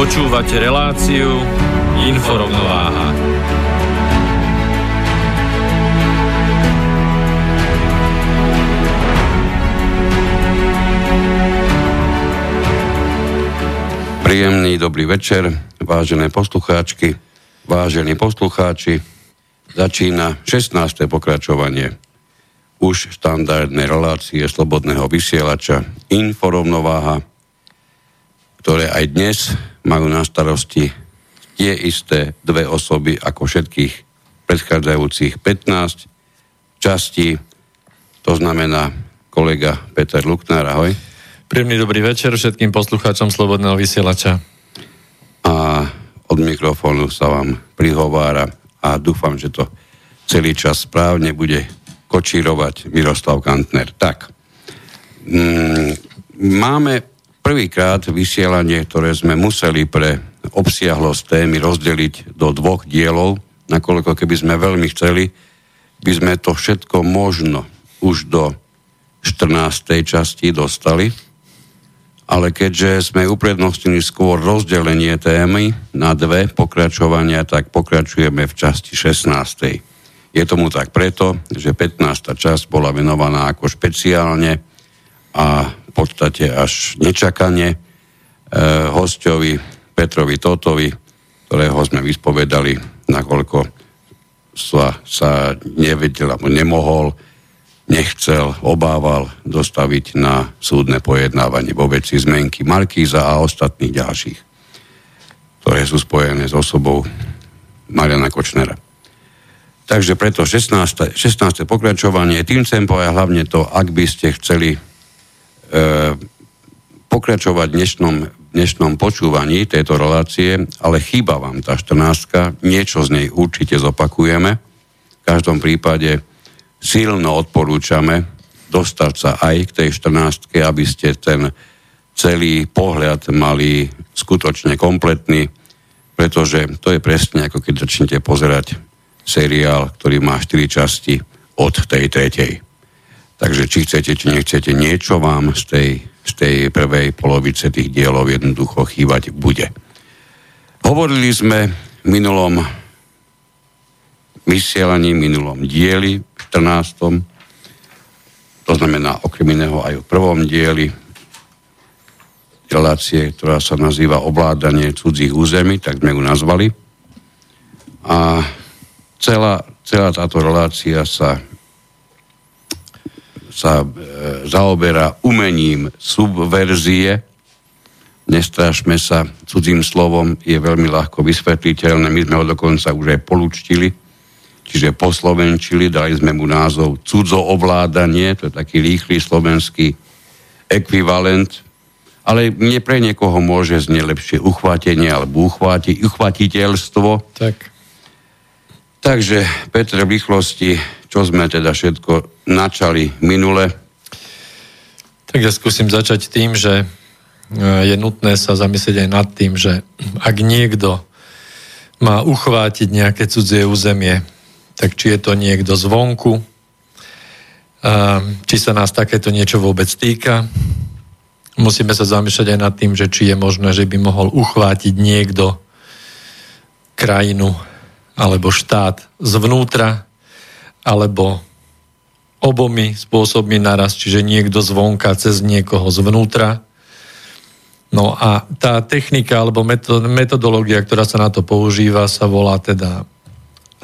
Počúvate reláciu Inforovnováha. Príjemný dobrý večer, vážené poslucháčky, vážení poslucháči. Začína 16. pokračovanie už štandardnej relácie Slobodného vysielača Inforovnováha, ktoré aj dnes majú na starosti tie isté dve osoby ako všetkých predchádzajúcich 15 častí. To znamená kolega Peter Luknár, ahoj. Príjemný dobrý večer všetkým poslucháčom Slobodného vysielača. A od mikrofónu sa vám prihovára a dúfam, že to celý čas správne bude kočírovať Miroslav Kantner. Tak, mm, máme prvýkrát vysielanie, ktoré sme museli pre obsiahlosť témy rozdeliť do dvoch dielov, nakoľko keby sme veľmi chceli, by sme to všetko možno už do 14. časti dostali, ale keďže sme uprednostnili skôr rozdelenie témy na dve pokračovania, tak pokračujeme v časti 16. Je tomu tak preto, že 15. časť bola venovaná ako špeciálne a podstate až nečakane e, hostovi Petrovi Totovi, ktorého sme vyspovedali, nakoľko sa, sa nevedel nemohol, nechcel, obával dostaviť na súdne pojednávanie vo veci zmenky Markíza a ostatných ďalších, ktoré sú spojené s osobou Mariana Kočnera. Takže preto 16. 16. pokračovanie, tým chcem povedať hlavne to, ak by ste chceli pokračovať v dnešnom, dnešnom počúvaní tejto relácie, ale chýba vám tá 14. Niečo z nej určite zopakujeme. V každom prípade silno odporúčame dostať sa aj k tej 14. aby ste ten celý pohľad mali skutočne kompletný, pretože to je presne ako keď začnete pozerať seriál, ktorý má 4 časti od tej tretej. Takže či chcete, či nechcete, niečo vám z tej, z tej prvej polovice tých dielov jednoducho chýbať bude. Hovorili sme v minulom vysielaní, minulom dieli, 14. To znamená okrem iného aj v prvom dieli relácie, ktorá sa nazýva Ovládanie cudzích území, tak sme ju nazvali. A celá, celá táto relácia sa sa e, zaoberá umením subverzie. Nestrašme sa cudzím slovom, je veľmi ľahko vysvetliteľné. My sme ho dokonca už aj polúčtili, čiže poslovenčili, dali sme mu názov cudzoovládanie, to je taký rýchly slovenský ekvivalent, ale mne pre niekoho môže znieť lepšie uchvátenie alebo uchváti, uchvatiteľstvo. Tak. Takže, Petr, v rýchlosti, čo sme teda všetko načali minule? Tak ja skúsim začať tým, že e, je nutné sa zamyslieť aj nad tým, že ak niekto má uchvátiť nejaké cudzie územie, tak či je to niekto zvonku, e, či sa nás takéto niečo vôbec týka. Musíme sa zamýšľať aj nad tým, že či je možné, že by mohol uchvátiť niekto krajinu alebo štát zvnútra, alebo obomi spôsobmi naraz, čiže niekto zvonka cez niekoho zvnútra. No a tá technika alebo metodológia, ktorá sa na to používa, sa volá teda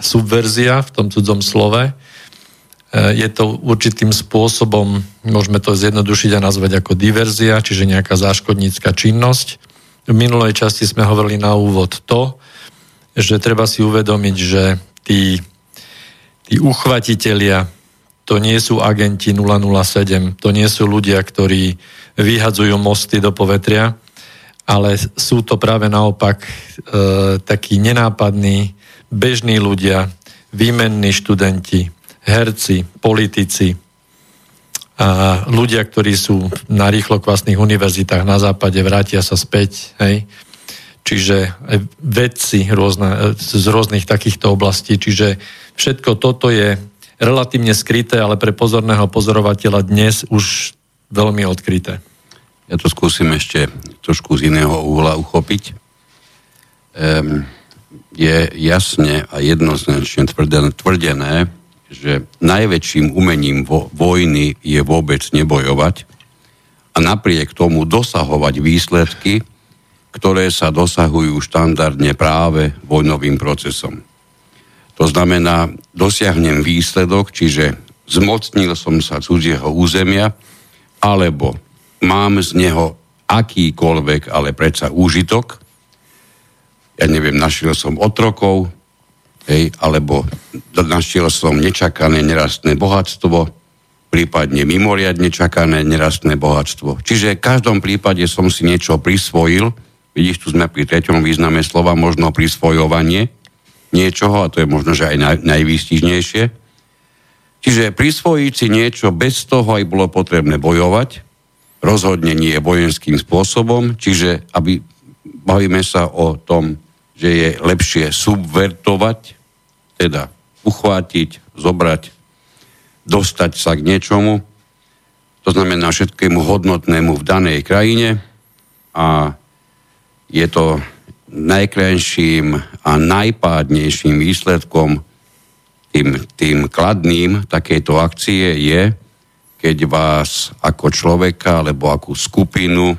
subverzia v tom cudzom slove. E, je to určitým spôsobom, môžeme to zjednodušiť a nazvať ako diverzia, čiže nejaká záškodnícka činnosť. V minulej časti sme hovorili na úvod to, že treba si uvedomiť, že tí, tí uchvatitelia, to nie sú agenti 007, to nie sú ľudia, ktorí vyhadzujú mosty do povetria, ale sú to práve naopak e, takí nenápadní, bežní ľudia, výmenní študenti, herci, politici, a ľudia, ktorí sú na rýchlokvasných univerzitách na západe, vrátia sa späť. Hej. Čiže vedci rôzne, z rôznych takýchto oblastí. Čiže všetko toto je relatívne skryté, ale pre pozorného pozorovateľa dnes už veľmi odkryté. Ja to skúsim ešte trošku z iného uhla uchopiť. Um, je jasne a jednoznačne tvrdené, tvrdené, že najväčším umením vo, vojny je vôbec nebojovať a napriek tomu dosahovať výsledky, ktoré sa dosahujú štandardne práve vojnovým procesom. To znamená, dosiahnem výsledok, čiže zmocnil som sa cudzieho územia, alebo mám z neho akýkoľvek, ale predsa úžitok. Ja neviem, našiel som otrokov, hej, alebo našiel som nečakané nerastné bohatstvo, prípadne mimoriadne čakané nerastné bohatstvo. Čiže v každom prípade som si niečo prisvojil, vidíš, tu sme pri treťom význame slova, možno prisvojovanie niečoho, a to je možno, že aj naj, najvýstižnejšie. Čiže prisvojiť si niečo bez toho, aj bolo potrebné bojovať, rozhodne nie vojenským spôsobom, čiže aby bavíme sa o tom, že je lepšie subvertovať, teda uchvátiť, zobrať, dostať sa k niečomu, to znamená všetkému hodnotnému v danej krajine a je to najkrajším a najpádnejším výsledkom tým, tým kladným takejto akcie je, keď vás ako človeka alebo akú skupinu,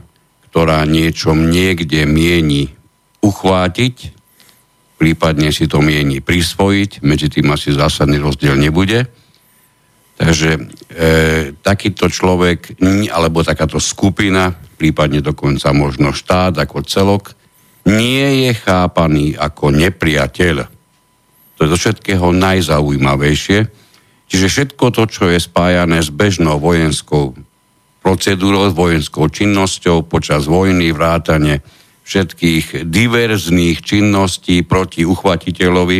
ktorá niečom niekde mieni uchvátiť, prípadne si to mieni prisvojiť, medzi tým asi zásadný rozdiel nebude. Takže e, takýto človek, alebo takáto skupina, prípadne dokonca možno štát ako celok, nie je chápaný ako nepriateľ. To je do všetkého najzaujímavejšie, Čiže všetko to, čo je spájané s bežnou vojenskou procedúrou, vojenskou činnosťou počas vojny, vrátane všetkých diverzných činností proti uchvatiteľovi,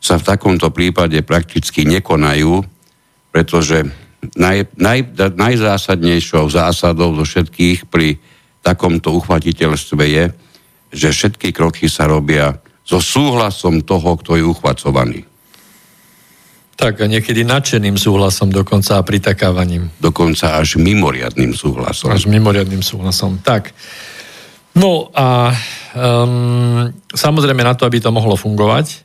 sa v takomto prípade prakticky nekonajú, pretože naj, naj, najzásadnejšou zásadou zo všetkých pri takomto uchvatiteľstve je, že všetky kroky sa robia so súhlasom toho, kto je uchvacovaný. Tak a niekedy nadšeným súhlasom dokonca a pritakávaním. Dokonca až mimoriadným súhlasom. Až mimoriadným súhlasom. Tak. No a um, samozrejme na to, aby to mohlo fungovať,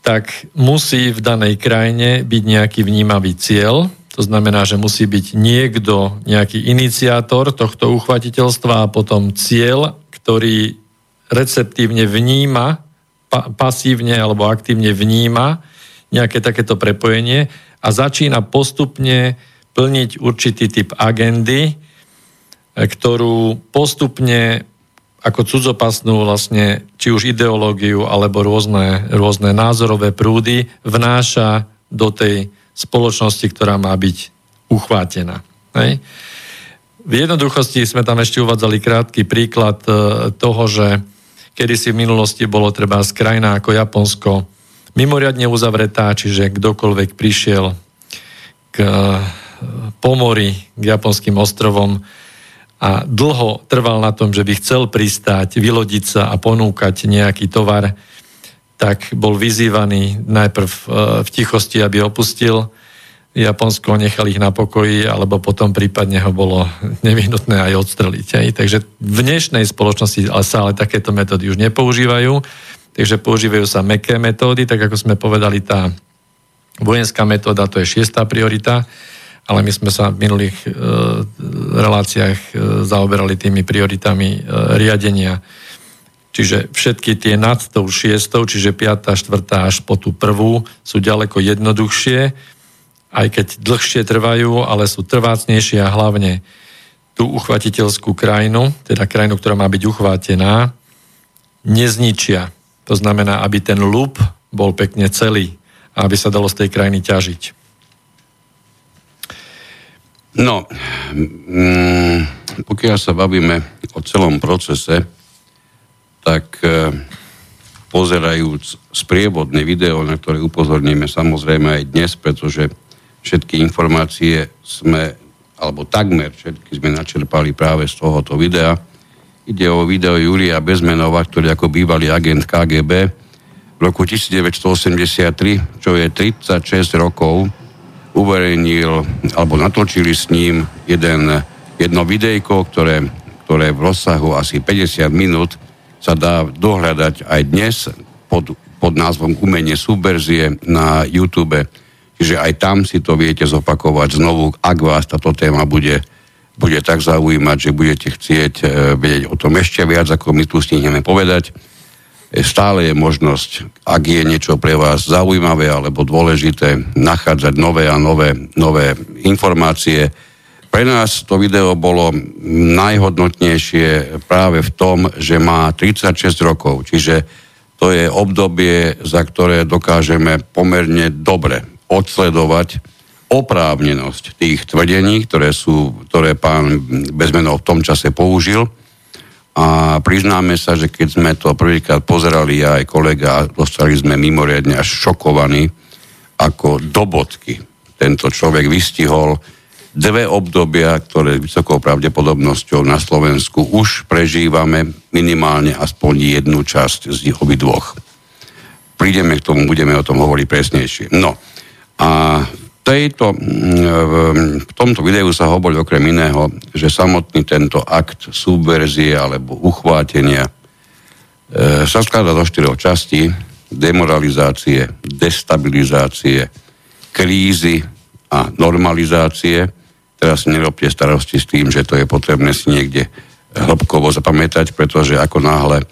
tak musí v danej krajine byť nejaký vnímavý cieľ, to znamená, že musí byť niekto, nejaký iniciátor tohto uchvatiteľstva a potom cieľ, ktorý receptívne vníma, pa, pasívne alebo aktívne vníma nejaké takéto prepojenie a začína postupne plniť určitý typ agendy, e, ktorú postupne ako cudzopasnú vlastne, či už ideológiu alebo rôzne, rôzne názorové prúdy vnáša do tej spoločnosti, ktorá má byť uchvátená. Hej? V jednoduchosti sme tam ešte uvádzali krátky príklad e, toho, že kedysi v minulosti bolo treba z krajina ako Japonsko mimoriadne uzavretá, čiže kdokoľvek prišiel k e, pomori, k japonským ostrovom a dlho trval na tom, že by chcel pristáť, vylodiť sa a ponúkať nejaký tovar, tak bol vyzývaný najprv e, v tichosti, aby opustil Japonsko, nechal ich na pokoji, alebo potom prípadne ho bolo nevyhnutné aj odstreliť. Aj. Takže v dnešnej spoločnosti sa ale takéto metódy už nepoužívajú. Takže používajú sa meké metódy, tak ako sme povedali, tá vojenská metóda to je šiestá priorita. ale my sme sa v minulých e, reláciách e, zaoberali tými prioritami e, riadenia. Čiže všetky tie nad tou šiestou, čiže piatá, štvrtá až po tú prvú, sú ďaleko jednoduchšie, aj keď dlhšie trvajú, ale sú trvácnejšie a hlavne tú uchvatiteľskú krajinu, teda krajinu, ktorá má byť uchvátená, nezničia. To znamená, aby ten lup bol pekne celý a aby sa dalo z tej krajiny ťažiť. No, mm, pokiaľ sa bavíme o celom procese, tak e, pozerajúc sprievodné video, na ktoré upozorníme samozrejme aj dnes, pretože všetky informácie sme alebo takmer všetky sme načerpali práve z tohoto videa. Ide o video Julia Bezmenova, ktorý ako bývalý agent KGB v roku 1983, čo je 36 rokov, uverejnil alebo natočili s ním jeden, jedno videjko, ktoré, ktoré v rozsahu asi 50 minút sa dá dohľadať aj dnes pod, pod názvom Umenie subverzie na YouTube Čiže aj tam si to viete zopakovať znovu, ak vás táto téma bude, bude tak zaujímať, že budete chcieť e, vedieť o tom ešte viac, ako my tu stihneme povedať. E, stále je možnosť, ak je niečo pre vás zaujímavé alebo dôležité, nachádzať nové a nové, nové informácie. Pre nás to video bolo najhodnotnejšie práve v tom, že má 36 rokov, čiže to je obdobie, za ktoré dokážeme pomerne dobre odsledovať oprávnenosť tých tvrdení, ktoré, sú, ktoré pán Bezmenov v tom čase použil. A priznáme sa, že keď sme to prvýkrát pozerali, ja aj kolega, dostali sme mimoriadne až šokovaní, ako do bodky tento človek vystihol dve obdobia, ktoré vysokou pravdepodobnosťou na Slovensku už prežívame minimálne aspoň jednu časť z obidvoch. Prídeme k tomu, budeme o tom hovoriť presnejšie. No, a tejto, mm, v tomto videu sa hovorí okrem iného, že samotný tento akt subverzie alebo uchvátenia e, sa skladá do štyroch častí. Demoralizácie, destabilizácie, krízy a normalizácie. Teraz nerobte starosti s tým, že to je potrebné si niekde hlbkovo zapamätať, pretože ako náhle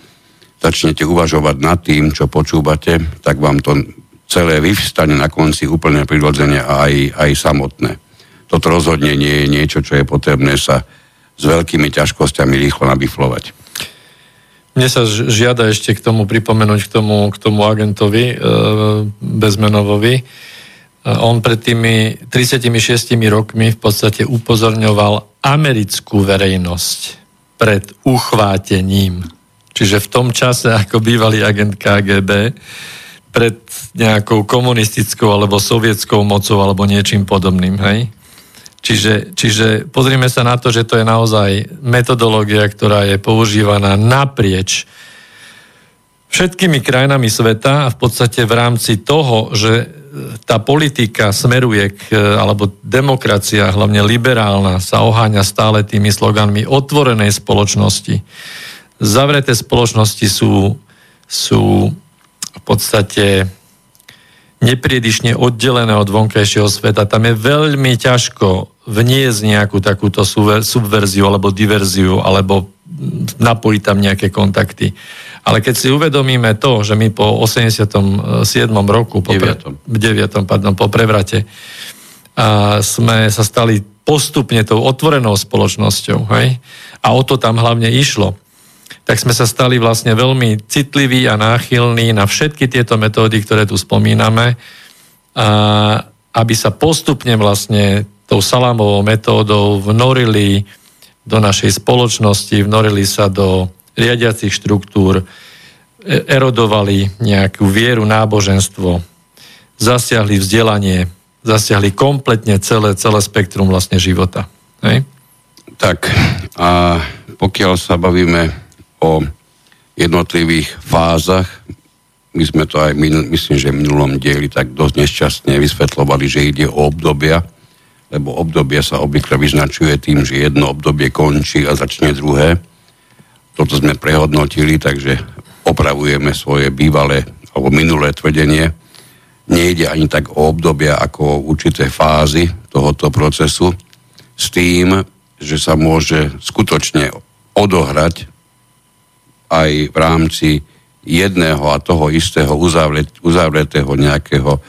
začnete uvažovať nad tým, čo počúvate, tak vám to celé vyvstane na konci úplne prirodzene a aj, aj samotné. Toto rozhodne nie je niečo, čo je potrebné sa s veľkými ťažkosťami rýchlo nabiflovať. Mne sa žiada ešte k tomu pripomenúť k tomu, k tomu agentovi e, Bezmenovovi. E, on pred tými 36 rokmi v podstate upozorňoval americkú verejnosť pred uchvátením. Čiže v tom čase, ako bývalý agent KGB, pred nejakou komunistickou alebo sovietskou mocou alebo niečím podobným, hej? Čiže, čiže pozrime sa na to, že to je naozaj metodológia, ktorá je používaná naprieč všetkými krajinami sveta a v podstate v rámci toho, že tá politika smeruje k, alebo demokracia, hlavne liberálna, sa oháňa stále tými sloganmi otvorenej spoločnosti. Zavreté spoločnosti sú, sú v podstate nepriedišne oddelené od vonkajšieho sveta. Tam je veľmi ťažko vniesť nejakú takúto subverziu alebo diverziu alebo napojiť tam nejaké kontakty. Ale keď si uvedomíme to, že my po 87. roku, po, 9. 9. Pardon, po prevrate, a sme sa stali postupne tou otvorenou spoločnosťou. Hej? A o to tam hlavne išlo tak sme sa stali vlastne veľmi citliví a náchylní na všetky tieto metódy, ktoré tu spomíname, a aby sa postupne vlastne tou salámovou metódou vnorili do našej spoločnosti, vnorili sa do riadiacich štruktúr, e, erodovali nejakú vieru, náboženstvo, zasiahli vzdelanie, zasiahli kompletne celé, celé spektrum vlastne života. Hej? Tak, a pokiaľ sa bavíme o jednotlivých fázach. My sme to aj, myslím, že v minulom dieli tak dosť nešťastne vysvetlovali, že ide o obdobia, lebo obdobie sa obvykle vyznačuje tým, že jedno obdobie končí a začne druhé. Toto sme prehodnotili, takže opravujeme svoje bývalé alebo minulé tvrdenie. Nejde ani tak o obdobia ako o určité fázy. tohoto procesu s tým, že sa môže skutočne odohrať aj v rámci jedného a toho istého uzavretého nejakého e,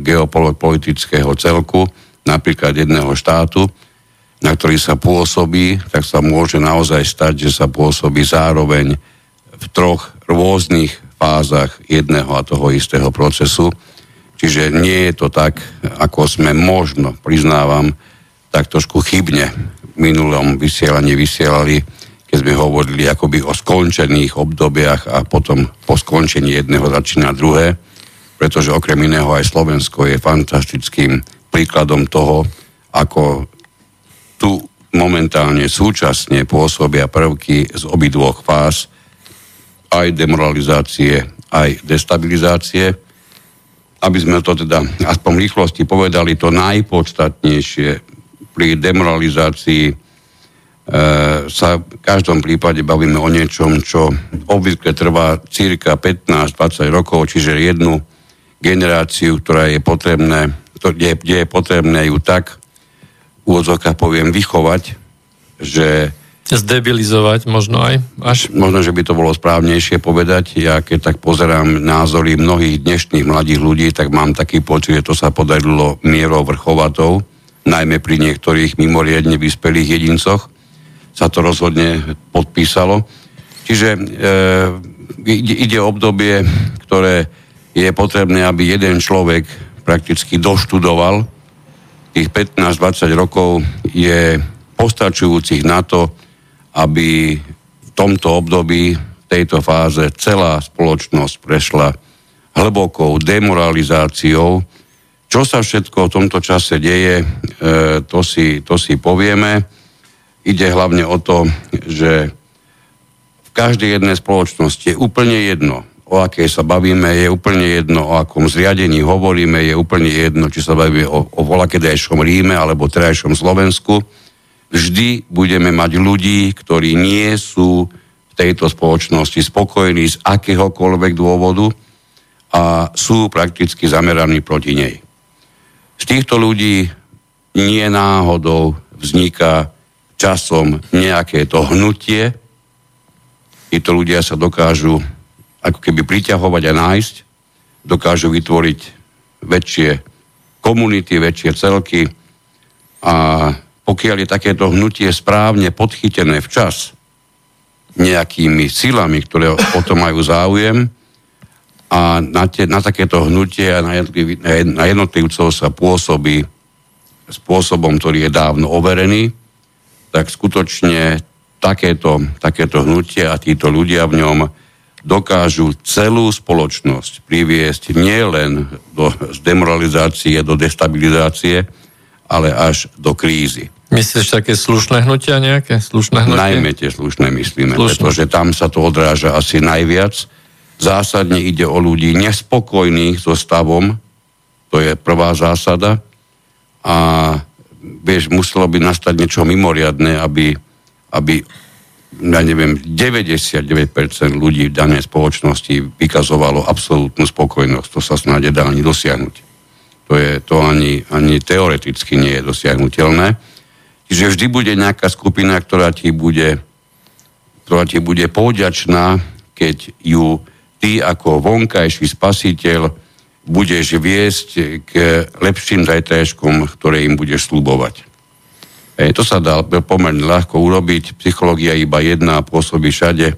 geopolitického celku, napríklad jedného štátu, na ktorý sa pôsobí, tak sa môže naozaj stať, že sa pôsobí zároveň v troch rôznych fázach jedného a toho istého procesu. Čiže nie je to tak, ako sme možno, priznávam, tak trošku chybne v minulom vysielaní vysielali, keď sme hovorili akoby o skončených obdobiach a potom po skončení jedného začína druhé, pretože okrem iného aj Slovensko je fantastickým príkladom toho, ako tu momentálne súčasne pôsobia prvky z obidvoch fáz, aj demoralizácie, aj destabilizácie. Aby sme to teda aspoň v rýchlosti povedali, to najpodstatnejšie pri demoralizácii sa v každom prípade bavíme o niečom, čo obvykle trvá cirka 15-20 rokov, čiže jednu generáciu, ktorá je potrebné, kde, kde je potrebné ju tak v úvodzovkách poviem vychovať, že Zdebilizovať možno aj až? Možno, že by to bolo správnejšie povedať. Ja keď tak pozerám názory mnohých dnešných mladých ľudí, tak mám taký pocit, že to sa podarilo mierou vrchovatov, najmä pri niektorých mimoriadne vyspelých jedincoch sa to rozhodne podpísalo. Čiže e, ide obdobie, ktoré je potrebné, aby jeden človek prakticky doštudoval. Tých 15-20 rokov je postačujúcich na to, aby v tomto období, v tejto fáze celá spoločnosť prešla hlbokou demoralizáciou. Čo sa všetko v tomto čase deje, e, to, si, to si povieme. Ide hlavne o to, že v každej jednej spoločnosti je úplne jedno, o akej sa bavíme, je úplne jedno, o akom zriadení hovoríme, je úplne jedno, či sa bavíme o, o volakedajšom Ríme alebo terajšom Slovensku vždy budeme mať ľudí, ktorí nie sú v tejto spoločnosti spokojní z akéhokoľvek dôvodu a sú prakticky zameraní proti nej. Z týchto ľudí nie náhodou vzniká časom nejaké to hnutie. Títo ľudia sa dokážu ako keby priťahovať a nájsť, dokážu vytvoriť väčšie komunity, väčšie celky a pokiaľ je takéto hnutie správne podchytené včas nejakými silami, ktoré o to majú záujem a na, te, na takéto hnutie a na, jednotliv, na jednotlivcov sa pôsobí spôsobom, ktorý je dávno overený, tak skutočne takéto, takéto hnutie a títo ľudia v ňom dokážu celú spoločnosť priviesť nielen do demoralizácie, do destabilizácie, ale až do krízy. Myslíš také slušné hnutia nejaké? Slušné hnutie? Najmä tie slušné myslíme, slušné. pretože tam sa to odráža asi najviac. Zásadne ide o ľudí nespokojných so stavom, to je prvá zásada. A vieš, muselo by nastať niečo mimoriadné, aby, aby ja neviem, 99% ľudí v danej spoločnosti vykazovalo absolútnu spokojnosť. To sa snáď dá ani dosiahnuť. To, je, to ani, ani teoreticky nie je dosiahnutelné. Čiže vždy bude nejaká skupina, ktorá ti bude, ktorá ti bude povďačná, keď ju ty ako vonkajší spasiteľ budeš viesť k lepším zajtrajškom, ktoré im budeš slúbovať. E, to sa dá pomerne ľahko urobiť. Psychológia iba jedna pôsobí všade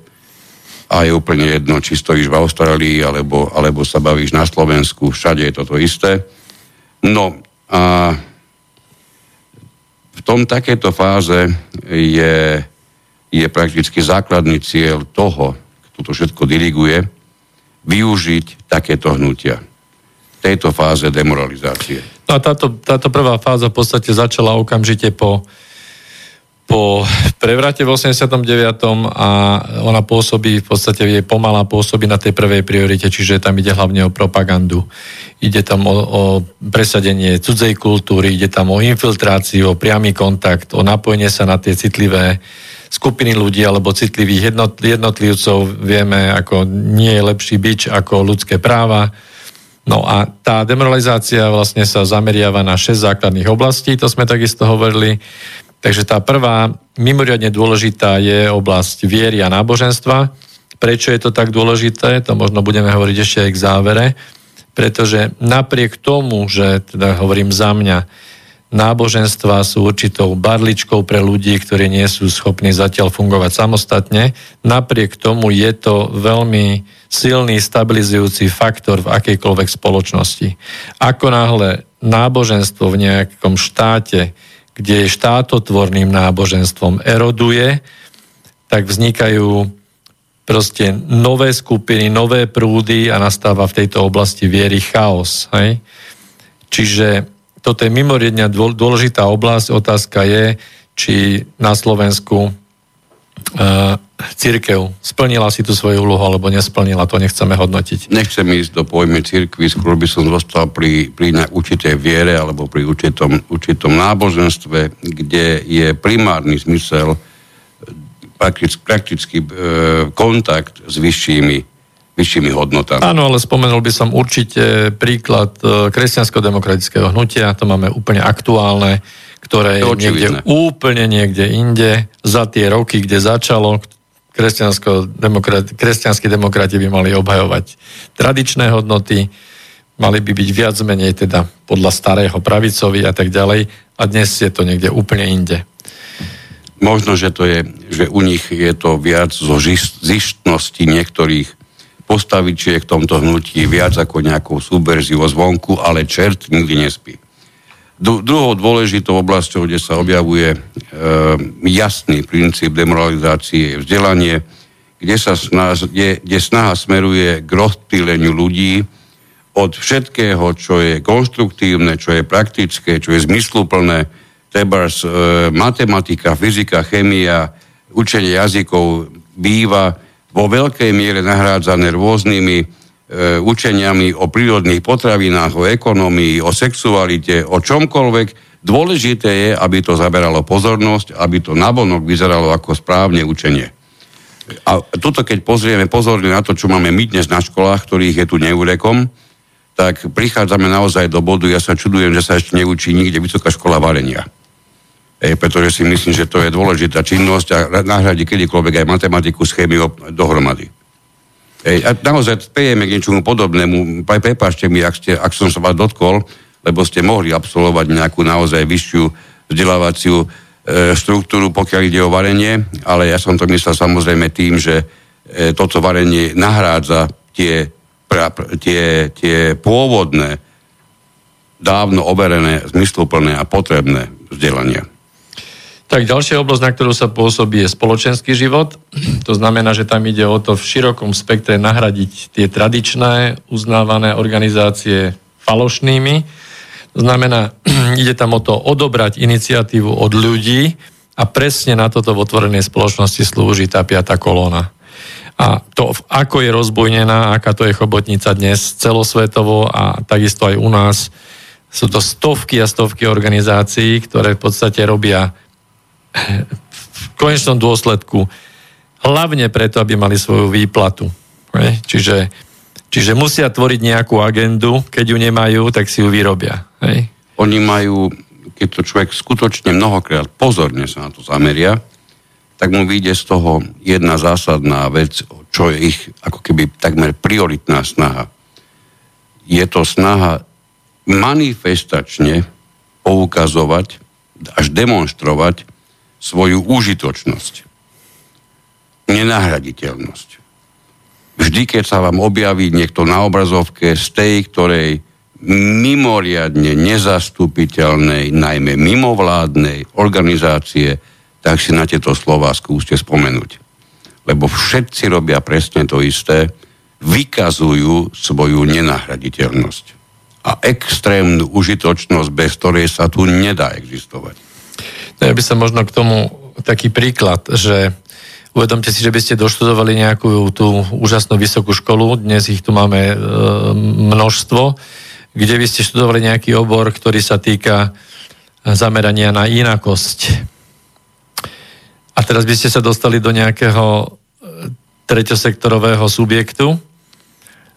a je úplne jedno, či stojíš v Austrálii alebo, alebo sa bavíš na Slovensku. Všade je toto isté. No a v tom takéto fáze je, je prakticky základný cieľ toho, kto to všetko diriguje, využiť takéto hnutia tejto fáze demoralizácie. No a táto, táto prvá fáza v podstate začala okamžite po po prevrate v 89. a ona pôsobí, v podstate je pomalá pôsobí na tej prvej priorite, čiže tam ide hlavne o propagandu. Ide tam o, o presadenie cudzej kultúry, ide tam o infiltráciu, o priamy kontakt, o napojenie sa na tie citlivé skupiny ľudí alebo citlivých jednotlivcov. Vieme, ako nie je lepší bič ako ľudské práva. No a tá demoralizácia vlastne sa zameriava na 6 základných oblastí, to sme takisto hovorili. Takže tá prvá, mimoriadne dôležitá je oblasť viery a náboženstva. Prečo je to tak dôležité? To možno budeme hovoriť ešte aj k závere. Pretože napriek tomu, že teda hovorím za mňa, náboženstva sú určitou barličkou pre ľudí, ktorí nie sú schopní zatiaľ fungovať samostatne. Napriek tomu je to veľmi silný stabilizujúci faktor v akejkoľvek spoločnosti. Ako náhle náboženstvo v nejakom štáte, kde je štátotvorným náboženstvom, eroduje, tak vznikajú proste nové skupiny, nové prúdy a nastáva v tejto oblasti viery chaos. Hej? Čiže toto je mimoriadne dôležitá oblasť. Otázka je, či na Slovensku uh, církev splnila si tú svoju úlohu alebo nesplnila, to nechceme hodnotiť. Nechcem ísť do pojme církvy, skôr by som zostal pri, pri určitej viere alebo pri určitom, určitom náboženstve, kde je primárny zmysel praktický, praktický e, kontakt s vyššími vyššími hodnotami. Áno, ale spomenul by som určite príklad e, kresťansko-demokratického hnutia, to máme úplne aktuálne, ktoré je niekde úplne niekde inde, za tie roky, kde začalo, kresťansko-demokrati, kresťanskí demokrati by mali obhajovať tradičné hodnoty, mali by byť viac menej teda podľa starého pravicovi a tak ďalej a dnes je to niekde úplne inde. Možno, že to je, že u nich je to viac zo zištnosti niektorých postavičiek v tomto hnutí viac ako nejakou súberziu zvonku, ale čert nikdy nespí. Druhou dôležitou oblasťou, kde sa objavuje e, jasný princíp demoralizácie, je vzdelanie, kde, sa snaha, kde, kde snaha smeruje k rozptýleniu ľudí od všetkého, čo je konštruktívne, čo je praktické, čo je zmysluplné, treba e, matematika, fyzika, chemia, učenie jazykov býva vo veľkej miere nahrádzané rôznymi e, učeniami o prírodných potravinách, o ekonomii, o sexualite, o čomkoľvek. Dôležité je, aby to zaberalo pozornosť, aby to nabonok vyzeralo ako správne učenie. A tuto, keď pozrieme pozorne na to, čo máme my dnes na školách, ktorých je tu neurekom, tak prichádzame naozaj do bodu, ja sa čudujem, že sa ešte neučí nikde vysoká škola varenia e, pretože si myslím, že to je dôležitá činnosť a nahradí kedykoľvek aj matematiku s chémiou dohromady. E, a naozaj spejeme k niečomu podobnému. Prepašte mi, ak, ste, ak som sa vás dotkol, lebo ste mohli absolvovať nejakú naozaj vyššiu vzdelávaciu e, štruktúru, pokiaľ ide o varenie, ale ja som to myslel samozrejme tým, že e, toto varenie nahrádza tie, pra, tie, tie pôvodné, dávno overené, zmysluplné a potrebné vzdelania. Tak ďalšia oblasť, na ktorú sa pôsobí, je spoločenský život. To znamená, že tam ide o to v širokom spektre nahradiť tie tradičné, uznávané organizácie falošnými. To znamená, ide tam o to odobrať iniciatívu od ľudí a presne na toto v otvorenej spoločnosti slúži tá piata kolóna. A to, ako je rozbojnená, aká to je chobotnica dnes celosvetovo a takisto aj u nás, sú to stovky a stovky organizácií, ktoré v podstate robia v konečnom dôsledku hlavne preto, aby mali svoju výplatu. Čiže, čiže musia tvoriť nejakú agendu, keď ju nemajú, tak si ju vyrobia. Hej? Oni majú, keď to človek skutočne mnohokrát pozorne sa na to zameria, tak mu vyjde z toho jedna zásadná vec, čo je ich ako keby takmer prioritná snaha. Je to snaha manifestačne poukazovať, až demonstrovať svoju užitočnosť, nenahraditeľnosť. Vždy, keď sa vám objaví niekto na obrazovke z tej, ktorej mimoriadne nezastupiteľnej, najmä mimovládnej organizácie, tak si na tieto slova skúste spomenúť. Lebo všetci robia presne to isté, vykazujú svoju nenahraditeľnosť a extrémnu užitočnosť, bez ktorej sa tu nedá existovať. Ja by som možno k tomu taký príklad, že uvedomte si, že by ste doštudovali nejakú tú úžasnú vysokú školu, dnes ich tu máme e, množstvo, kde by ste študovali nejaký obor, ktorý sa týka zamerania na inakosť. A teraz by ste sa dostali do nejakého e, treťosektorového subjektu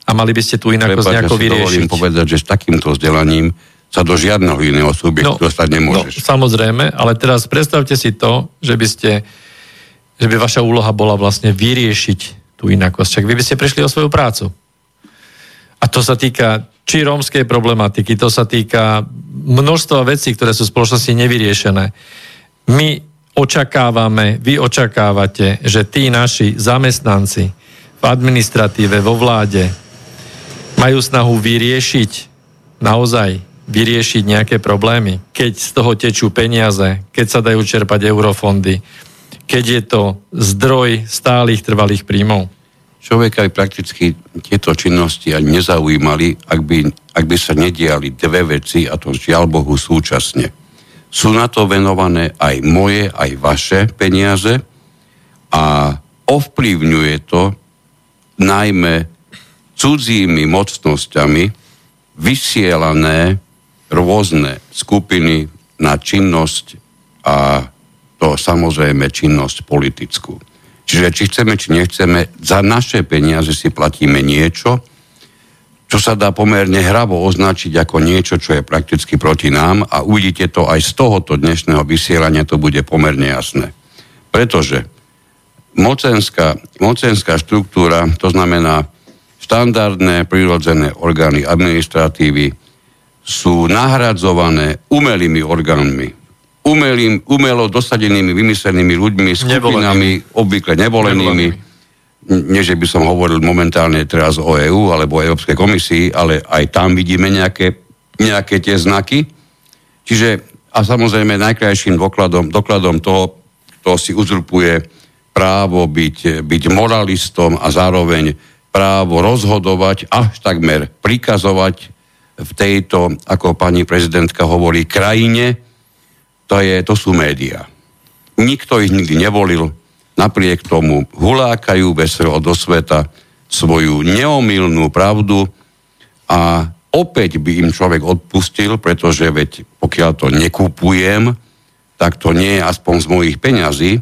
A mali by ste tu inako Prepáč, nejako ja si vyriešiť. povedať, že s takýmto vzdelaním sa do žiadneho iného subjektu no, dostať nemôžeš. No, samozrejme, ale teraz predstavte si to, že by ste, že by vaša úloha bola vlastne vyriešiť tú inakosť. Čak vy by ste prišli o svoju prácu. A to sa týka či rómskej problematiky, to sa týka množstva vecí, ktoré sú v spoločnosti nevyriešené. My očakávame, vy očakávate, že tí naši zamestnanci v administratíve, vo vláde majú snahu vyriešiť naozaj vyriešiť nejaké problémy, keď z toho tečú peniaze, keď sa dajú čerpať eurofondy, keď je to zdroj stálych trvalých príjmov. Človeka by prakticky tieto činnosti ani nezaujímali, ak by, ak by sa nediali dve veci, a to žiaľ Bohu súčasne. Sú na to venované aj moje, aj vaše peniaze a ovplyvňuje to najmä cudzími mocnosťami vysielané rôzne skupiny na činnosť a to samozrejme činnosť politickú. Čiže či chceme, či nechceme, za naše peniaze si platíme niečo, čo sa dá pomerne hravo označiť ako niečo, čo je prakticky proti nám a uvidíte to aj z tohoto dnešného vysielania, to bude pomerne jasné. Pretože mocenská, mocenská štruktúra, to znamená štandardné prirodzené orgány administratívy, sú nahradzované umelými orgánmi. Umelým, umelo dosadenými, vymyslenými ľuďmi, skupinami, nevolenými. obvykle nevolenými. Nie, že by som hovoril momentálne teraz o EÚ alebo o Európskej komisii, ale aj tam vidíme nejaké, nejaké tie znaky. Čiže, a samozrejme najkrajším dokladom, dokladom toho, kto si uzurpuje právo byť, byť moralistom a zároveň právo rozhodovať, až takmer prikazovať v tejto, ako pani prezidentka hovorí, krajine, to, je, to sú médiá. Nikto ich nikdy nevolil, napriek tomu hulákajú veselo do sveta svoju neomilnú pravdu a opäť by im človek odpustil, pretože veď pokiaľ to nekupujem, tak to nie je aspoň z mojich peňazí,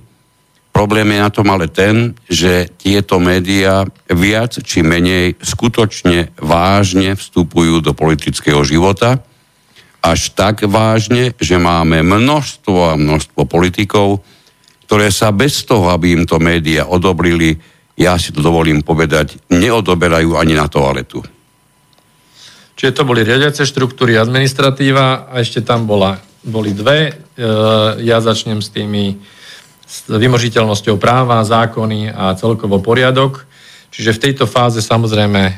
Problém je na tom ale ten, že tieto médiá viac či menej skutočne vážne vstupujú do politického života. Až tak vážne, že máme množstvo a množstvo politikov, ktoré sa bez toho, aby im to médiá odobrili, ja si to dovolím povedať, neodoberajú ani na toaletu. Čiže to boli riadiace štruktúry, administratíva a ešte tam bola, boli dve. E, ja začnem s tými s vymožiteľnosťou práva, zákony a celkovo poriadok. Čiže v tejto fáze samozrejme e,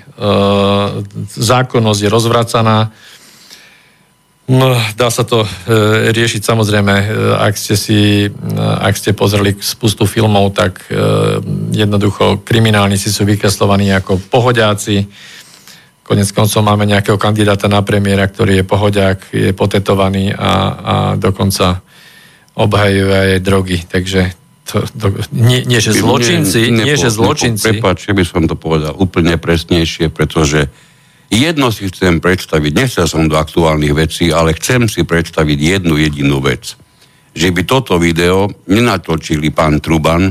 zákonnosť je rozvracaná. No, dá sa to e, riešiť samozrejme, e, ak ste si, e, ak ste pozreli spustu filmov, tak e, jednoducho kriminálnici sú vykreslovaní ako pohodiaci. Konec koncov máme nejakého kandidáta na premiéra, ktorý je pohodiak, je potetovaný a, a dokonca obhajuje aj drogy, takže to, to, nie, nie, že zločinci, nie, nie, že zločinci. Prepač, by som to povedal úplne presnejšie, pretože jedno si chcem predstaviť, nechcel som do aktuálnych vecí, ale chcem si predstaviť jednu jedinú vec. Že by toto video nenatočili pán Truban,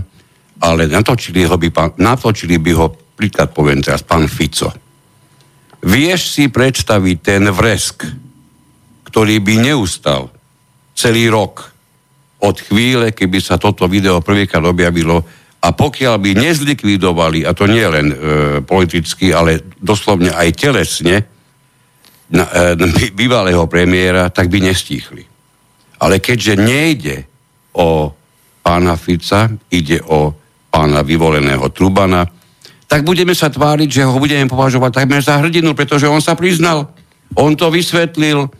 ale natočili, ho by, pán, natočili by ho, príklad poviem teraz, pán Fico. Vieš si predstaviť ten vresk, ktorý by neustal celý rok od chvíle, keby sa toto video prvýkrát objavilo a pokiaľ by nezlikvidovali, a to nie len e, politicky, ale doslovne aj telesne, na, e, bývalého premiéra, tak by nestíchli. Ale keďže nejde o pána Fica, ide o pána vyvoleného Trubana, tak budeme sa tváriť, že ho budeme považovať takmer za hrdinu, pretože on sa priznal, on to vysvetlil,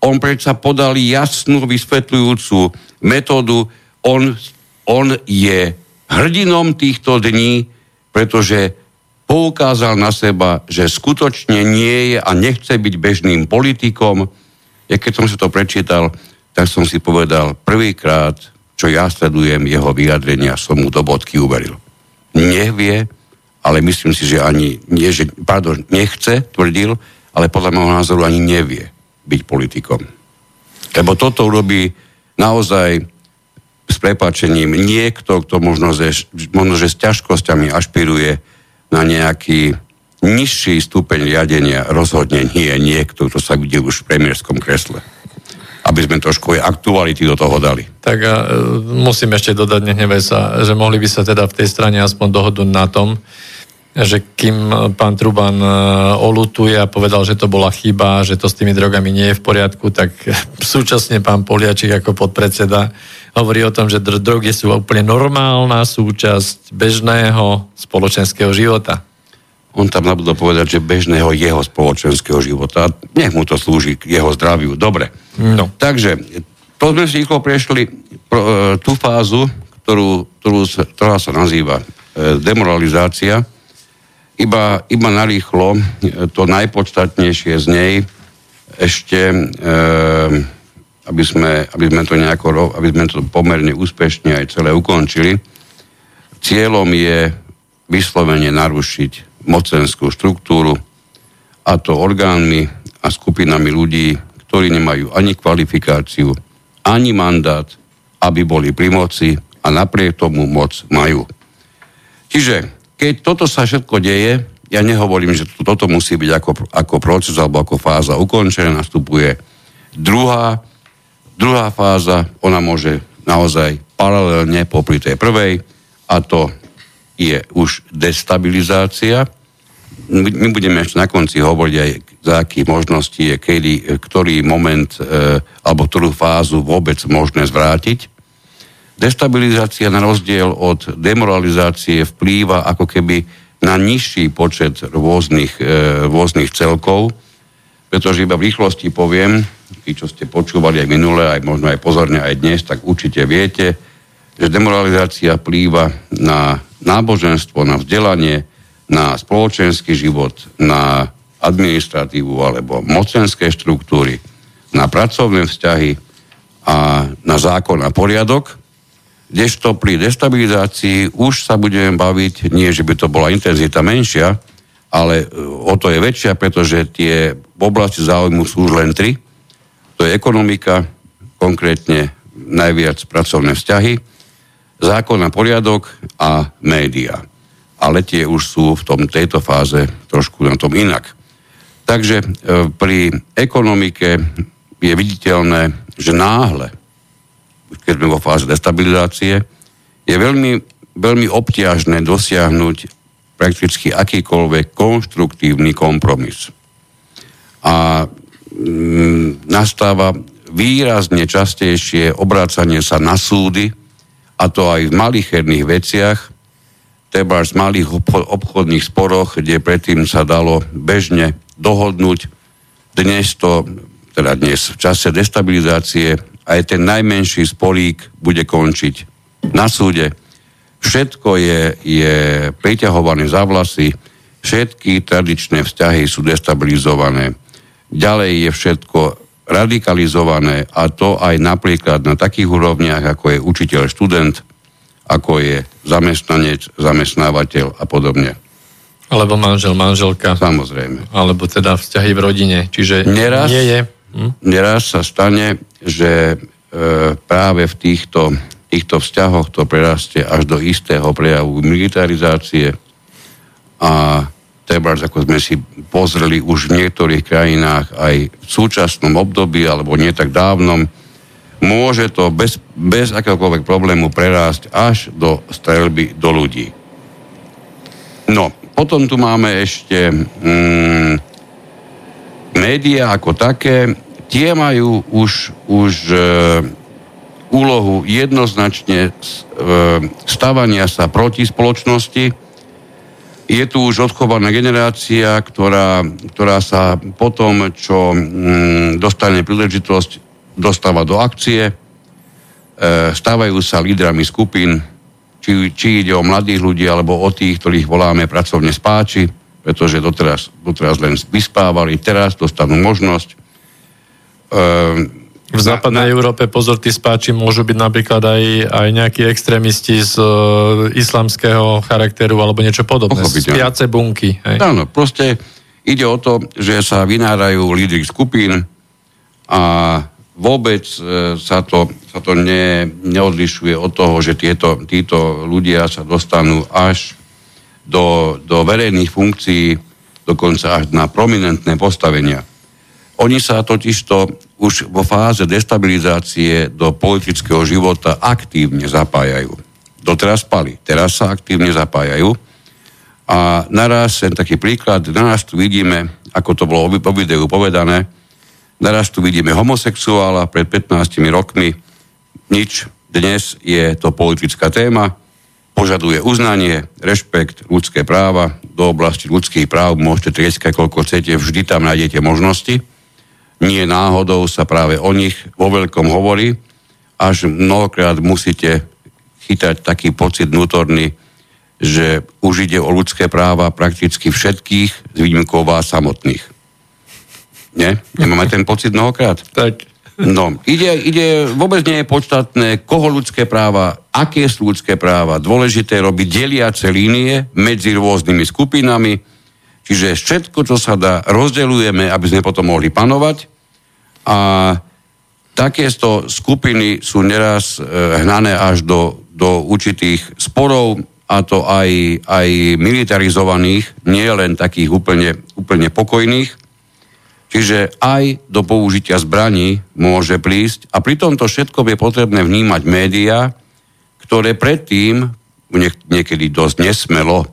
on predsa podal jasnú vysvetľujúcu metódu. On, on je hrdinom týchto dní, pretože poukázal na seba, že skutočne nie je a nechce byť bežným politikom. Ja keď som si to prečítal, tak som si povedal prvýkrát, čo ja sledujem jeho vyjadrenia, som mu do bodky uveril. Nevie, ale myslím si, že ani nie, že, pardon, nechce, tvrdil, ale podľa môjho názoru ani nevie byť politikom. Lebo toto urobí naozaj s prepáčením niekto, kto možno, že, možno, že s ťažkosťami ašpiruje na nejaký nižší stupeň riadenia rozhodne nie je niekto, kto sa videl už v premiérskom kresle. Aby sme trošku aj aktuality do toho dali. Tak a, e, musím ešte dodať, nehnevaj sa, že mohli by sa teda v tej strane aspoň dohodnúť na tom, že kým pán Truban e, olutuje a povedal, že to bola chyba, že to s tými drogami nie je v poriadku, tak súčasne pán Poliačik ako podpredseda hovorí o tom, že drogy sú úplne normálna súčasť bežného spoločenského života on tam nabudol povedať, že bežného jeho spoločenského života. Nech mu to slúži k jeho zdraviu. Dobre. No. Takže, to sme si rýchlo prešli pro, e, tú fázu, ktorú, ktorú ktorá sa nazýva e, demoralizácia. Iba, iba narýchlo e, to najpodstatnejšie z nej ešte, e, aby, sme, aby sme to nejako, aby sme to pomerne úspešne aj celé ukončili. Cieľom je vyslovene narušiť mocenskú štruktúru, a to orgánmi a skupinami ľudí, ktorí nemajú ani kvalifikáciu, ani mandát, aby boli pri moci a napriek tomu moc majú. Čiže keď toto sa všetko deje, ja nehovorím, že toto musí byť ako, ako proces alebo ako fáza ukončená, nastupuje druhá, druhá fáza, ona môže naozaj paralelne popri tej prvej a to je už destabilizácia. My budeme ešte na konci hovoriť aj za akých možností je, kedy, ktorý moment e, alebo ktorú fázu vôbec možné zvrátiť. Destabilizácia na rozdiel od demoralizácie vplýva ako keby na nižší počet rôznych, e, rôznych celkov, pretože iba v rýchlosti poviem, tí, čo ste počúvali aj minule, aj možno aj pozorne aj dnes, tak určite viete, že demoralizácia vplýva na náboženstvo, na vzdelanie, na spoločenský život, na administratívu alebo mocenské štruktúry, na pracovné vzťahy a na zákon a poriadok, kdežto pri destabilizácii už sa budeme baviť, nie že by to bola intenzita menšia, ale e, o to je väčšia, pretože tie oblasti záujmu sú už len tri. To je ekonomika, konkrétne najviac pracovné vzťahy, zákon a poriadok a média. Ale tie už sú v tom, tejto fáze trošku na tom inak. Takže e, pri ekonomike je viditeľné, že náhle, keď sme vo fáze destabilizácie, je veľmi, veľmi obťažné dosiahnuť prakticky akýkoľvek konštruktívny kompromis. A mm, nastáva výrazne častejšie obrácanie sa na súdy, a to aj v malicherných veciach, treba v malých obchodných sporoch, kde predtým sa dalo bežne dohodnúť. Dnes to, teda dnes v čase destabilizácie, aj ten najmenší sporík bude končiť na súde. Všetko je, je priťahované za vlasy, všetky tradičné vzťahy sú destabilizované. Ďalej je všetko radikalizované a to aj napríklad na takých úrovniach, ako je učiteľ, študent, ako je zamestnanec, zamestnávateľ a podobne. Alebo manžel, manželka. Samozrejme. Alebo teda vzťahy v rodine. Čiže neraz, nie je... Hm? Neraz sa stane, že e, práve v týchto, týchto vzťahoch to prerastie až do istého prejavu militarizácie a treba, ako sme si pozreli už v niektorých krajinách aj v súčasnom období alebo nie tak dávnom, môže to bez, bez akéhokoľvek problému prerásť až do strelby do ľudí. No, potom tu máme ešte mm, médiá ako také. Tie majú už, už e, úlohu jednoznačne e, stavania sa proti spoločnosti, je tu už odchovaná generácia, ktorá, ktorá sa potom, čo mm, dostane príležitosť, dostáva do akcie, e, stávajú sa lídrami skupín, či, či ide o mladých ľudí, alebo o tých, ktorých voláme pracovne spáči, pretože doteraz, doteraz len vyspávali, teraz dostanú možnosť e, v západnej na. Európe, pozor, tí spáči môžu byť napríklad aj, aj nejakí extrémisti z uh, islamského charakteru alebo niečo podobné. Spiace bunky. Hej. Áno, proste ide o to, že sa vynárajú lídry skupín a vôbec uh, sa to, sa to ne, neodlišuje od toho, že tieto, títo ľudia sa dostanú až do, do verejných funkcií dokonca až na prominentné postavenia. Oni sa totižto už vo fáze destabilizácie do politického života aktívne zapájajú. Doteraz spali, teraz sa aktívne zapájajú. A naraz, ten taký príklad, naraz tu vidíme, ako to bolo po videu povedané, naraz tu vidíme homosexuála pred 15 rokmi, nič, dnes je to politická téma, požaduje uznanie, rešpekt, ľudské práva, do oblasti ľudských práv môžete trieskať koľko chcete, vždy tam nájdete možnosti nie náhodou sa práve o nich vo veľkom hovorí, až mnohokrát musíte chytať taký pocit vnútorný, že už ide o ľudské práva prakticky všetkých, s výnimkou vás samotných. Nie? Nemáme ten pocit mnohokrát? Tak. No, ide, ide, vôbec nie je podstatné, koho ľudské práva, aké sú ľudské práva. Dôležité je robiť deliace línie medzi rôznymi skupinami, čiže všetko, čo sa dá, rozdeľujeme, aby sme potom mohli panovať a takéto skupiny sú neraz e, hnané až do, do určitých sporov, a to aj, aj militarizovaných, nie len takých úplne, úplne pokojných. Čiže aj do použitia zbraní môže prísť. A pri tomto všetko je potrebné vnímať médiá, ktoré predtým, niekedy dosť nesmelo,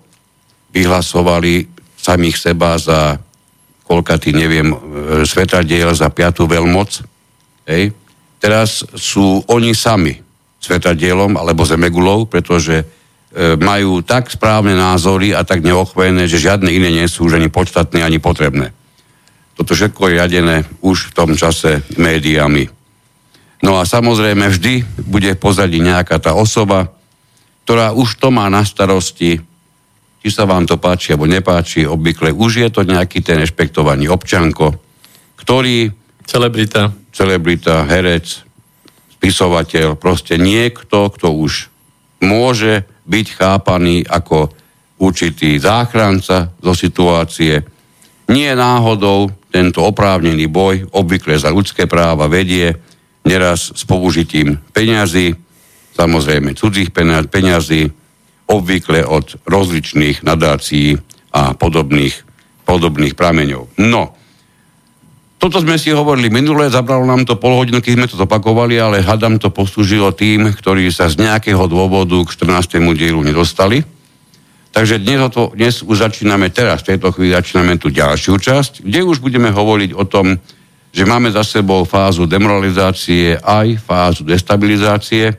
vyhlasovali samých seba za koľkatý, neviem, e, svetadiel za piatú veľmoc. Hej. Teraz sú oni sami svetadielom alebo zemegulou, pretože e, majú tak správne názory a tak neochvené, že žiadne iné nie sú už ani podstatné, ani potrebné. Toto všetko je riadené už v tom čase médiami. No a samozrejme vždy bude pozadí nejaká tá osoba, ktorá už to má na starosti, či sa vám to páči alebo nepáči, obvykle už je to nejaký ten rešpektovaný občanko, ktorý... Celebrita. Celebrita, herec, spisovateľ, proste niekto, kto už môže byť chápaný ako určitý záchranca zo situácie. Nie náhodou tento oprávnený boj, obvykle za ľudské práva, vedie neraz s použitím peňazí, samozrejme cudzích peňazí, obvykle od rozličných nadácií a podobných, podobných prameňov. No, toto sme si hovorili minule, zabralo nám to pol hodinu, keď sme to zopakovali, ale hadam to poslúžilo tým, ktorí sa z nejakého dôvodu k 14. dielu nedostali. Takže dnes, to, dnes už začíname teraz, v tejto chvíli začíname tú ďalšiu časť, kde už budeme hovoriť o tom, že máme za sebou fázu demoralizácie aj fázu destabilizácie,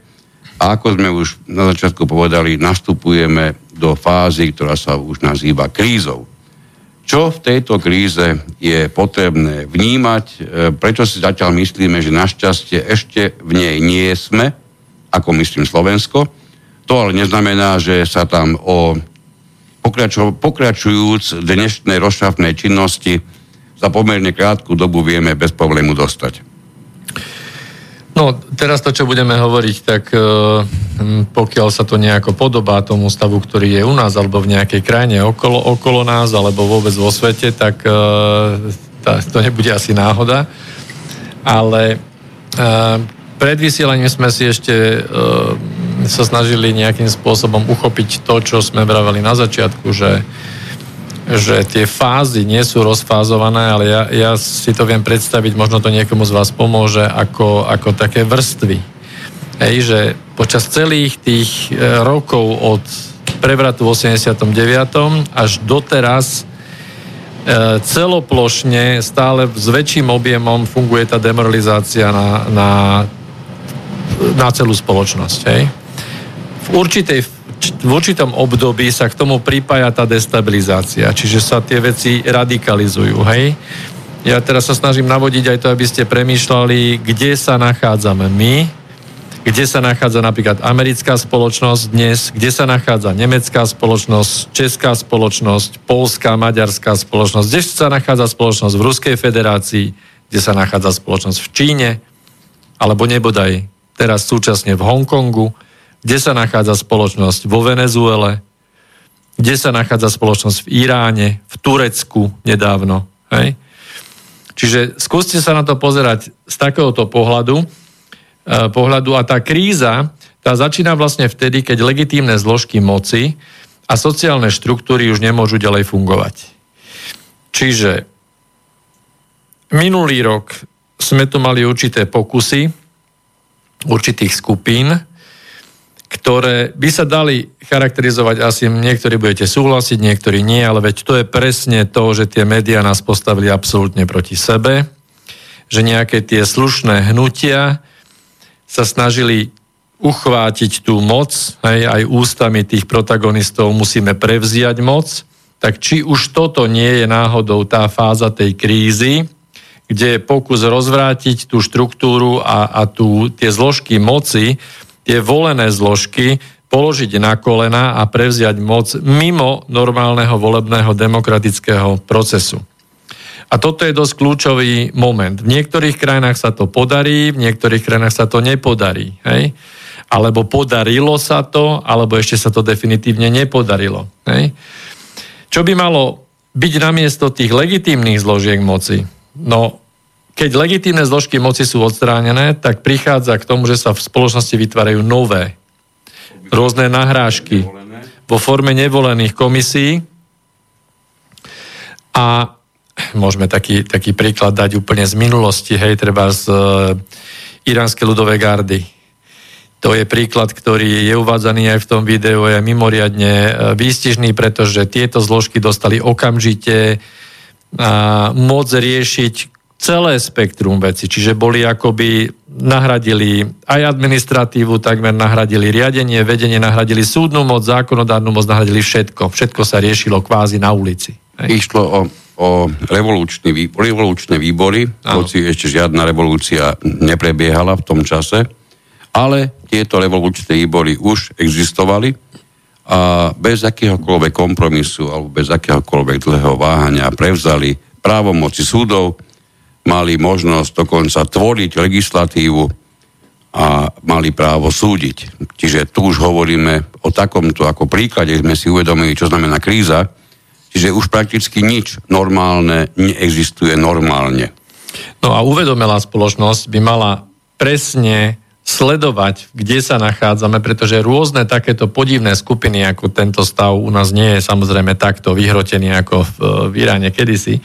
a ako sme už na začiatku povedali, nastupujeme do fázy, ktorá sa už nazýva krízou. Čo v tejto kríze je potrebné vnímať, e, prečo si zatiaľ myslíme, že našťastie ešte v nej nie sme, ako myslím Slovensko. To ale neznamená, že sa tam o pokračujúc dnešnej rozšafnej činnosti za pomerne krátku dobu vieme bez problému dostať. No, teraz to, čo budeme hovoriť, tak e, pokiaľ sa to nejako podobá tomu stavu, ktorý je u nás, alebo v nejakej krajine okolo, okolo nás, alebo vôbec vo svete, tak e, tá, to nebude asi náhoda. Ale e, pred vysielaním sme si ešte sa snažili nejakým spôsobom uchopiť to, čo sme vraveli na začiatku, že že tie fázy nie sú rozfázované, ale ja, ja si to viem predstaviť, možno to niekomu z vás pomôže, ako, ako také vrstvy. Hej, že počas celých tých e, rokov od prevratu v 89. až doteraz e, celoplošne stále s väčším objemom funguje tá demoralizácia na, na, na celú spoločnosť. Hej. V určitej v určitom období sa k tomu pripája tá destabilizácia, čiže sa tie veci radikalizujú, hej? Ja teraz sa snažím navodiť aj to, aby ste premýšľali, kde sa nachádzame my, kde sa nachádza napríklad americká spoločnosť dnes, kde sa nachádza nemecká spoločnosť, česká spoločnosť, polská, maďarská spoločnosť, kde sa nachádza spoločnosť v Ruskej federácii, kde sa nachádza spoločnosť v Číne, alebo nebodaj teraz súčasne v Hongkongu, kde sa nachádza spoločnosť vo Venezuele, kde sa nachádza spoločnosť v Iráne, v Turecku nedávno. Hej? Čiže skúste sa na to pozerať z takéhoto pohľadu, e, pohľadu a tá kríza, tá začína vlastne vtedy, keď legitímne zložky moci a sociálne štruktúry už nemôžu ďalej fungovať. Čiže minulý rok sme tu mali určité pokusy určitých skupín, ktoré by sa dali charakterizovať, asi niektorí budete súhlasiť, niektorí nie, ale veď to je presne to, že tie médiá nás postavili absolútne proti sebe, že nejaké tie slušné hnutia sa snažili uchvátiť tú moc, hej, aj ústami tých protagonistov musíme prevziať moc, tak či už toto nie je náhodou tá fáza tej krízy, kde je pokus rozvrátiť tú štruktúru a, a tú, tie zložky moci, tie volené zložky položiť na kolena a prevziať moc mimo normálneho volebného demokratického procesu. A toto je dosť kľúčový moment. V niektorých krajinách sa to podarí, v niektorých krajinách sa to nepodarí. Hej? Alebo podarilo sa to, alebo ešte sa to definitívne nepodarilo. Hej? Čo by malo byť namiesto tých legitímnych zložiek moci? No, keď legitímne zložky moci sú odstránené, tak prichádza k tomu, že sa v spoločnosti vytvárajú nové rôzne nahrážky vo forme nevolených komisí a môžeme taký, taký príklad dať úplne z minulosti, hej, treba z e, iránskej ľudovej gardy. To je príklad, ktorý je uvádzaný aj v tom videu, je mimoriadne e, výstižný, pretože tieto zložky dostali okamžite a, moc riešiť celé spektrum veci, čiže boli akoby nahradili aj administratívu, takmer nahradili riadenie, vedenie, nahradili súdnu moc, zákonodárnu moc, nahradili všetko. Všetko sa riešilo kvázi na ulici. Išlo o, o revolučný, revolučné výbory, hoci ešte žiadna revolúcia neprebiehala v tom čase, ale tieto revolučné výbory už existovali a bez akéhokoľvek kompromisu alebo bez akéhokoľvek dlhého váhania prevzali právomoci súdov, mali možnosť dokonca tvoriť legislatívu a mali právo súdiť. Čiže tu už hovoríme o takomto ako príklade, sme si uvedomili, čo znamená kríza, čiže už prakticky nič normálne neexistuje normálne. No a uvedomelá spoločnosť by mala presne sledovať, kde sa nachádzame, pretože rôzne takéto podivné skupiny, ako tento stav u nás nie je samozrejme takto vyhrotený ako v, v Iráne kedysi,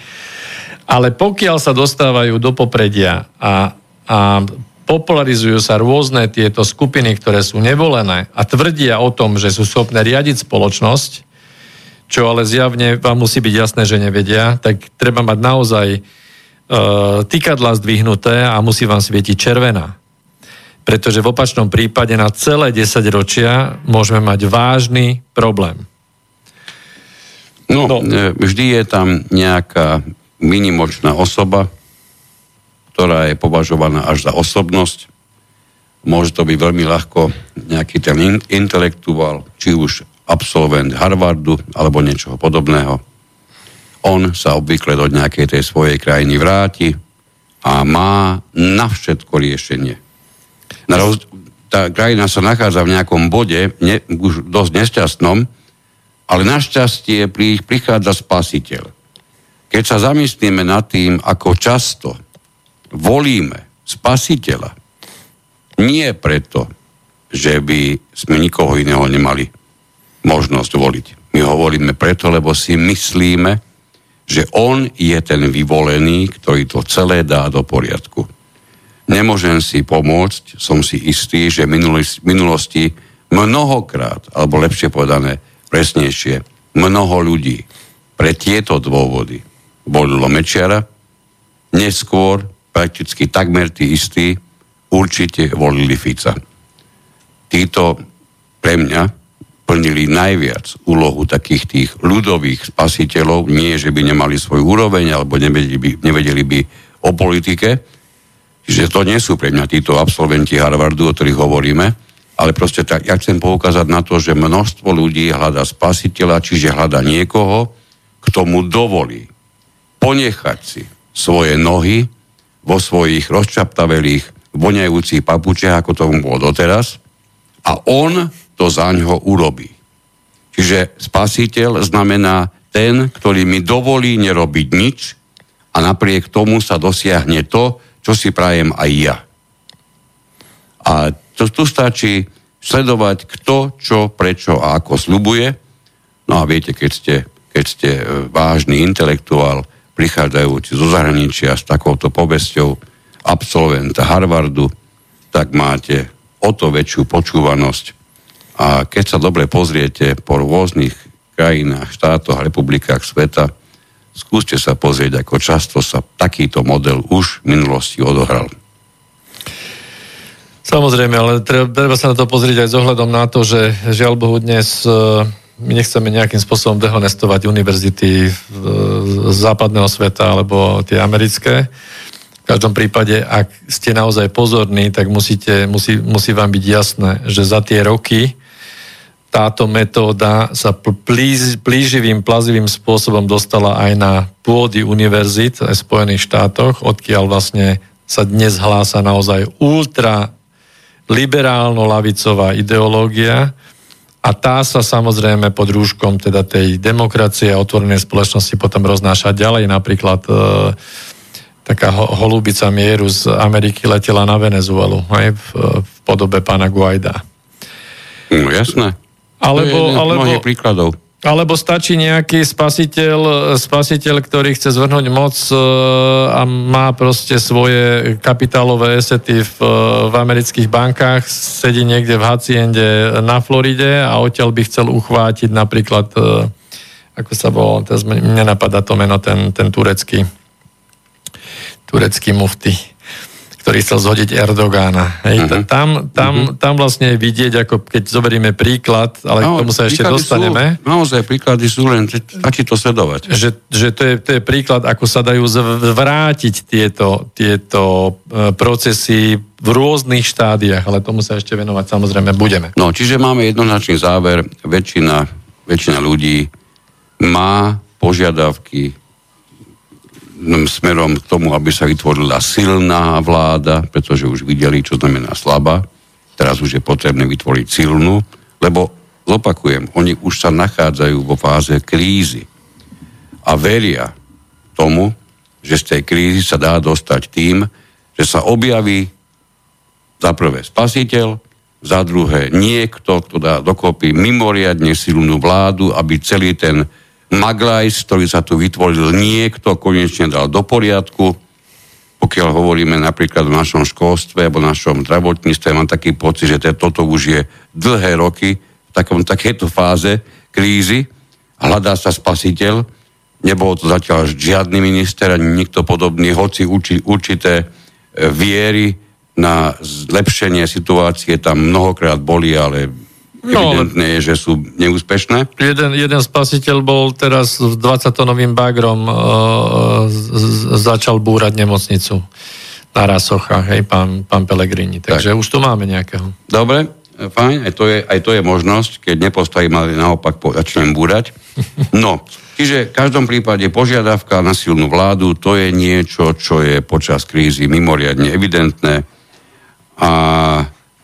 ale pokiaľ sa dostávajú do popredia a, a popularizujú sa rôzne tieto skupiny, ktoré sú nevolené a tvrdia o tom, že sú schopné riadiť spoločnosť, čo ale zjavne vám musí byť jasné, že nevedia, tak treba mať naozaj e, tykadla zdvihnuté a musí vám svietiť červená. Pretože v opačnom prípade na celé 10 ročia môžeme mať vážny problém. No, no, e, vždy je tam nejaká minimočná osoba, ktorá je považovaná až za osobnosť. Môže to byť veľmi ľahko nejaký ten intelektuál, či už absolvent Harvardu alebo niečoho podobného. On sa obvykle do nejakej tej svojej krajiny vráti a má na všetko riešenie. Na roz... Tá krajina sa nachádza v nejakom bode, ne, už dosť nešťastnom, ale našťastie pri, prichádza spasiteľ keď sa zamyslíme nad tým, ako často volíme spasiteľa, nie preto, že by sme nikoho iného nemali možnosť voliť. My ho volíme preto, lebo si myslíme, že on je ten vyvolený, ktorý to celé dá do poriadku. Nemôžem si pomôcť, som si istý, že v minulosti mnohokrát, alebo lepšie povedané, presnejšie, mnoho ľudí pre tieto dôvody volilo Mečiara, neskôr prakticky takmer tí istí určite volili Fica. Títo pre mňa plnili najviac úlohu takých tých ľudových spasiteľov, nie že by nemali svoj úroveň alebo nevedeli by, nevedeli by o politike, že to nie sú pre mňa títo absolventi Harvardu, o ktorých hovoríme, ale proste tak, ja chcem poukázať na to, že množstvo ľudí hľadá spasiteľa, čiže hľadá niekoho, kto mu dovolí ponechať si svoje nohy vo svojich rozčaptavelých, voňajúcich papučiach, ako tomu bolo doteraz, a on to za ňo urobí. Čiže spasiteľ znamená ten, ktorý mi dovolí nerobiť nič a napriek tomu sa dosiahne to, čo si prajem aj ja. A to, tu stačí sledovať kto, čo, prečo a ako slubuje. No a viete, keď ste, keď ste e, vážny intelektuál, prichádzajúci zo zahraničia s takouto povesťou absolventa Harvardu, tak máte o to väčšiu počúvanosť. A keď sa dobre pozriete po rôznych krajinách, štátoch a republikách sveta, skúste sa pozrieť, ako často sa takýto model už v minulosti odohral. Samozrejme, ale treba, treba sa na to pozrieť aj s ohľadom na to, že žiaľ Bohu dnes e, my nechceme nejakým spôsobom dehonestovať univerzity z západného sveta alebo tie americké. V každom prípade, ak ste naozaj pozorní, tak musíte, musí, musí vám byť jasné, že za tie roky táto metóda sa plíž, plíživým, plazivým spôsobom dostala aj na pôdy univerzit v Spojených štátoch, odkiaľ vlastne sa dnes hlása naozaj ultra liberálno-lavicová ideológia a tá sa samozrejme pod rúškom teda tej demokracie a otvorenej spoločnosti potom roznáša ďalej. Napríklad e, taká ho, holúbica mieru z Ameriky letela na Venezuelu aj, v, v podobe pána Guaida. No jasné. Alebo, alebo, príkladov. Alebo stačí nejaký spasiteľ, spasiteľ, ktorý chce zvrhnúť moc e, a má proste svoje kapitálové esety v, v amerických bankách, sedí niekde v haciende na Floride a odtiaľ by chcel uchvátiť napríklad, e, ako sa bol, teraz nenapadá to meno, ten, ten turecký, turecký mufty ktorý chcel zhodiť Erdogána. Hej, uh-huh. tam, tam, uh-huh. tam vlastne vidieť, ako keď zoberieme príklad, ale no, k tomu sa ešte dostaneme. Sú, naozaj príklady sú len, stačí to sledovať. Že, že to, je, to je príklad, ako sa dajú zvrátiť tieto, tieto e, procesy v rôznych štádiách, ale tomu sa ešte venovať samozrejme budeme. No, čiže máme jednoznačný záver, väčšina, väčšina ľudí má požiadavky smerom k tomu, aby sa vytvorila silná vláda, pretože už videli, čo znamená slabá. Teraz už je potrebné vytvoriť silnú, lebo zopakujem, oni už sa nachádzajú vo fáze krízy a veria tomu, že z tej krízy sa dá dostať tým, že sa objaví za prvé spasiteľ, za druhé niekto, kto dá dokopy mimoriadne silnú vládu, aby celý ten Maglajs, ktorý sa tu vytvoril, niekto konečne dal do poriadku. Pokiaľ hovoríme napríklad o našom školstve alebo našom zdravotníctve, mám taký pocit, že toto už je dlhé roky v takom, takéto fáze krízy. Hľadá sa spasiteľ. Nebol to zatiaľ žiadny minister ani nikto podobný, hoci urči, určité e, viery na zlepšenie situácie tam mnohokrát boli, ale No, Evidentné je, že sú neúspešné. Jeden, jeden spasiteľ bol teraz s 20-tonovým bagrom uh, z, začal búrať nemocnicu na Rasochách, hej, pán, pán Pelegrini. Takže tak. už tu máme nejakého. Dobre, fajn, aj to je, aj to je možnosť, keď nepostavím, ale naopak po, začnem búrať. No, čiže v každom prípade požiadavka na silnú vládu, to je niečo, čo je počas krízy mimoriadne evidentné. A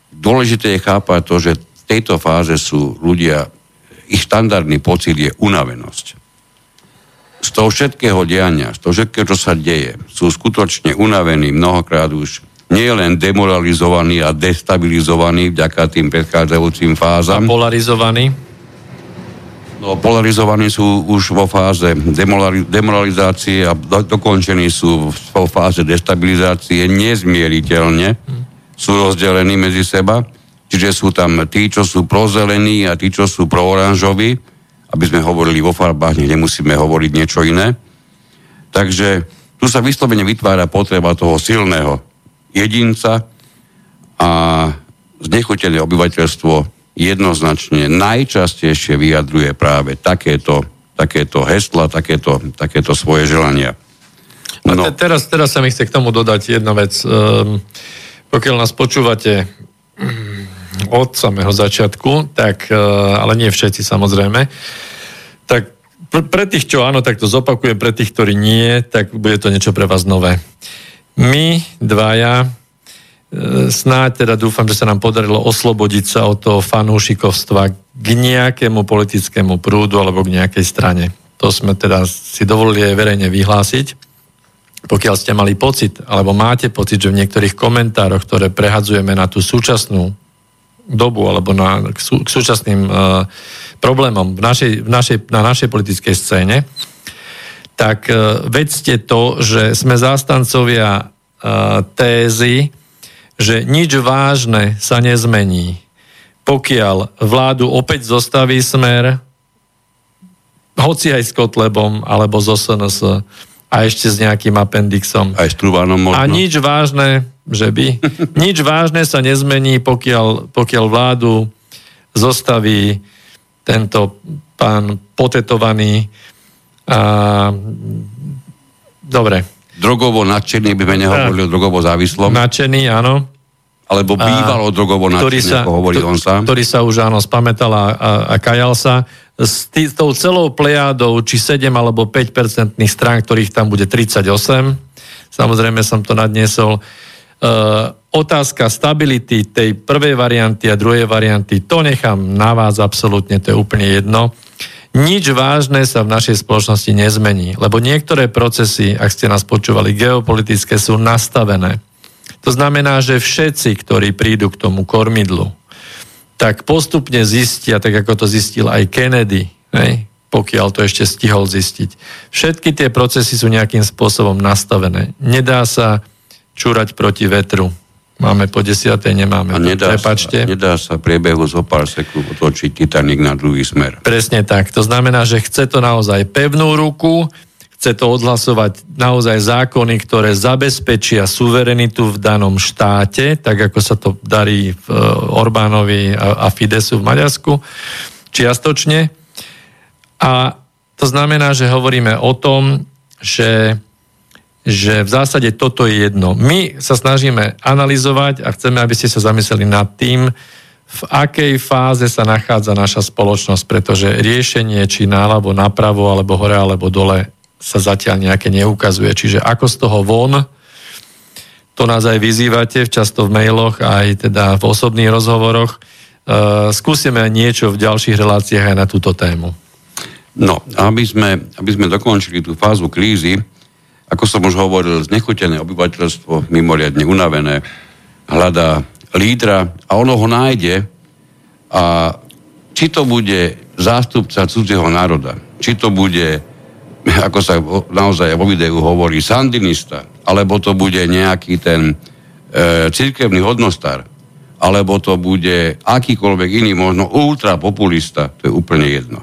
dôležité je chápať to, že tejto fáze sú ľudia, ich štandardný pocit je unavenosť. Z toho všetkého diania, z toho všetkého, čo sa deje, sú skutočne unavení mnohokrát už nie len demoralizovaní a destabilizovaní vďaka tým predchádzajúcim fázam. A polarizovaní? No, polarizovaní sú už vo fáze demoralizácie a do, dokončení sú vo fáze destabilizácie nezmieriteľne. Hm. Sú rozdelení medzi seba Čiže sú tam tí, čo sú prozelení a tí, čo sú prooranžoví, aby sme hovorili vo farbách, nemusíme hovoriť niečo iné. Takže tu sa vyslovene vytvára potreba toho silného jedinca a znechutené obyvateľstvo jednoznačne najčastejšie vyjadruje práve takéto, takéto hesla, takéto, takéto svoje želania. No. A te, teraz, teraz sa mi chce k tomu dodať jedna vec. Um, pokiaľ nás počúvate od samého začiatku, tak, e, ale nie všetci samozrejme, tak pre tých, čo áno, tak to zopakujem, pre tých, ktorí nie, tak bude to niečo pre vás nové. My dvaja, e, snáď teda dúfam, že sa nám podarilo oslobodiť sa od toho fanúšikovstva k nejakému politickému prúdu alebo k nejakej strane. To sme teda si dovolili aj verejne vyhlásiť. Pokiaľ ste mali pocit, alebo máte pocit, že v niektorých komentároch, ktoré prehadzujeme na tú súčasnú dobu alebo na, k, sú, k súčasným uh, problémom v našej, v našej, na našej politickej scéne, tak e, vedzte to, že sme zástancovia e, tézy, že nič vážne sa nezmení. Pokiaľ vládu opäť zostaví smer, hoci aj s Kotlebom, alebo z SNS, a ešte s nejakým appendixom. Aj s Trubanom možno. A nič vážne, že by, nič vážne sa nezmení, pokiaľ, pokiaľ vládu zostaví tento pán potetovaný a, dobre. Drogovo nadšený, by sme nehovorili o drogovo závislom. Nadšený, áno. Alebo bývalo a, drogovo nadšený, sa, ako hovorí on sám. Ktorý sa už áno spametal a, a, a kajal sa. S, tý, s tou celou plejádou, či 7 alebo 5 percentných strán, ktorých tam bude 38, samozrejme som to nadniesol, Uh, otázka stability tej prvej varianty a druhej varianty, to nechám na vás absolútne, to je úplne jedno. Nič vážne sa v našej spoločnosti nezmení, lebo niektoré procesy, ak ste nás počúvali, geopolitické sú nastavené. To znamená, že všetci, ktorí prídu k tomu kormidlu, tak postupne zistia, tak ako to zistil aj Kennedy, ne? pokiaľ to ešte stihol zistiť. Všetky tie procesy sú nejakým spôsobom nastavené. Nedá sa čúrať proti vetru. Máme po desiatej, nemáme. A nedá, Prepačte. sa, nedá sa priebehu zo pár sekúnd otočiť Titanic na druhý smer. Presne tak. To znamená, že chce to naozaj pevnú ruku, chce to odhlasovať naozaj zákony, ktoré zabezpečia suverenitu v danom štáte, tak ako sa to darí v e, Orbánovi a Fidesu v Maďarsku, čiastočne. A to znamená, že hovoríme o tom, že že v zásade toto je jedno. My sa snažíme analyzovať a chceme, aby ste sa zamysleli nad tým, v akej fáze sa nachádza naša spoločnosť, pretože riešenie či náľavo, napravo, alebo hore, alebo dole sa zatiaľ nejaké neukazuje. Čiže ako z toho von, to nás aj vyzývate, často v mailoch, aj teda v osobných rozhovoroch. Uh, skúsime niečo v ďalších reláciách aj na túto tému. No, aby sme, aby sme dokončili tú fázu krízy, ako som už hovoril, znechutené obyvateľstvo, mimoriadne unavené, hľadá lídra a ono ho nájde a či to bude zástupca cudzieho národa, či to bude, ako sa naozaj vo videu hovorí, sandinista, alebo to bude nejaký ten e, cirkevný hodnostár, alebo to bude akýkoľvek iný, možno ultrapopulista, to je úplne jedno.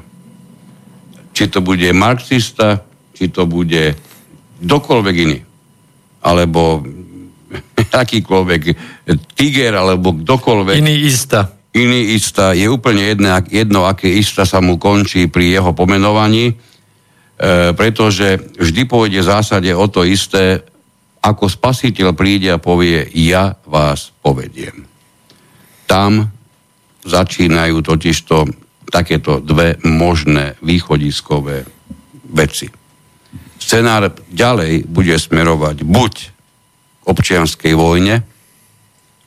Či to bude marxista, či to bude kdokoľvek iný, alebo akýkoľvek tiger, alebo kdokoľvek. Iný ista. Iný ista. Je úplne jedno, jedno, aké ista sa mu končí pri jeho pomenovaní, pretože vždy pôjde v zásade o to isté, ako spasiteľ príde a povie, ja vás povediem. Tam začínajú totižto takéto dve možné východiskové veci scenár ďalej bude smerovať buď k občianskej vojne,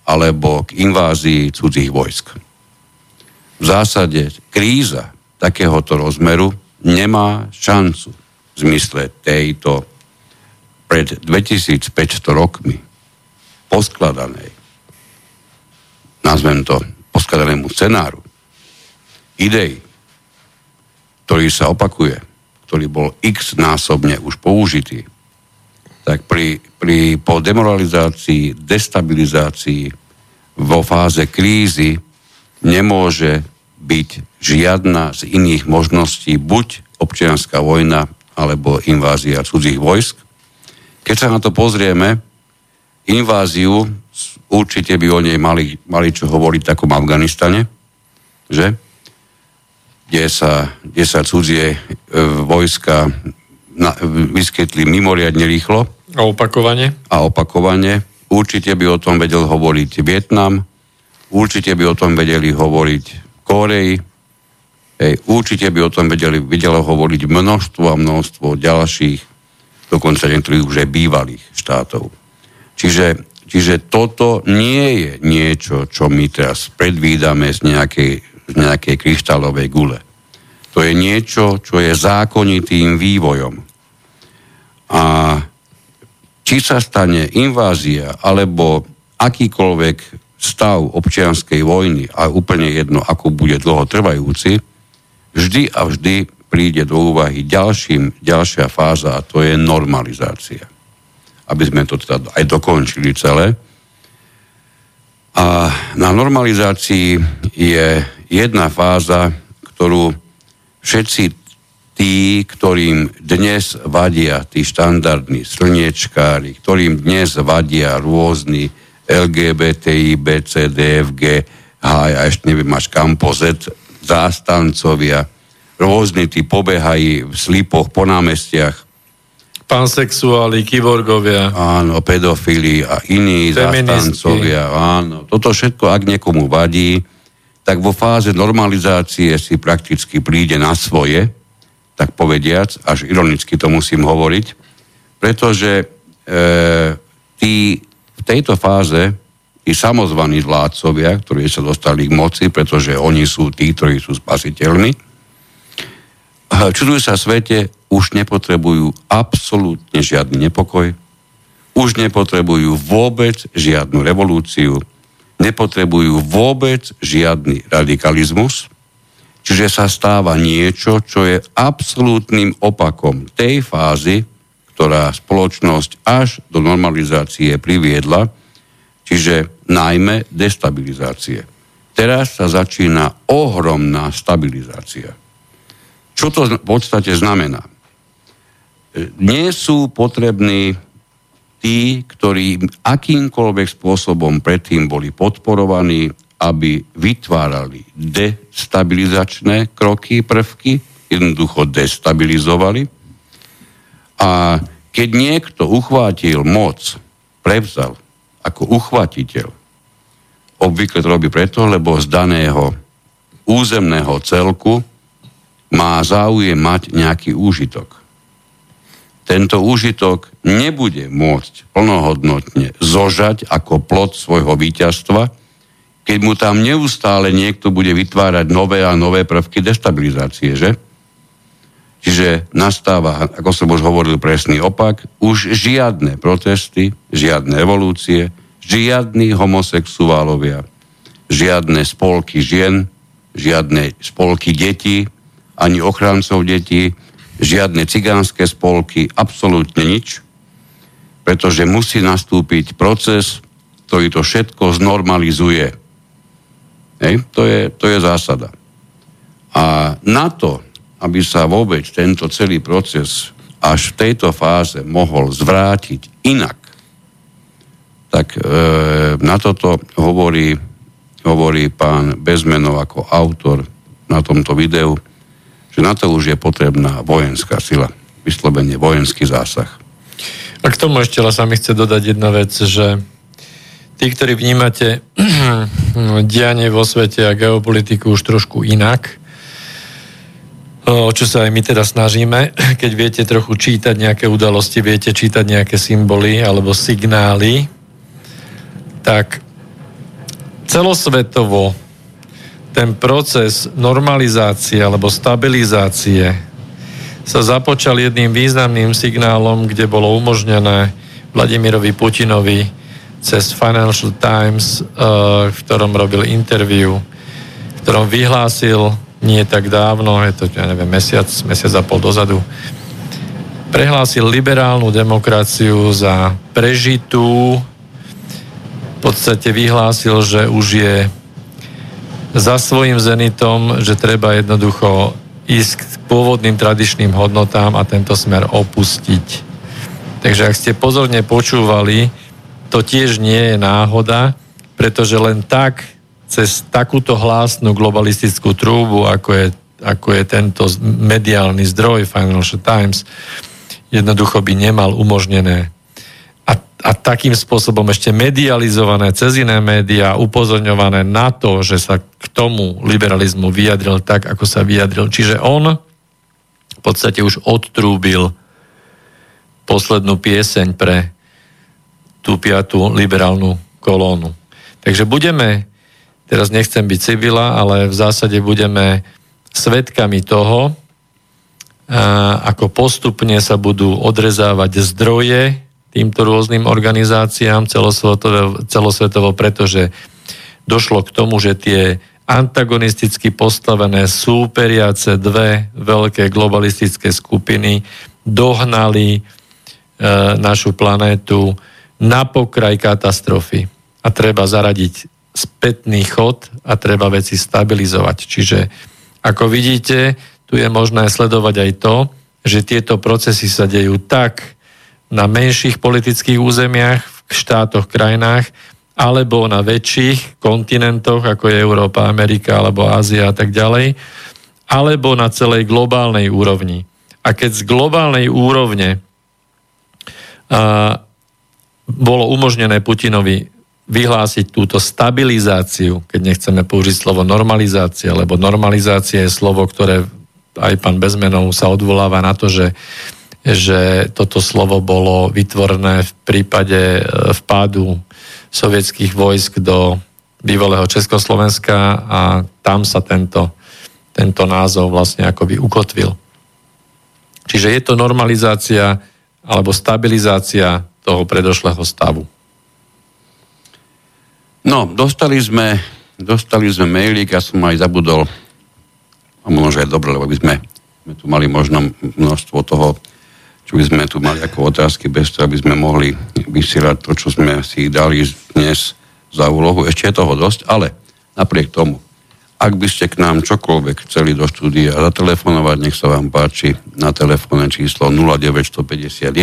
alebo k invázii cudzích vojsk. V zásade kríza takéhoto rozmeru nemá šancu v zmysle tejto pred 2500 rokmi poskladanej, nazvem to poskladanému scenáru, idei, ktorý sa opakuje ktorý bol x násobne už použitý, tak pri, pri, po demoralizácii, destabilizácii vo fáze krízy nemôže byť žiadna z iných možností, buď občianská vojna, alebo invázia cudzích vojsk. Keď sa na to pozrieme, inváziu, určite by o nej mali, mali čo hovoriť takom Afganistane, že? kde sa, kde sa cudzie e, vojska na, vyskytli mimoriadne rýchlo. A opakovane? A opakovane. Určite by o tom vedel hovoriť Vietnam, určite by o tom vedeli hovoriť Koreji, Hej, určite by o tom vedeli, vedelo hovoriť množstvo a množstvo ďalších, dokonca niektorých už aj bývalých štátov. Čiže, čiže toto nie je niečo, čo my teraz predvídame z nejakej z nejakej kryštálovej gule. To je niečo, čo je zákonitým vývojom. A či sa stane invázia alebo akýkoľvek stav občianskej vojny, a úplne jedno, ako bude dlho trvajúci, vždy a vždy príde do úvahy ďalším, ďalšia fáza a to je normalizácia. Aby sme to teda aj dokončili celé. A na normalizácii je jedna fáza, ktorú všetci tí, ktorým dnes vadia tí štandardní slniečkári, ktorým dnes vadia rôzni LGBTI, BCDFG, a ešte neviem, máš kampozet, zástancovia, rôzni tí pobehají v slipoch po námestiach. Pansexuáli, kyborgovia. Áno, pedofili a iní zástancovia. Áno, toto všetko, ak niekomu vadí, tak vo fáze normalizácie si prakticky príde na svoje, tak povediac, až ironicky to musím hovoriť, pretože e, tí tejto fáze tí samozvaní vládcovia, ktorí sa dostali k moci, pretože oni sú tí, ktorí sú spasiteľmi, čudujú sa svete, už nepotrebujú absolútne žiadny nepokoj, už nepotrebujú vôbec žiadnu revolúciu, nepotrebujú vôbec žiadny radikalizmus, čiže sa stáva niečo, čo je absolútnym opakom tej fázy, ktorá spoločnosť až do normalizácie priviedla, čiže najmä destabilizácie. Teraz sa začína ohromná stabilizácia. Čo to v podstate znamená? Nie sú potrební tí, ktorí akýmkoľvek spôsobom predtým boli podporovaní, aby vytvárali destabilizačné kroky, prvky, jednoducho destabilizovali. A keď niekto uchvátil moc, prevzal ako uchvatiteľ. Obvykle to robí preto, lebo z daného územného celku má záujem mať nejaký úžitok. Tento úžitok nebude môcť plnohodnotne zožať ako plod svojho víťazstva, keď mu tam neustále niekto bude vytvárať nové a nové prvky destabilizácie, že? Čiže nastáva, ako som už hovoril, presný opak, už žiadne protesty, žiadne revolúcie, žiadni homosexuálovia, žiadne spolky žien, žiadne spolky detí, ani ochrancov detí, žiadne cigánske spolky, absolútne nič, pretože musí nastúpiť proces, ktorý to všetko znormalizuje. Hej? To, je, to je zásada. A na to, aby sa vôbec tento celý proces až v tejto fáze mohol zvrátiť inak, tak e, na toto hovorí, hovorí pán Bezmenov ako autor na tomto videu, že na to už je potrebná vojenská sila, vyslovene vojenský zásah. A k tomu ešte sa mi chce dodať jedna vec, že tí, ktorí vnímate dianie vo svete a geopolitiku už trošku inak, o čo sa aj my teda snažíme, keď viete trochu čítať nejaké udalosti, viete čítať nejaké symboly alebo signály, tak celosvetovo ten proces normalizácie alebo stabilizácie sa započal jedným významným signálom, kde bolo umožnené Vladimirovi Putinovi cez Financial Times, eh, v ktorom robil interview, v ktorom vyhlásil nie tak dávno, je to, ja neviem, mesiac, mesiac a pol dozadu, prehlásil liberálnu demokraciu za prežitú, v podstate vyhlásil, že už je za svojim zenitom, že treba jednoducho ísť k pôvodným tradičným hodnotám a tento smer opustiť. Takže ak ste pozorne počúvali, to tiež nie je náhoda, pretože len tak cez takúto hlásnu globalistickú trúbu, ako je, ako je tento mediálny zdroj Financial Times, jednoducho by nemal umožnené a takým spôsobom ešte medializované cez iné médiá, upozorňované na to, že sa k tomu liberalizmu vyjadril tak, ako sa vyjadril. Čiže on v podstate už odtrúbil poslednú pieseň pre tú piatú liberálnu kolónu. Takže budeme, teraz nechcem byť civila, ale v zásade budeme svetkami toho, ako postupne sa budú odrezávať zdroje týmto rôznym organizáciám celosvetovo, celosvetovo pretože došlo k tomu, že tie antagonisticky postavené súperiace dve veľké globalistické skupiny dohnali e, našu planétu na pokraj katastrofy. A treba zaradiť spätný chod a treba veci stabilizovať. Čiže ako vidíte, tu je možné sledovať aj to, že tieto procesy sa dejú tak na menších politických územiach, v štátoch, krajinách, alebo na väčších kontinentoch, ako je Európa, Amerika alebo Ázia a tak ďalej, alebo na celej globálnej úrovni. A keď z globálnej úrovne a, bolo umožnené Putinovi vyhlásiť túto stabilizáciu, keď nechceme použiť slovo normalizácia, lebo normalizácia je slovo, ktoré aj pán Bezmenov sa odvoláva na to, že, že toto slovo bolo vytvorené v prípade e, vpádu sovietských vojsk do bývalého Československa a tam sa tento, tento názov vlastne akoby ukotvil. Čiže je to normalizácia alebo stabilizácia toho predošlého stavu. No, dostali sme, dostali sme mailík, ja som aj zabudol, a možno, že je dobre, lebo by sme, sme tu mali možno množstvo toho čo by sme tu mali ako otázky, bez toho, aby sme mohli vysielať to, čo sme si dali dnes za úlohu. Ešte je toho dosť, ale napriek tomu, ak by ste k nám čokoľvek chceli do štúdia zatelefonovať, nech sa vám páči na telefónne číslo 0951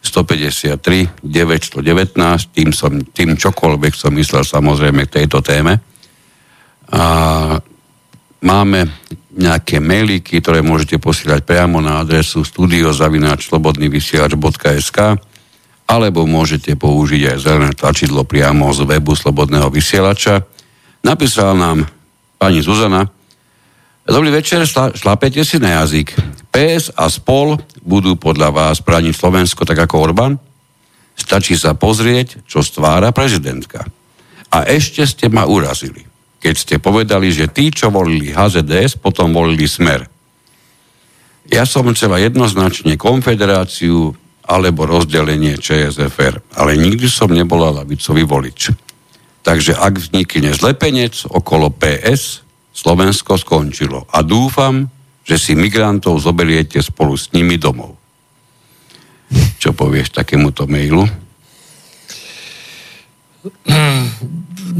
153 919, tým, som, tým čokoľvek som myslel samozrejme k tejto téme. A máme nejaké mailíky, ktoré môžete posielať priamo na adresu studiozavináčslobodnyvysielač.sk alebo môžete použiť aj zelené tlačidlo priamo z webu Slobodného vysielača. Napísala nám pani Zuzana, Dobrý večer, šla, šlapete si na jazyk. PS a spol budú podľa vás brániť Slovensko tak ako Orbán? Stačí sa pozrieť, čo stvára prezidentka. A ešte ste ma urazili keď ste povedali, že tí, čo volili HZDS, potom volili Smer. Ja som chcela jednoznačne konfederáciu alebo rozdelenie ČSFR, ale nikdy som nebola lavicový volič. Takže ak vznikne zlepenec okolo PS, Slovensko skončilo. A dúfam, že si migrantov zoberiete spolu s nimi domov. Čo povieš takémuto mailu?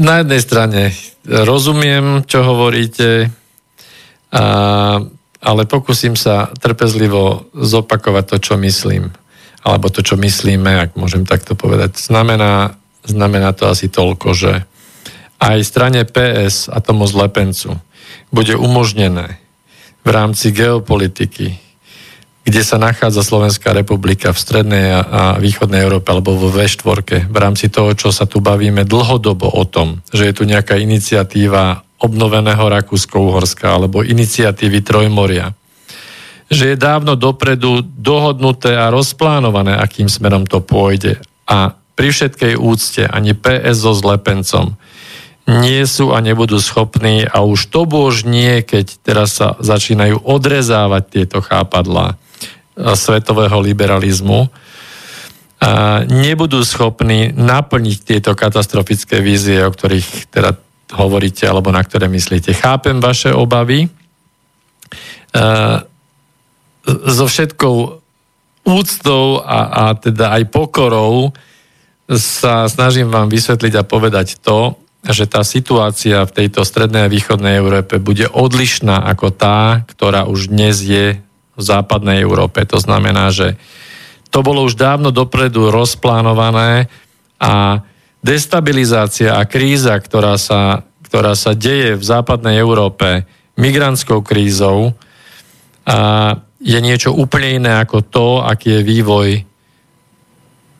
Na jednej strane rozumiem, čo hovoríte, a, ale pokúsim sa trpezlivo zopakovať to, čo myslím. Alebo to, čo myslíme, ak môžem takto povedať. Znamená, znamená to asi toľko, že aj strane PS a tomu zlepencu bude umožnené v rámci geopolitiky kde sa nachádza Slovenská republika v strednej a východnej Európe alebo vo V4 v rámci toho, čo sa tu bavíme dlhodobo o tom, že je tu nejaká iniciatíva obnoveného Rakúsko-Uhorska alebo iniciatívy Trojmoria, že je dávno dopredu dohodnuté a rozplánované, akým smerom to pôjde. A pri všetkej úcte ani PS so zlepencom nie sú a nebudú schopní a už to bož nie, keď teraz sa začínajú odrezávať tieto chápadlá svetového liberalizmu, a nebudú schopní naplniť tieto katastrofické vízie, o ktorých teda hovoríte alebo na ktoré myslíte. Chápem vaše obavy. So všetkou úctou a, a teda aj pokorou sa snažím vám vysvetliť a povedať to, že tá situácia v tejto strednej a východnej Európe bude odlišná ako tá, ktorá už dnes je v západnej Európe. To znamená, že to bolo už dávno dopredu rozplánované a destabilizácia a kríza, ktorá sa, ktorá sa deje v západnej Európe migrantskou krízou, a je niečo úplne iné ako to, aký je vývoj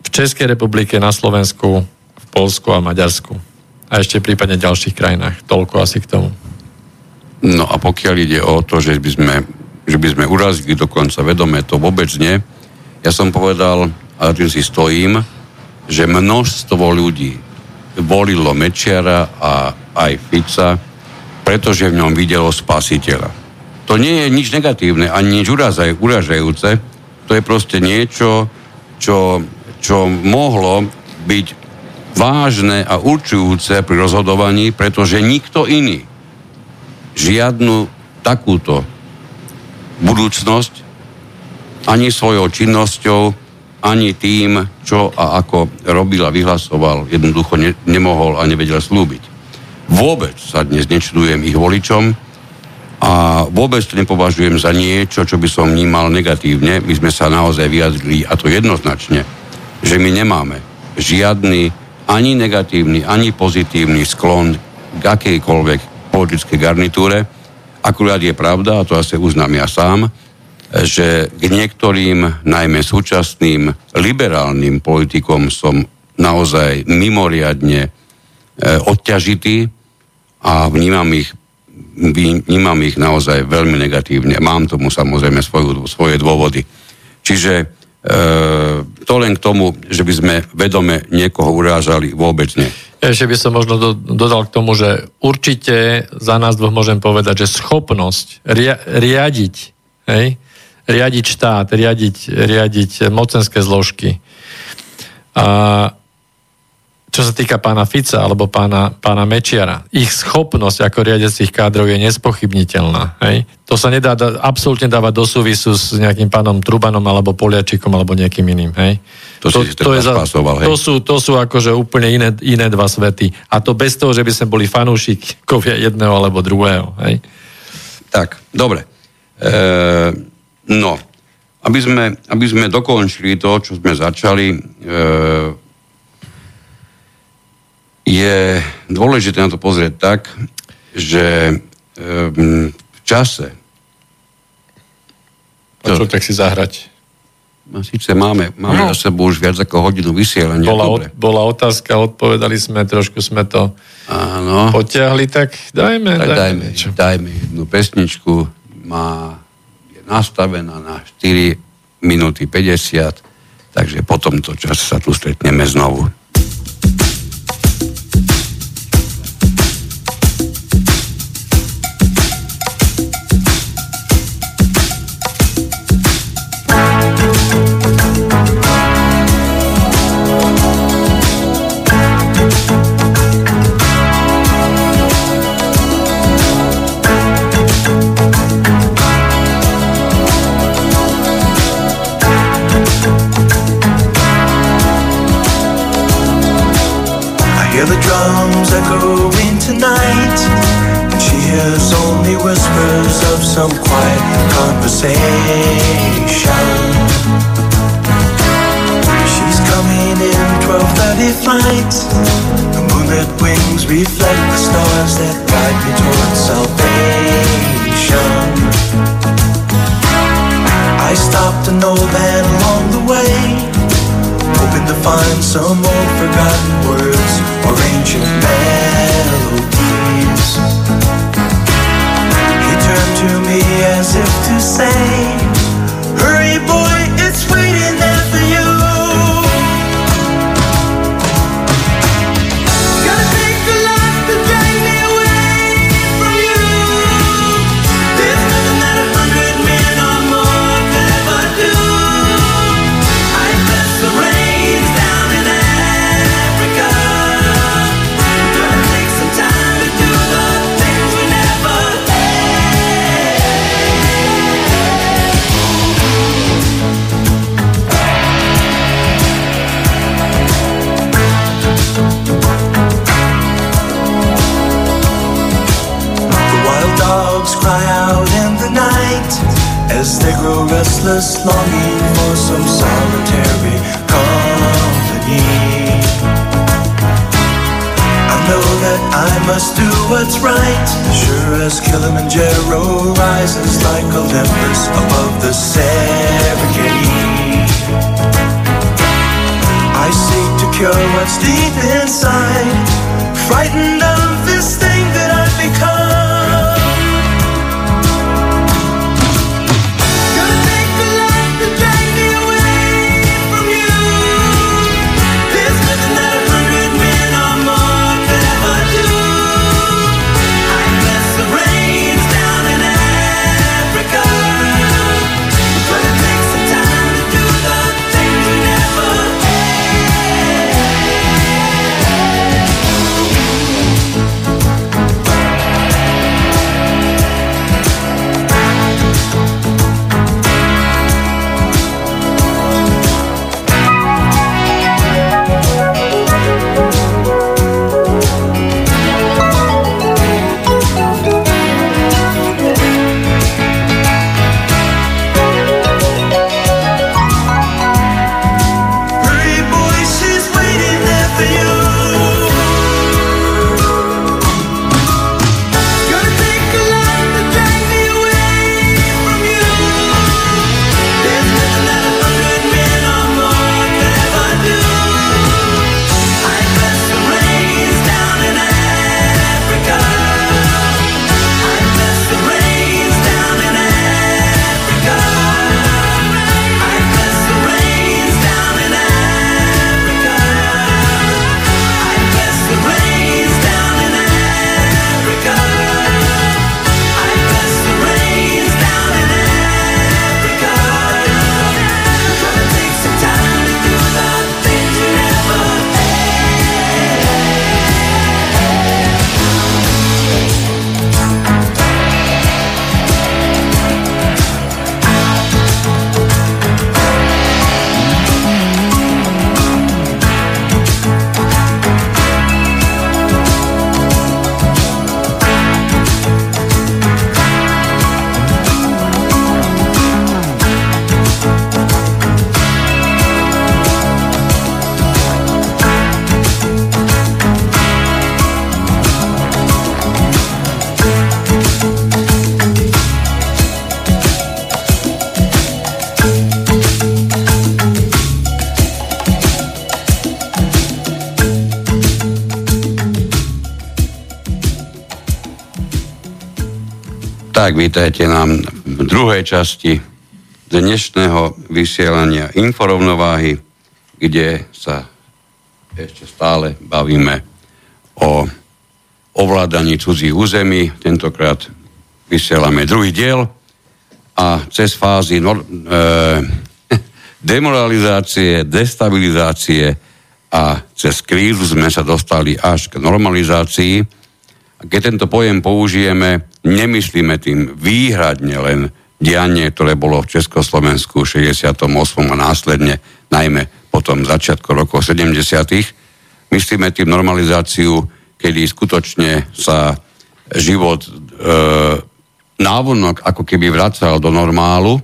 v Českej republike, na Slovensku, v Polsku a Maďarsku. A ešte prípadne ďalších krajinách. Toľko asi k tomu. No a pokiaľ ide o to, že by sme že by sme urazili dokonca vedome, to vôbec nie. Ja som povedal, a tým si stojím, že množstvo ľudí volilo Mečiara a aj Fica, pretože v ňom videlo spasiteľa. To nie je nič negatívne, ani nič uražajúce. To je proste niečo, čo, čo mohlo byť vážne a určujúce pri rozhodovaní, pretože nikto iný žiadnu takúto budúcnosť ani svojou činnosťou, ani tým, čo a ako robil a vyhlasoval, jednoducho ne, nemohol a nevedel slúbiť. Vôbec sa dnes nečudujem ich voličom a vôbec to nepovažujem za niečo, čo by som vnímal negatívne. My sme sa naozaj vyjadrili, a to jednoznačne, že my nemáme žiadny ani negatívny, ani pozitívny sklon k akejkoľvek politickej garnitúre. Akurát je pravda, a to asi uznám ja sám, že k niektorým, najmä súčasným liberálnym politikom som naozaj mimoriadne e, odťažitý a vnímam ich, vnímam ich naozaj veľmi negatívne. Mám tomu samozrejme svoju, svoje dôvody. Čiže e, to len k tomu, že by sme vedome niekoho urážali, vôbec nie. Ešte by som možno do, dodal k tomu, že určite za nás dvoch môžem povedať, že schopnosť ria, riadiť, hej, riadiť štát, riadiť, riadiť mocenské zložky. A čo sa týka pána Fica alebo pána, pána Mečiara, ich schopnosť ako riadiacich kádrov je nespochybniteľná. Hej? To sa nedá da, absolútne dávať do súvisu s nejakým pánom Trubanom alebo Poliačikom alebo niekým iným. Hej? To, to, to, je za, hej? to, sú, to sú akože úplne iné, iné dva svety. A to bez toho, že by sme boli fanúšikovia jedného alebo druhého. Hej? Tak, dobre. E- No, aby sme, aby sme dokončili to, čo sme začali, e, je dôležité na to pozrieť tak, že e, v čase... A čo tak si zahrať? No, Sice máme, máme no. za sebou už viac ako hodinu vysielania. Bola, bola otázka, odpovedali sme, trošku sme to Áno. potiahli, tak dajme. Tak dajme, dajme, dajme jednu pesničku. Má nastavená na 4 minúty 50, takže po tomto čase sa tu stretneme znovu. Tak, vítajte nám v druhej časti dnešného vysielania Inforovnováhy, kde sa ešte stále bavíme o ovládaní cudzích území. Tentokrát vysielame druhý diel a cez fázy no, e, demoralizácie, destabilizácie a cez krízu sme sa dostali až k normalizácii a keď tento pojem použijeme, nemyslíme tým výhradne len dianie, ktoré bolo v Československu v 68. a následne, najmä potom začiatku rokov 70. Myslíme tým normalizáciu, kedy skutočne sa život e, návonok ako keby vracal do normálu,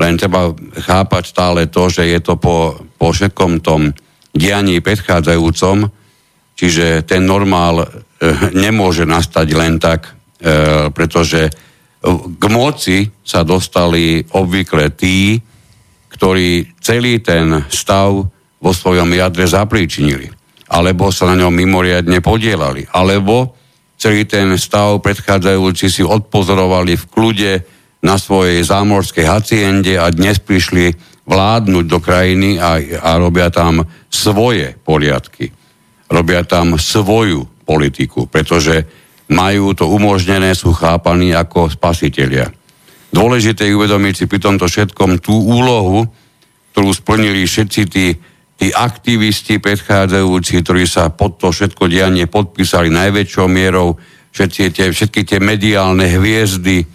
len treba chápať stále to, že je to po, po všetkom tom dianí predchádzajúcom, čiže ten normál Eh, nemôže nastať len tak, pretože k moci sa dostali obvykle tí, ktorí celý ten stav vo svojom jadre zapríčinili, alebo sa na ňom mimoriadne podielali, alebo celý ten stav predchádzajúci si odpozorovali v kľude na svojej zámorskej haciende a dnes prišli vládnuť do krajiny a, a robia tam svoje poriadky. Robia tam svoju politiku, pretože majú to umožnené, sú chápaní ako spasitelia. Dôležité je uvedomiť si pri tomto všetkom tú úlohu, ktorú splnili všetci tí, tí aktivisti predchádzajúci, ktorí sa pod to všetko dianie podpísali najväčšou mierou, všetky tie, všetky tie mediálne hviezdy,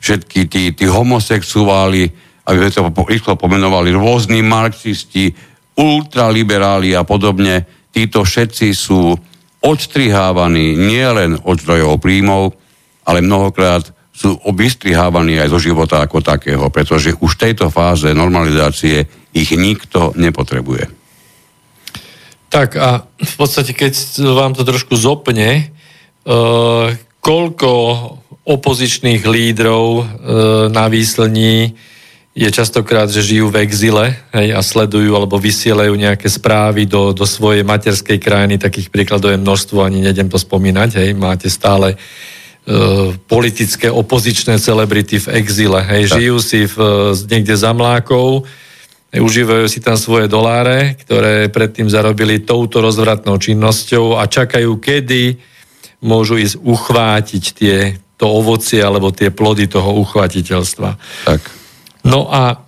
všetky tí, tí homosexuáli, aby sme to rýchlo pomenovali, rôzni marxisti, ultraliberáli a podobne, títo všetci sú odstrihávaní nielen od zdrojov príjmov, ale mnohokrát sú vystrihávaní aj zo života ako takého, pretože už v tejto fáze normalizácie ich nikto nepotrebuje. Tak a v podstate, keď vám to trošku zopne, uh, koľko opozičných lídrov uh, na výslní je častokrát, že žijú v exile hej, a sledujú alebo vysielajú nejaké správy do, do svojej materskej krajiny. Takých príkladov je množstvo, ani nedem to spomínať. Hej. Máte stále uh, politické opozičné celebrity v exile. Hej. Žijú si v, niekde za mlákov, užívajú si tam svoje doláre, ktoré predtým zarobili touto rozvratnou činnosťou a čakajú, kedy môžu ísť uchvátiť tie, to ovocie alebo tie plody toho uchvatiteľstva. Tak. No a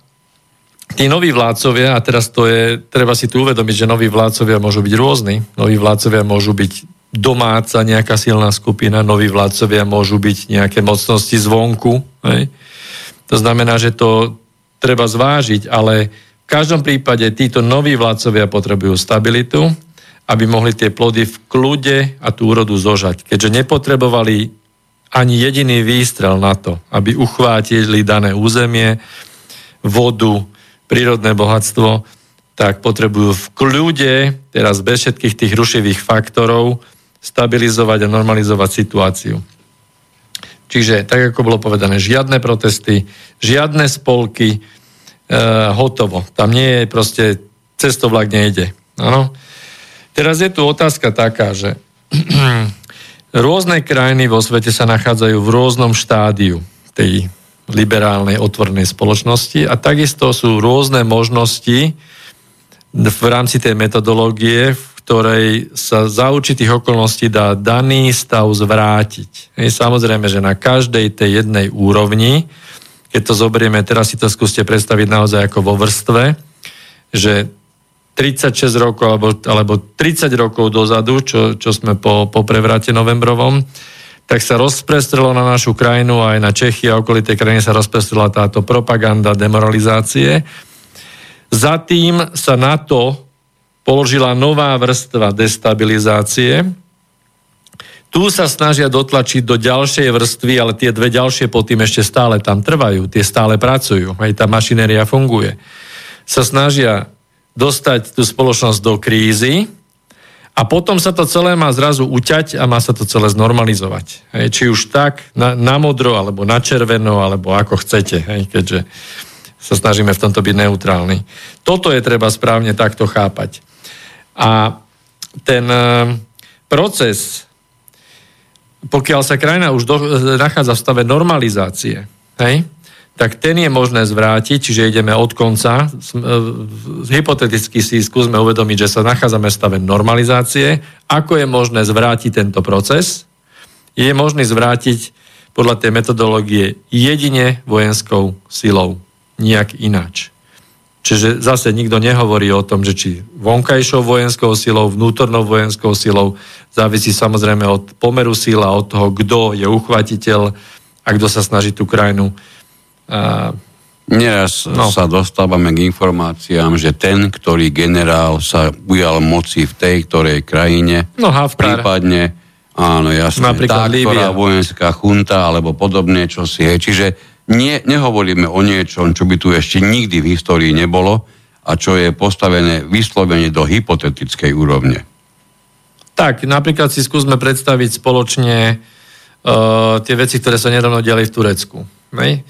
tí noví vládcovia, a teraz to je, treba si tu uvedomiť, že noví vládcovia môžu byť rôzni. Noví vládcovia môžu byť domáca nejaká silná skupina, noví vládcovia môžu byť nejaké mocnosti zvonku. Hej. To znamená, že to treba zvážiť, ale v každom prípade títo noví vládcovia potrebujú stabilitu, aby mohli tie plody v kľude a tú úrodu zožať. Keďže nepotrebovali ani jediný výstrel na to, aby uchvátili dané územie, vodu, prírodné bohatstvo, tak potrebujú v kľude, teraz bez všetkých tých rušivých faktorov, stabilizovať a normalizovať situáciu. Čiže, tak ako bolo povedané, žiadne protesty, žiadne spolky, e, hotovo. Tam nie je proste, cestovlak nejde. Ano? Teraz je tu otázka taká, že Rôzne krajiny vo svete sa nachádzajú v rôznom štádiu tej liberálnej otvornej spoločnosti a takisto sú rôzne možnosti v rámci tej metodológie, v ktorej sa za určitých okolností dá daný stav zvrátiť. Hej, samozrejme, že na každej tej jednej úrovni, keď to zoberieme, teraz si to skúste predstaviť naozaj ako vo vrstve, že 36 rokov alebo, alebo 30 rokov dozadu, čo, čo sme po, po prevrate novembrovom, tak sa rozprestrelo na našu krajinu aj na Čechy a okolité krajiny sa rozprestrela táto propaganda demoralizácie. Za tým sa na to položila nová vrstva destabilizácie. Tu sa snažia dotlačiť do ďalšej vrstvy, ale tie dve ďalšie pod tým ešte stále tam trvajú, tie stále pracujú, aj tá mašinéria funguje. Sa snažia dostať tú spoločnosť do krízy a potom sa to celé má zrazu uťať a má sa to celé znormalizovať. Hej, či už tak, na, na modro, alebo na červeno, alebo ako chcete, hej, keďže sa snažíme v tomto byť neutrálni. Toto je treba správne takto chápať. A ten e, proces pokiaľ sa krajina už do, nachádza v stave normalizácie, hej, tak ten je možné zvrátiť, čiže ideme od konca. Hypoteticky si skúsme uvedomiť, že sa nachádzame v stave normalizácie. Ako je možné zvrátiť tento proces? Je možné zvrátiť podľa tej metodológie jedine vojenskou silou, nijak ináč. Čiže zase nikto nehovorí o tom, že či vonkajšou vojenskou silou, vnútornou vojenskou silou, závisí samozrejme od pomeru síla, od toho, kto je uchvatiteľ a kto sa snaží tú krajinu Uh, Neraz no. sa dostávame k informáciám, že ten, ktorý generál sa ujal moci v tej ktorej krajine, no, Haftar. prípadne, áno, jasne, Napríklad tá, Líbia. ktorá vojenská chunta alebo podobne, čo si je. Čiže nie, nehovoríme o niečom, čo by tu ešte nikdy v histórii nebolo a čo je postavené vyslovene do hypotetickej úrovne. Tak, napríklad si skúsme predstaviť spoločne uh, tie veci, ktoré sa nedávno diali v Turecku. Nej?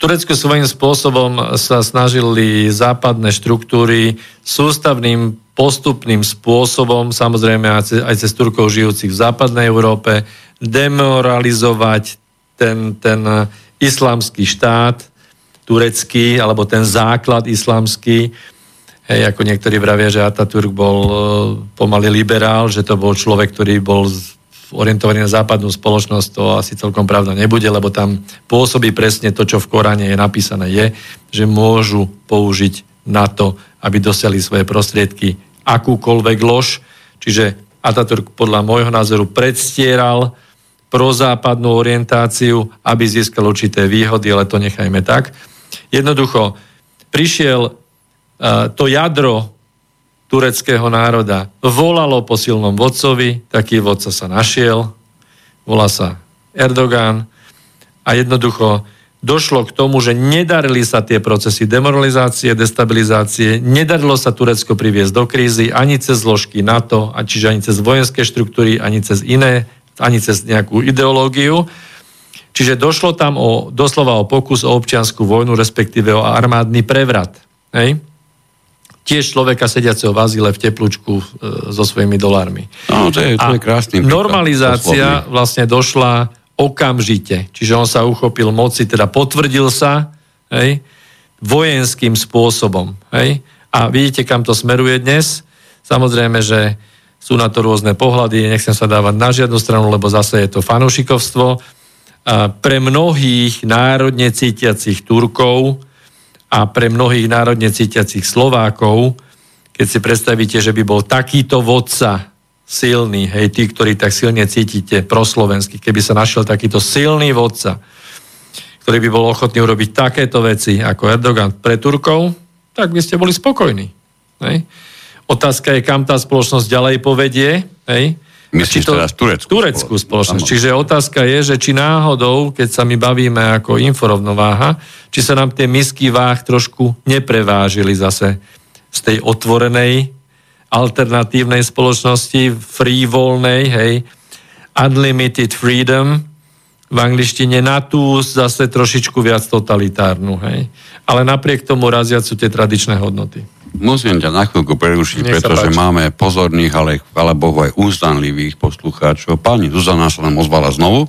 Turecku svojím spôsobom sa snažili západné štruktúry sústavným postupným spôsobom, samozrejme aj cez Turkov žijúcich v západnej Európe, demoralizovať ten, ten islamský štát, turecký, alebo ten základ islamský. Hej, ako niektorí vravia, že Ataturk bol e, pomaly liberál, že to bol človek, ktorý bol orientovaný na západnú spoločnosť, to asi celkom pravda nebude, lebo tam pôsobí presne to, čo v Koráne je napísané, je, že môžu použiť na to, aby dosiahli svoje prostriedky akúkoľvek lož. Čiže Ataturk podľa môjho názoru predstieral prozápadnú orientáciu, aby získal určité výhody, ale to nechajme tak. Jednoducho, prišiel uh, to jadro tureckého národa volalo po silnom vodcovi, taký vodca sa našiel, volá sa Erdogan a jednoducho došlo k tomu, že nedarili sa tie procesy demoralizácie, destabilizácie, nedarilo sa Turecko priviesť do krízy ani cez zložky NATO, a čiže ani cez vojenské štruktúry, ani cez iné, ani cez nejakú ideológiu. Čiže došlo tam o, doslova o pokus o občianskú vojnu, respektíve o armádny prevrat. Hej? Tiež človeka sediaceho v azile v teplúčku e, so svojimi dolármi. No, to je, to je krásny príklad, normalizácia poslovný. vlastne došla okamžite. Čiže on sa uchopil moci, teda potvrdil sa hej, vojenským spôsobom. Hej. A vidíte, kam to smeruje dnes. Samozrejme, že sú na to rôzne pohľady, nechcem sa dávať na žiadnu stranu, lebo zase je to fanúšikovstvo. A pre mnohých národne cítiacich Turkov a pre mnohých národne cítiacich Slovákov, keď si predstavíte, že by bol takýto vodca silný, hej, tí, ktorí tak silne cítite proslovensky, keby sa našiel takýto silný vodca, ktorý by bol ochotný urobiť takéto veci ako Erdogan pre Turkov, tak by ste boli spokojní. Hej. Otázka je, kam tá spoločnosť ďalej povedie. Hej. Myslíš to, teraz Tureckú, Tureckú spoločnosť. Čiže otázka je, že či náhodou, keď sa my bavíme ako inforovnováha, či sa nám tie misky váh trošku neprevážili zase z tej otvorenej alternatívnej spoločnosti, free voľnej, hej, unlimited freedom, v angličtine na tú zase trošičku viac totalitárnu, hej. Ale napriek tomu raziacu tie tradičné hodnoty. Musím ťa na chvíľku prerušiť, Nech pretože máme pozorných, ale chvála Bohu aj úzdanlivých poslucháčov. Pani Zuzana sa nám ozvala znovu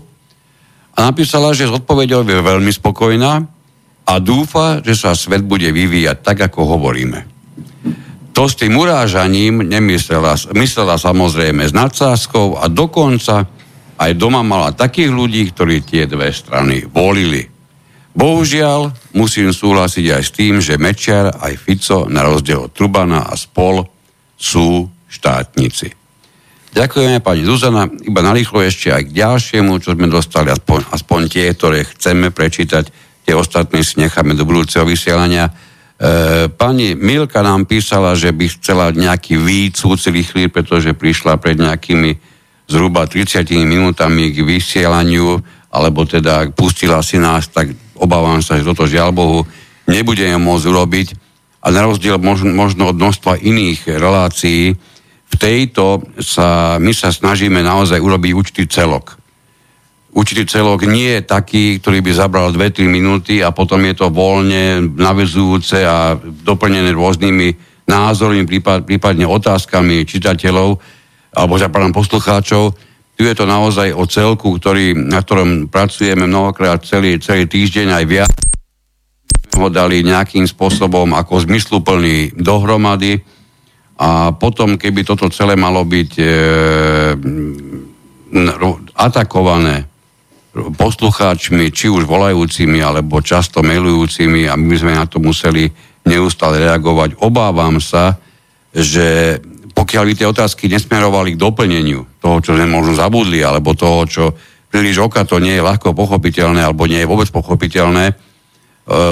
a napísala, že s odpovedou je veľmi spokojná a dúfa, že sa svet bude vyvíjať tak, ako hovoríme. To s tým urážaním nemyslela, myslela samozrejme s nadsázkou a dokonca aj doma mala takých ľudí, ktorí tie dve strany volili. Bohužiaľ, musím súhlasiť aj s tým, že Mečiar aj Fico, na rozdiel od Trubana a spol, sú štátnici. Ďakujeme pani Zuzana, iba narýchlo ešte aj k ďalšiemu, čo sme dostali, aspoň, aspoň tie, ktoré chceme prečítať, tie ostatné si necháme do budúceho vysielania. E, pani Milka nám písala, že by chcela nejaký výcúci rýchly, pretože prišla pred nejakými zhruba 30 minútami k vysielaniu, alebo teda pustila si nás, tak obávam sa, že toto žiaľ Bohu nebudeme môcť urobiť. A na rozdiel možno, možno od množstva iných relácií, v tejto sa, my sa snažíme naozaj urobiť určitý celok. Určitý celok nie je taký, ktorý by zabral 2-3 minúty a potom je to voľne navezujúce a doplnené rôznymi názormi, prípad, prípadne otázkami čitateľov alebo poslucháčov. Tu je to naozaj o celku, ktorý, na ktorom pracujeme mnohokrát celý, celý týždeň aj viac. Ho dali nejakým spôsobom ako zmysluplný dohromady a potom, keby toto celé malo byť e, atakované poslucháčmi, či už volajúcimi, alebo často mailujúcimi a my sme na to museli neustále reagovať. Obávam sa, že pokiaľ by tie otázky nesmerovali k doplneniu toho, čo sme možno zabudli, alebo toho, čo príliš oka to nie je ľahko pochopiteľné, alebo nie je vôbec pochopiteľné, e,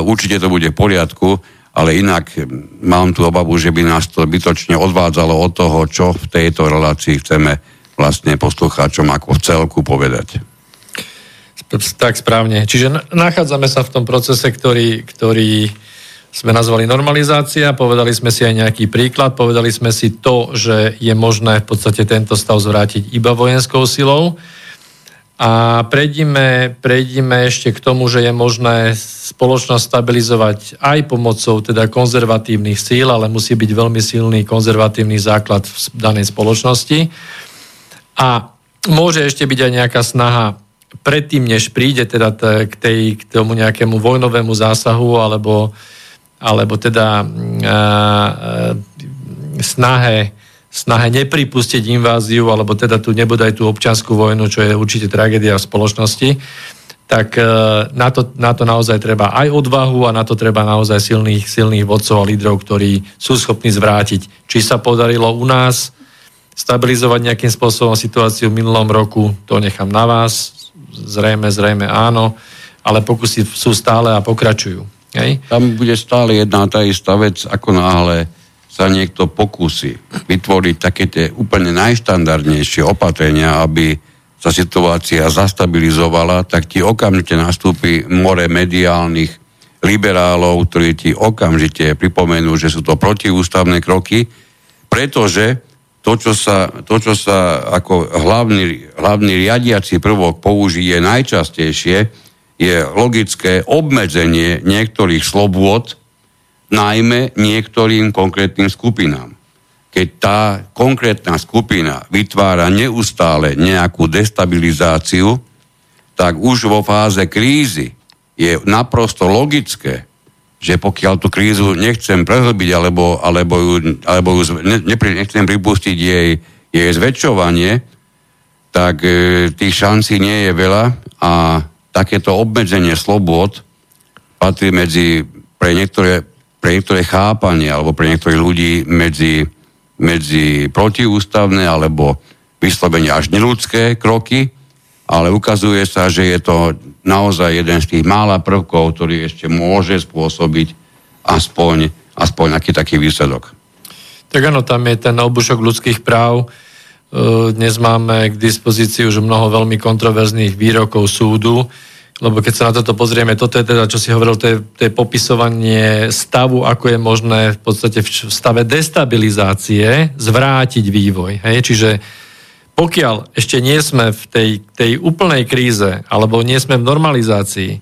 určite to bude v poriadku, ale inak mám tu obavu, že by nás to bytočne odvádzalo od toho, čo v tejto relácii chceme vlastne poslucháčom ako v celku povedať. Tak správne. Čiže nachádzame sa v tom procese, ktorý, ktorý sme nazvali normalizácia, povedali sme si aj nejaký príklad, povedali sme si to, že je možné v podstate tento stav zvrátiť iba vojenskou silou. A prejdime, prejdime ešte k tomu, že je možné spoločnosť stabilizovať aj pomocou teda konzervatívnych síl, ale musí byť veľmi silný konzervatívny základ v danej spoločnosti. A môže ešte byť aj nejaká snaha predtým, než príde teda k, tej, k tomu nejakému vojnovému zásahu alebo alebo teda snahe, snahe nepripustiť inváziu, alebo teda tu nebude aj tú občianskú vojnu, čo je určite tragédia v spoločnosti, tak e, na to, na to naozaj treba aj odvahu a na to treba naozaj silných, silných vodcov a lídrov, ktorí sú schopní zvrátiť. Či sa podarilo u nás stabilizovať nejakým spôsobom situáciu v minulom roku, to nechám na vás. Zrejme, zrejme áno, ale pokusy sú stále a pokračujú. Hej. Tam bude stále jedna tá istá vec, ako náhle sa niekto pokusí vytvoriť také tie úplne najštandardnejšie opatrenia, aby sa situácia zastabilizovala, tak ti okamžite nastúpi more mediálnych liberálov, ktorí ti okamžite pripomenú, že sú to protiústavné kroky, pretože to, čo sa, to, čo sa ako hlavný, hlavný riadiaci prvok použije najčastejšie, je logické obmedzenie niektorých slobôd, najmä niektorým konkrétnym skupinám. Keď tá konkrétna skupina vytvára neustále nejakú destabilizáciu, tak už vo fáze krízy je naprosto logické, že pokiaľ tú krízu nechcem prehlbiť alebo, alebo ju, alebo ju ne, nechcem pripustiť jej, jej zväčšovanie, tak e, tých šancí nie je veľa a takéto obmedzenie slobod patrí medzi pre niektoré, pre niektoré chápanie alebo pre niektorých ľudí medzi, medzi protiústavné alebo vyslovene až neludské kroky, ale ukazuje sa, že je to naozaj jeden z tých mála prvkov, ktorý ešte môže spôsobiť aspoň, aspoň nejaký taký výsledok. Tak áno, tam je ten obušok ľudských práv. E, dnes máme k dispozícii už mnoho veľmi kontroverzných výrokov súdu, lebo keď sa na toto pozrieme, toto je teda, čo si hovoril, to je, to je popisovanie stavu, ako je možné v podstate v stave destabilizácie zvrátiť vývoj. Hej? Čiže pokiaľ ešte nie sme v tej, tej úplnej kríze, alebo nie sme v normalizácii,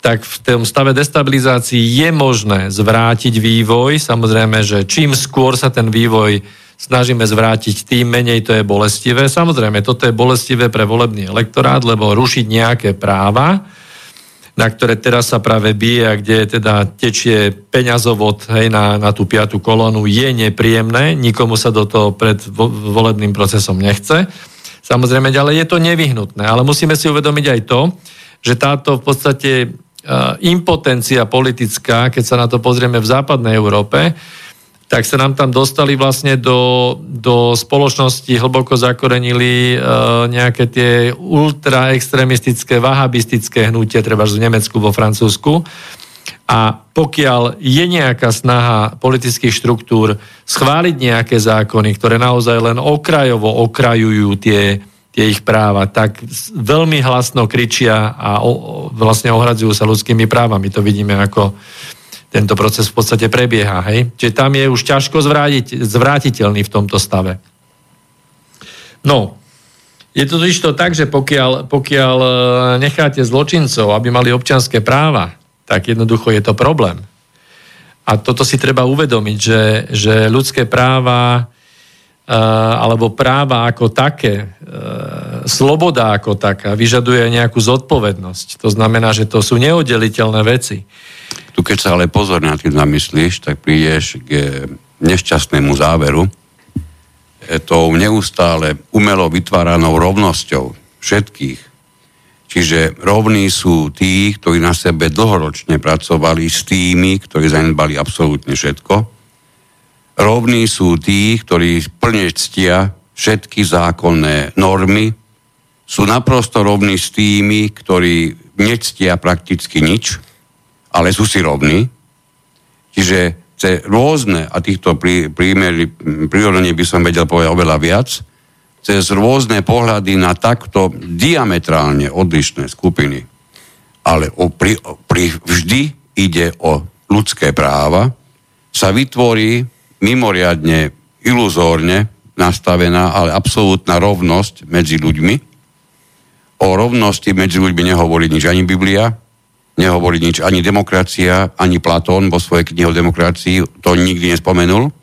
tak v tom stave destabilizácii je možné zvrátiť vývoj. Samozrejme, že čím skôr sa ten vývoj snažíme zvrátiť, tým menej to je bolestivé. Samozrejme, toto je bolestivé pre volebný elektorát, lebo rušiť nejaké práva, na ktoré teraz sa práve bije a kde teda tečie peňazovod hej, na, na tú piatú kolónu, je nepríjemné, nikomu sa do toho pred volebným procesom nechce. Samozrejme, ďalej je to nevyhnutné, ale musíme si uvedomiť aj to, že táto v podstate impotencia politická, keď sa na to pozrieme v západnej Európe, tak sa nám tam dostali vlastne do, do spoločnosti, hlboko zakorenili e, nejaké tie ultraextremistické, vahabistické hnutie, treba v Nemecku, vo Francúzsku. A pokiaľ je nejaká snaha politických štruktúr schváliť nejaké zákony, ktoré naozaj len okrajovo okrajujú tie, tie ich práva, tak veľmi hlasno kričia a o, vlastne ohradzujú sa ľudskými právami. To vidíme ako tento proces v podstate prebieha. Hej? Čiže tam je už ťažko zvrátiť, zvrátiteľný v tomto stave. No, je to totiž to tak, že pokiaľ, pokiaľ e, necháte zločincov, aby mali občanské práva, tak jednoducho je to problém. A toto si treba uvedomiť, že, že ľudské práva alebo práva ako také, sloboda ako taká vyžaduje nejakú zodpovednosť. To znamená, že to sú neoddeliteľné veci. Tu keď sa ale pozorne na tým zamyslíš, tak prídeš k nešťastnému záveru, tou neustále umelo vytváranou rovnosťou všetkých. Čiže rovní sú tí, ktorí na sebe dlhoročne pracovali s tými, ktorí zanedbali absolútne všetko. Rovní sú tí, ktorí plne ctia všetky zákonné normy. Sú naprosto rovní s tými, ktorí nectia prakticky nič, ale sú si rovní. Čiže cez rôzne, a týchto prírodení by som vedel povedať oveľa viac, cez rôzne pohľady na takto diametrálne odlišné skupiny. Ale o, pri, pri, vždy ide o ľudské práva, sa vytvorí mimoriadne iluzórne nastavená, ale absolútna rovnosť medzi ľuďmi. O rovnosti medzi ľuďmi nehovorí nič ani Biblia, nehovorí nič ani demokracia, ani Platón vo svojej knihe o demokracii, to nikdy nespomenul.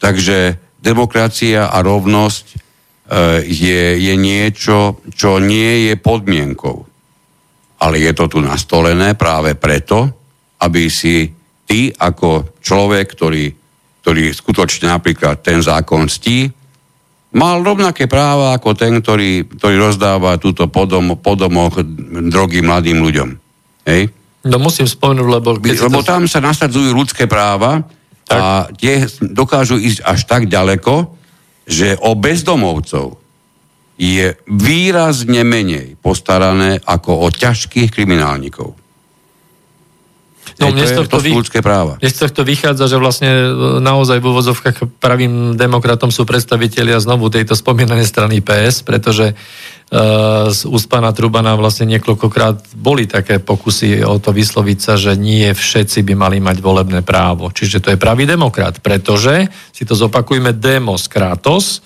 Takže demokracia a rovnosť e, je, je niečo, čo nie je podmienkou. Ale je to tu nastolené práve preto, aby si ty ako človek, ktorý, ktorý skutočne napríklad ten zákon ctí, mal rovnaké práva ako ten, ktorý, ktorý rozdáva túto podom, podomoch drogy mladým ľuďom. Hej? No musím spomenúť, lebo... Lebo to... tam sa nasadzujú ľudské práva tak. a tie dokážu ísť až tak ďaleko, že o bezdomovcov je výrazne menej postarané ako o ťažkých kriminálnikov. No, mne to, je, to, ľudské práva. Mne z tohto vychádza, že vlastne e, naozaj v úvozovkách pravým demokratom sú predstavitelia znovu tejto spomínanej strany PS, pretože uh, z úst pána Trubana vlastne niekoľkokrát boli také pokusy o to vysloviť sa, že nie všetci by mali mať volebné právo. Čiže to je pravý demokrat, pretože, si to zopakujme, demos kratos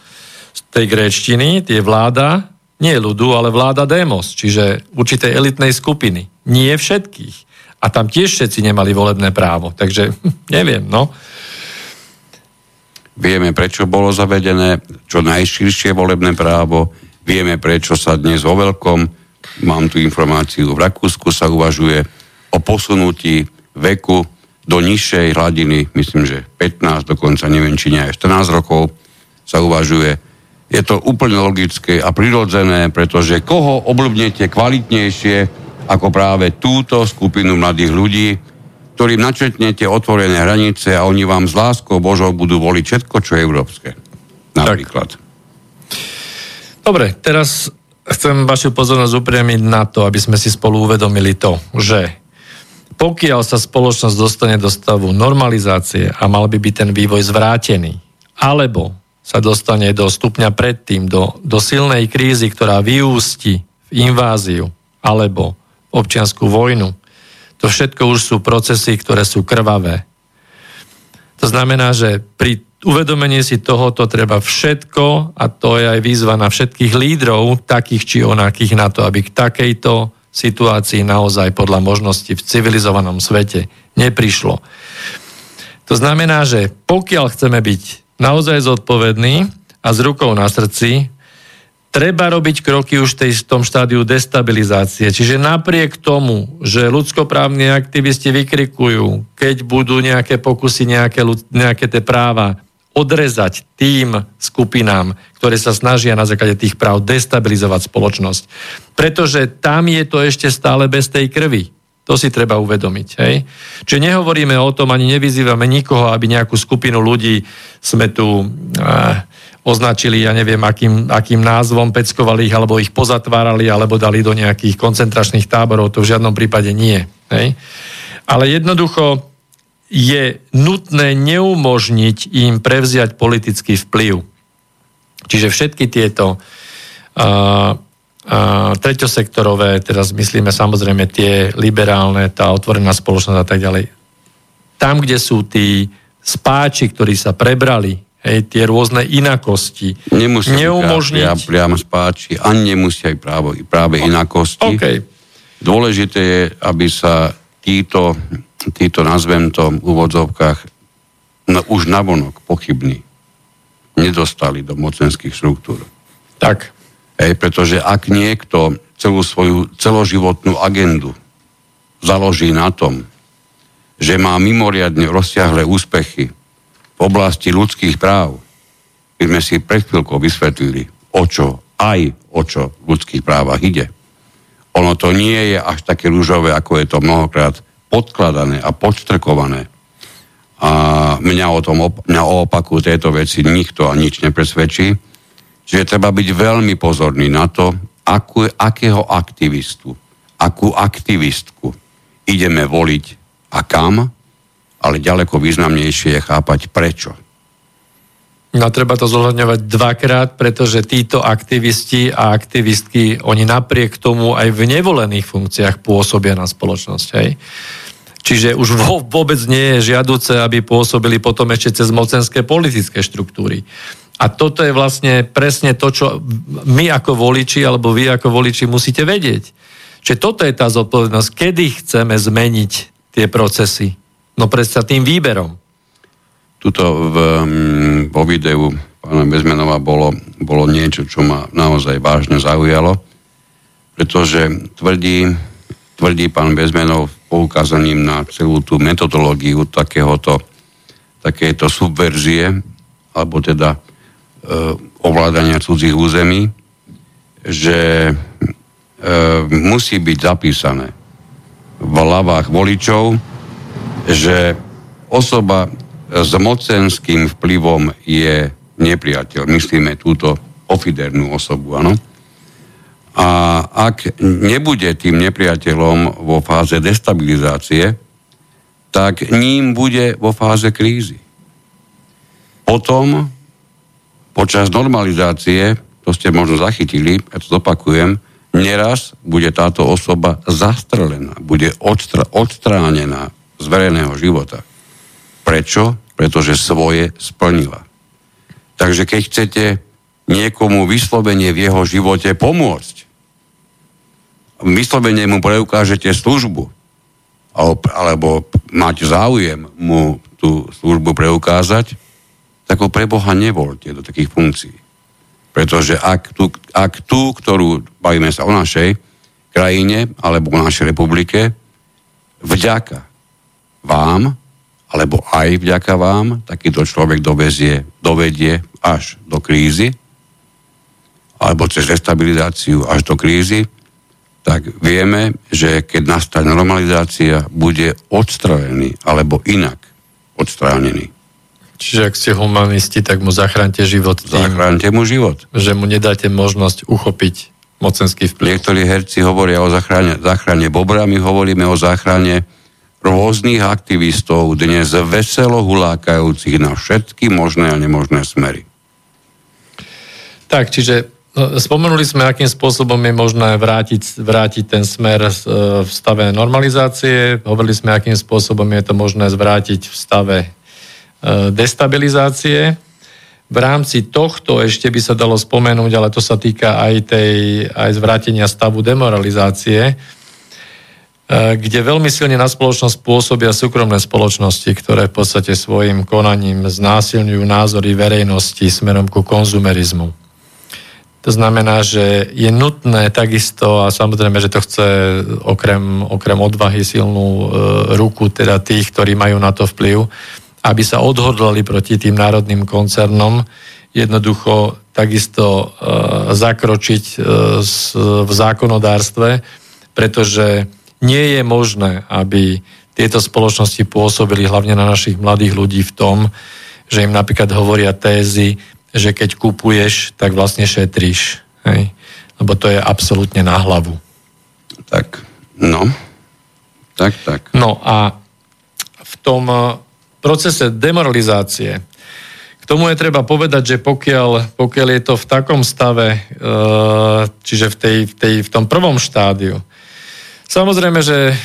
z tej gréčtiny, tie vláda, nie ľudu, ale vláda demos, čiže určitej elitnej skupiny. Nie všetkých. A tam tiež všetci nemali volebné právo. Takže neviem, no. Vieme, prečo bolo zavedené čo najširšie volebné právo. Vieme, prečo sa dnes vo veľkom, mám tu informáciu, v Rakúsku sa uvažuje o posunutí veku do nižšej hladiny, myslím, že 15, dokonca neviem, či nie aj 14 rokov sa uvažuje. Je to úplne logické a prirodzené, pretože koho obľúbnete kvalitnejšie, ako práve túto skupinu mladých ľudí, ktorým načetnete otvorené hranice a oni vám s láskou Božou budú voliť všetko, čo je európske. Napríklad. Tak. Dobre, teraz chcem vašu pozornosť upriamiť na to, aby sme si spolu uvedomili to, že pokiaľ sa spoločnosť dostane do stavu normalizácie a mal by byť ten vývoj zvrátený, alebo sa dostane do stupňa predtým, do, do silnej krízy, ktorá vyústi v inváziu, alebo občianskú vojnu. To všetko už sú procesy, ktoré sú krvavé. To znamená, že pri uvedomení si tohoto treba všetko, a to je aj výzva na všetkých lídrov, takých či onakých, na to, aby k takejto situácii naozaj podľa možnosti v civilizovanom svete neprišlo. To znamená, že pokiaľ chceme byť naozaj zodpovední a s rukou na srdci, treba robiť kroky už tej, v tom štádiu destabilizácie. Čiže napriek tomu, že ľudskoprávni aktivisti vykrikujú, keď budú nejaké pokusy, nejaké, nejaké tie práva odrezať tým skupinám, ktoré sa snažia na základe tých práv destabilizovať spoločnosť. Pretože tam je to ešte stále bez tej krvi. To si treba uvedomiť. Hej? Čiže nehovoríme o tom, ani nevyzývame nikoho, aby nejakú skupinu ľudí sme tu... Uh, označili, ja neviem, akým, akým názvom, peckovali ich, alebo ich pozatvárali, alebo dali do nejakých koncentračných táborov, to v žiadnom prípade nie. Hej? Ale jednoducho je nutné neumožniť im prevziať politický vplyv. Čiže všetky tieto uh, treťosektorové, teraz myslíme samozrejme tie liberálne, tá otvorená spoločnosť a tak ďalej, tam, kde sú tí spáči, ktorí sa prebrali hej, tie rôzne inakosti. Nemusia neumožniť... Priam, priam spáči, ani nemusia aj právo, práve inakosti. Okay. Dôležité je, aby sa títo, títo nazvem to v úvodzovkách, no, už navonok pochybní nedostali do mocenských štruktúr. Tak. Hej, pretože ak niekto celú svoju celoživotnú agendu založí na tom, že má mimoriadne rozsiahle úspechy v oblasti ľudských práv, my sme si pred chvíľkou vysvetlili, o čo, aj o čo v ľudských právach ide. Ono to nie je až také rúžové, ako je to mnohokrát podkladané a podštrkované. A mňa o tom, mňa o opaku tejto veci nikto a nič nepresvedčí. Čiže treba byť veľmi pozorný na to, akú, akého aktivistu, akú aktivistku ideme voliť a kam, ale ďaleko významnejšie je chápať prečo. No treba to zohľadňovať dvakrát, pretože títo aktivisti a aktivistky, oni napriek tomu aj v nevolených funkciách pôsobia na spoločnosť. Hej? Čiže už vôbec nie je žiaduce, aby pôsobili potom ešte cez mocenské politické štruktúry. A toto je vlastne presne to, čo my ako voliči, alebo vy ako voliči musíte vedieť. Čiže toto je tá zodpovednosť, kedy chceme zmeniť tie procesy. No predsa tým výberom tuto v, mm, vo videu pána Bezmenova bolo, bolo niečo, čo ma naozaj vážne zaujalo, pretože tvrdí, tvrdí pán Bezmenov poukázaním na celú tú metodológiu takéhoto, takéto subverzie, alebo teda e, ovládania cudzích území, že e, musí byť zapísané v hlavách voličov, že osoba s mocenským vplyvom je nepriateľ. Myslíme túto ofidernú osobu, áno. A ak nebude tým nepriateľom vo fáze destabilizácie, tak ním bude vo fáze krízy. Potom, počas normalizácie, to ste možno zachytili, ja to zopakujem, neraz bude táto osoba zastrelená, bude odstra- odstránená z verejného života. Prečo? pretože svoje splnila. Takže keď chcete niekomu vyslovene v jeho živote pomôcť, vyslovene mu preukážete službu, alebo máte záujem mu tú službu preukázať, tak ho pre Boha nevolte do takých funkcií. Pretože ak tú, ak tú, ktorú bavíme sa o našej krajine alebo o našej republike, vďaka vám alebo aj vďaka vám takýto človek dovezie, dovedie až do krízy, alebo cez destabilizáciu až do krízy, tak vieme, že keď nastane normalizácia, bude odstránený alebo inak odstránený. Čiže ak ste humanisti, tak mu zachránte život tým, Zachránte mu život. Že mu nedáte možnosť uchopiť mocenský vplyv. Niektorí herci hovoria o záchrane, záchrane bobra, my hovoríme o záchrane rôznych aktivistov dnes veselo hulákajúcich na všetky možné a nemožné smery. Tak, čiže spomenuli sme, akým spôsobom je možné vrátiť, vrátiť ten smer e, v stave normalizácie. Hovorili sme, akým spôsobom je to možné zvrátiť v stave e, destabilizácie. V rámci tohto ešte by sa dalo spomenúť, ale to sa týka aj, tej, aj zvrátenia stavu demoralizácie, E, kde veľmi silne na spoločnosť pôsobia súkromné spoločnosti, ktoré v podstate svojim konaním znásilňujú názory verejnosti smerom ku konzumerizmu. To znamená, že je nutné takisto, a samozrejme, že to chce okrem, okrem odvahy silnú e, ruku teda tých, ktorí majú na to vplyv, aby sa odhodlali proti tým národným koncernom, jednoducho takisto e, zakročiť e, s, v zákonodárstve, pretože nie je možné, aby tieto spoločnosti pôsobili hlavne na našich mladých ľudí v tom, že im napríklad hovoria tézy, že keď kupuješ, tak vlastne šetríš. Hej? Lebo to je absolútne na hlavu. Tak, no. Tak, tak. No a v tom eh, procese demoralizácie, k tomu je treba povedať, že pokiaľ, pokiaľ je to v takom stave, eh, čiže v, tej, v, tej, v tom prvom štádiu, Samozrejme, že e,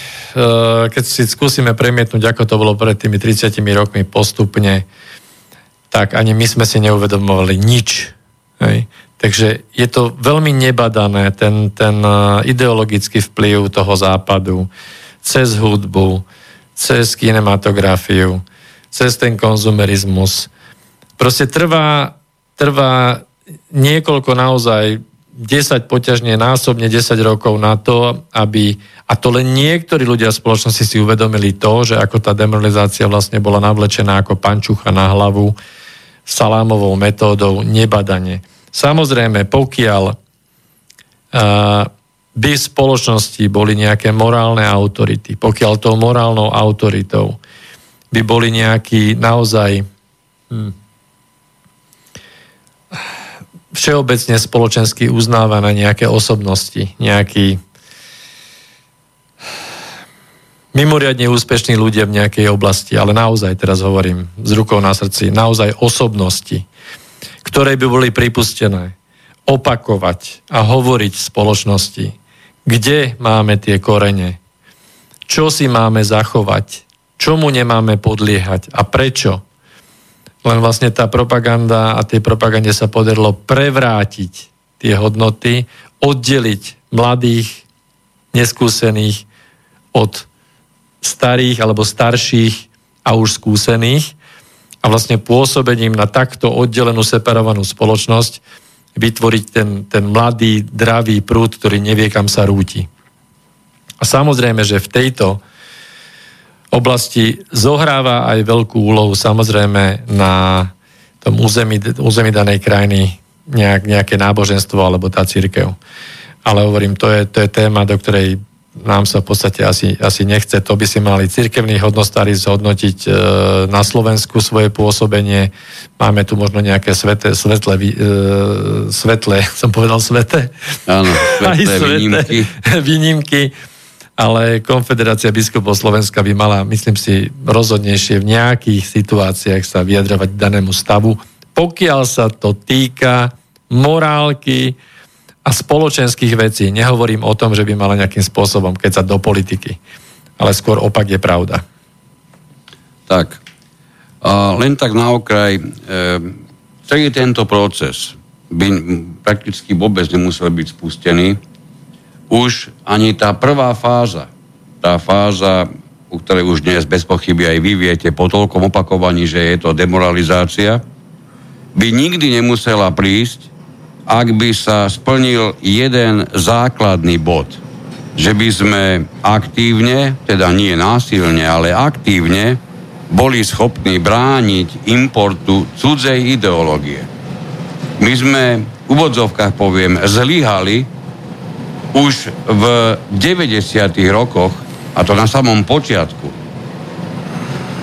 keď si skúsime premietnúť, ako to bolo pred tými 30 rokmi postupne, tak ani my sme si neuvedomovali nič. Hej. Takže je to veľmi nebadané, ten, ten e, ideologický vplyv toho západu cez hudbu, cez kinematografiu, cez ten konzumerizmus. Proste trvá trvá niekoľko naozaj 10 poťažne násobne 10 rokov na to, aby, a to len niektorí ľudia v spoločnosti si uvedomili to, že ako tá demoralizácia vlastne bola navlečená ako pančucha na hlavu salámovou metódou nebadane. Samozrejme, pokiaľ uh, by v spoločnosti boli nejaké morálne autority, pokiaľ tou morálnou autoritou by boli nejakí naozaj hm, všeobecne spoločensky uznávané nejaké osobnosti, nejakí mimoriadne úspešní ľudia v nejakej oblasti, ale naozaj teraz hovorím z rukou na srdci, naozaj osobnosti, ktoré by boli pripustené opakovať a hovoriť v spoločnosti, kde máme tie korene, čo si máme zachovať, čomu nemáme podliehať a prečo. Len vlastne tá propaganda a tej propagande sa podarilo prevrátiť tie hodnoty, oddeliť mladých, neskúsených od starých alebo starších a už skúsených a vlastne pôsobením na takto oddelenú, separovanú spoločnosť vytvoriť ten, ten mladý, dravý prúd, ktorý nevie, kam sa rúti. A samozrejme, že v tejto oblasti zohráva aj veľkú úlohu samozrejme na tom území, území danej krajiny nejak, nejaké náboženstvo alebo tá církev. Ale hovorím, to je, to je téma, do ktorej nám sa v podstate asi, asi nechce. To by si mali cirkevní hodnostári zhodnotiť e, na Slovensku svoje pôsobenie. Máme tu možno nejaké sveté, svetle, e, svetle, som povedal svete? Áno, svetlé výnimky. výnimky ale Konfederácia biskupov Slovenska by mala, myslím si, rozhodnejšie v nejakých situáciách sa vyjadrovať danému stavu, pokiaľ sa to týka morálky a spoločenských vecí. Nehovorím o tom, že by mala nejakým spôsobom keď sa do politiky, ale skôr opak je pravda. Tak, a len tak na okraj, e, celý tento proces by prakticky vôbec nemusel byť spustený, už ani tá prvá fáza, tá fáza, u ktorej už dnes bez pochyby aj vy viete po toľkom opakovaní, že je to demoralizácia, by nikdy nemusela prísť, ak by sa splnil jeden základný bod. Že by sme aktívne, teda nie násilne, ale aktívne, boli schopní brániť importu cudzej ideológie. My sme, v úvodzovkách poviem, zlyhali už v 90. rokoch, a to na samom počiatku,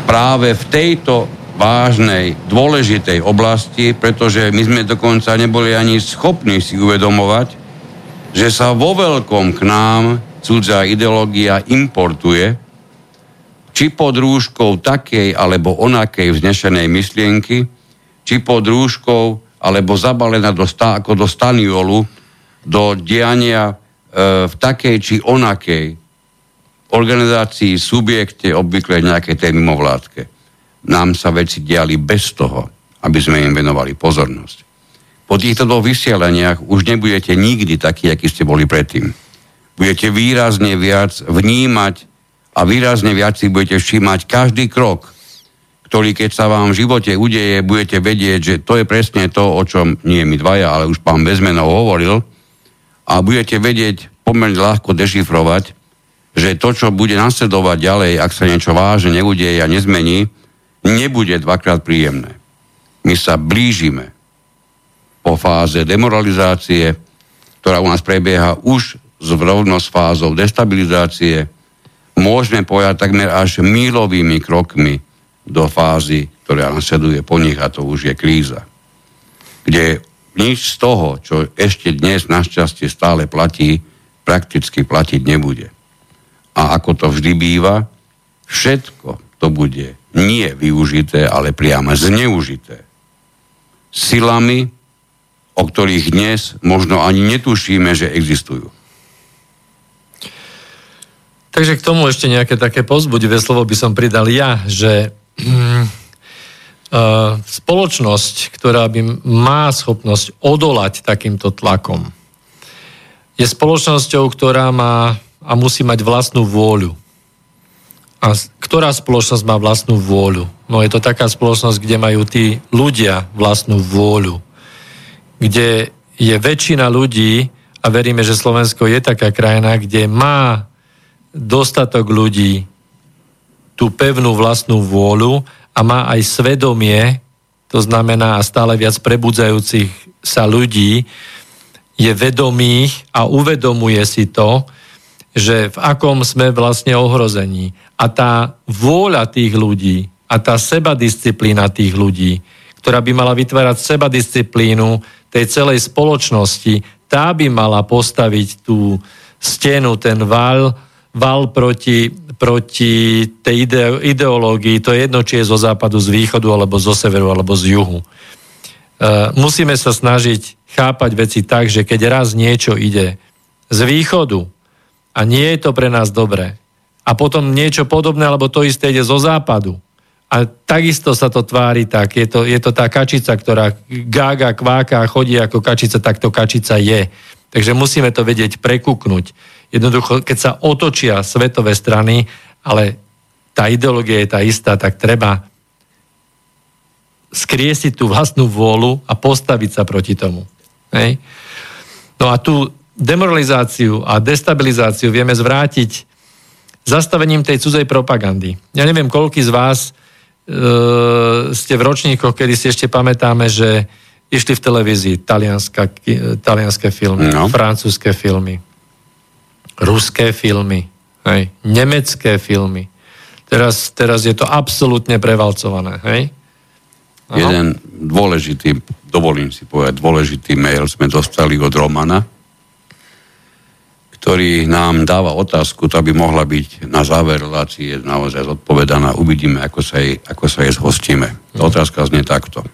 práve v tejto vážnej, dôležitej oblasti, pretože my sme dokonca neboli ani schopní si uvedomovať, že sa vo veľkom k nám cudzá ideológia importuje, či pod rúškou takej alebo onakej vznešenej myšlienky, či pod rúškou alebo zabalená do, ako do staniolu, do diania v takej či onakej organizácii, subjekte, obvykle nejaké tej mimovládke. Nám sa veci diali bez toho, aby sme im venovali pozornosť. Po týchto dvoch vysielaniach už nebudete nikdy takí, akí ste boli predtým. Budete výrazne viac vnímať a výrazne viac si budete všímať každý krok, ktorý keď sa vám v živote udeje, budete vedieť, že to je presne to, o čom nie my dvaja, ale už pán Bezmenov hovoril, a budete vedieť pomerne ľahko dešifrovať, že to, čo bude nasledovať ďalej, ak sa niečo vážne neudeje a nezmení, nebude dvakrát príjemné. My sa blížime po fáze demoralizácie, ktorá u nás prebieha už s rovno s fázou destabilizácie, môžeme pojať takmer až mílovými krokmi do fázy, ktorá nasleduje po nich a to už je kríza. Kde nič z toho, čo ešte dnes našťastie stále platí, prakticky platiť nebude. A ako to vždy býva, všetko to bude nie využité, ale priamo zneužité. Silami, o ktorých dnes možno ani netušíme, že existujú. Takže k tomu ešte nejaké také pozbudivé slovo by som pridal ja, že spoločnosť, ktorá by má schopnosť odolať takýmto tlakom, je spoločnosťou, ktorá má a musí mať vlastnú vôľu. A ktorá spoločnosť má vlastnú vôľu? No je to taká spoločnosť, kde majú tí ľudia vlastnú vôľu. kde je väčšina ľudí, a veríme, že Slovensko je taká krajina, kde má dostatok ľudí tú pevnú vlastnú vôľu a má aj svedomie, to znamená stále viac prebudzajúcich sa ľudí, je vedomých a uvedomuje si to, že v akom sme vlastne ohrození. A tá vôľa tých ľudí a tá sebadisciplína tých ľudí, ktorá by mala vytvárať sebadisciplínu tej celej spoločnosti, tá by mala postaviť tú stenu, ten val, val proti, proti tej ide, ideológii, to je jedno, či je zo západu, z východu, alebo zo severu, alebo z juhu. E, musíme sa snažiť chápať veci tak, že keď raz niečo ide z východu a nie je to pre nás dobré, a potom niečo podobné, alebo to isté ide zo západu, a takisto sa to tvári tak. Je to, je to tá kačica, ktorá gága, kváka a chodí ako kačica, tak to kačica je. Takže musíme to vedieť prekúknuť. Jednoducho, keď sa otočia svetové strany, ale tá ideológia je tá istá, tak treba skriesiť tú vlastnú vôľu a postaviť sa proti tomu. Hej? No a tú demoralizáciu a destabilizáciu vieme zvrátiť zastavením tej cudzej propagandy. Ja neviem, koľký z vás uh, ste v ročníkoch, kedy si ešte pamätáme, že išli v televízii talianské filmy, no. francúzske filmy, ruské filmy, hej, nemecké filmy. Teraz, teraz je to absolútne prevalcované. Hej? Jeden dôležitý, dovolím si povedať, dôležitý mail sme dostali od Romana, ktorý nám dáva otázku, tá by mohla byť na záver relácie naozaj zodpovedaná. Uvidíme, ako sa jej, ako sa jej zhostíme. Tá mhm. otázka znie takto.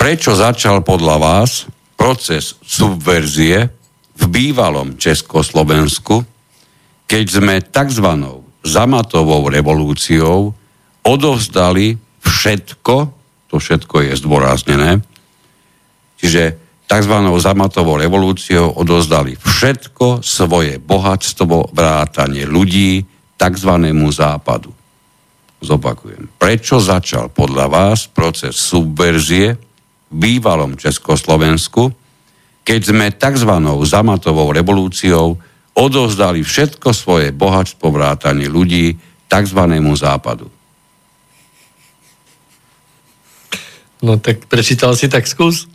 Prečo začal podľa vás proces subverzie v bývalom Československu, keď sme tzv. zamatovou revolúciou odovzdali všetko, to všetko je zdôraznené, čiže tzv. zamatovou revolúciou odozdali všetko svoje bohatstvo, vrátanie ľudí tzv. západu. Zopakujem. Prečo začal podľa vás proces subverzie v bývalom Československu, keď sme tzv. zamatovou revolúciou odozdali všetko svoje bohatstvo, vrátanie ľudí tzv. západu? No tak prečítal si, tak skús.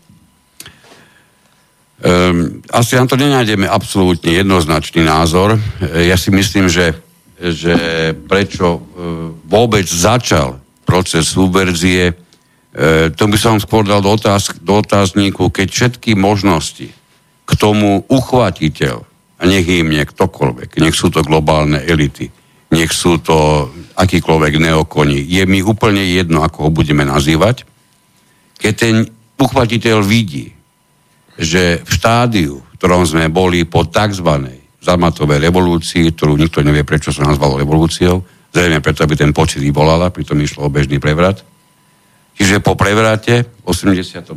Um, asi na to nenájdeme absolútne jednoznačný názor. E, ja si myslím, že, že prečo uh, vôbec začal proces subverzie, uh, to by som skôr dal do, otáz, do otázníku, keď všetky možnosti k tomu uchvatiteľ, a nech im je ktokoľvek, nech sú to globálne elity, nech sú to akýkoľvek neokoni, je mi úplne jedno, ako ho budeme nazývať, keď ten uchvatiteľ vidí, že v štádiu, v ktorom sme boli po tzv. zamatovej revolúcii, ktorú nikto nevie, prečo sa nazvalo revolúciou, zrejme preto, aby ten počet vyvolala, pritom išlo o bežný prevrat. Čiže po prevrate v 89.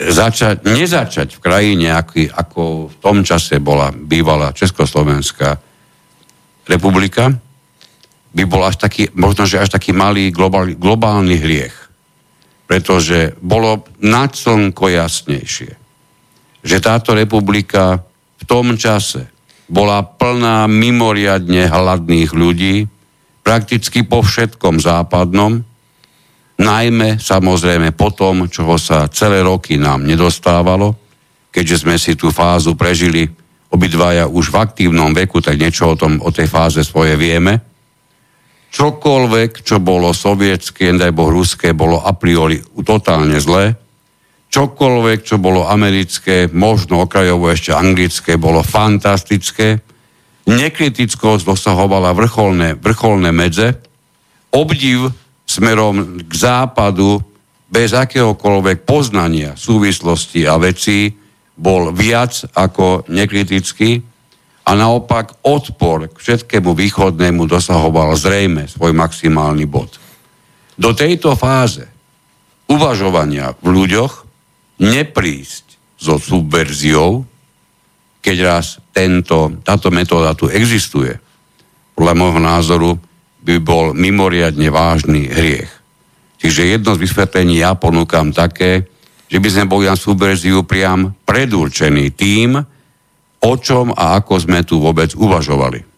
Začať, nezačať v krajine, aký, ako v tom čase bola bývalá Československá republika, by bol až taký, možno, že až taký malý globálny, globálny hriech pretože bolo nad slnko jasnejšie, že táto republika v tom čase bola plná mimoriadne hladných ľudí, prakticky po všetkom západnom, najmä samozrejme po tom, čoho sa celé roky nám nedostávalo, keďže sme si tú fázu prežili obidvaja už v aktívnom veku, tak niečo o, tom, o tej fáze svoje vieme čokoľvek, čo bolo sovietské, nedaj Boh ruské, bolo a priori totálne zlé. Čokoľvek, čo bolo americké, možno okrajovo ešte anglické, bolo fantastické. Nekritickosť dosahovala vrcholné, vrcholné medze. Obdiv smerom k západu bez akéhokoľvek poznania súvislosti a vecí bol viac ako nekritický a naopak odpor k všetkému východnému dosahoval zrejme svoj maximálny bod. Do tejto fáze uvažovania v ľuďoch neprísť so subverziou, keď raz tento, táto metóda tu existuje, podľa môjho názoru by bol mimoriadne vážny hriech. Čiže jedno z vysvetlení ja ponúkam také, že by sme boli na subverziu priam predurčení tým, o čom a ako sme tu vôbec uvažovali.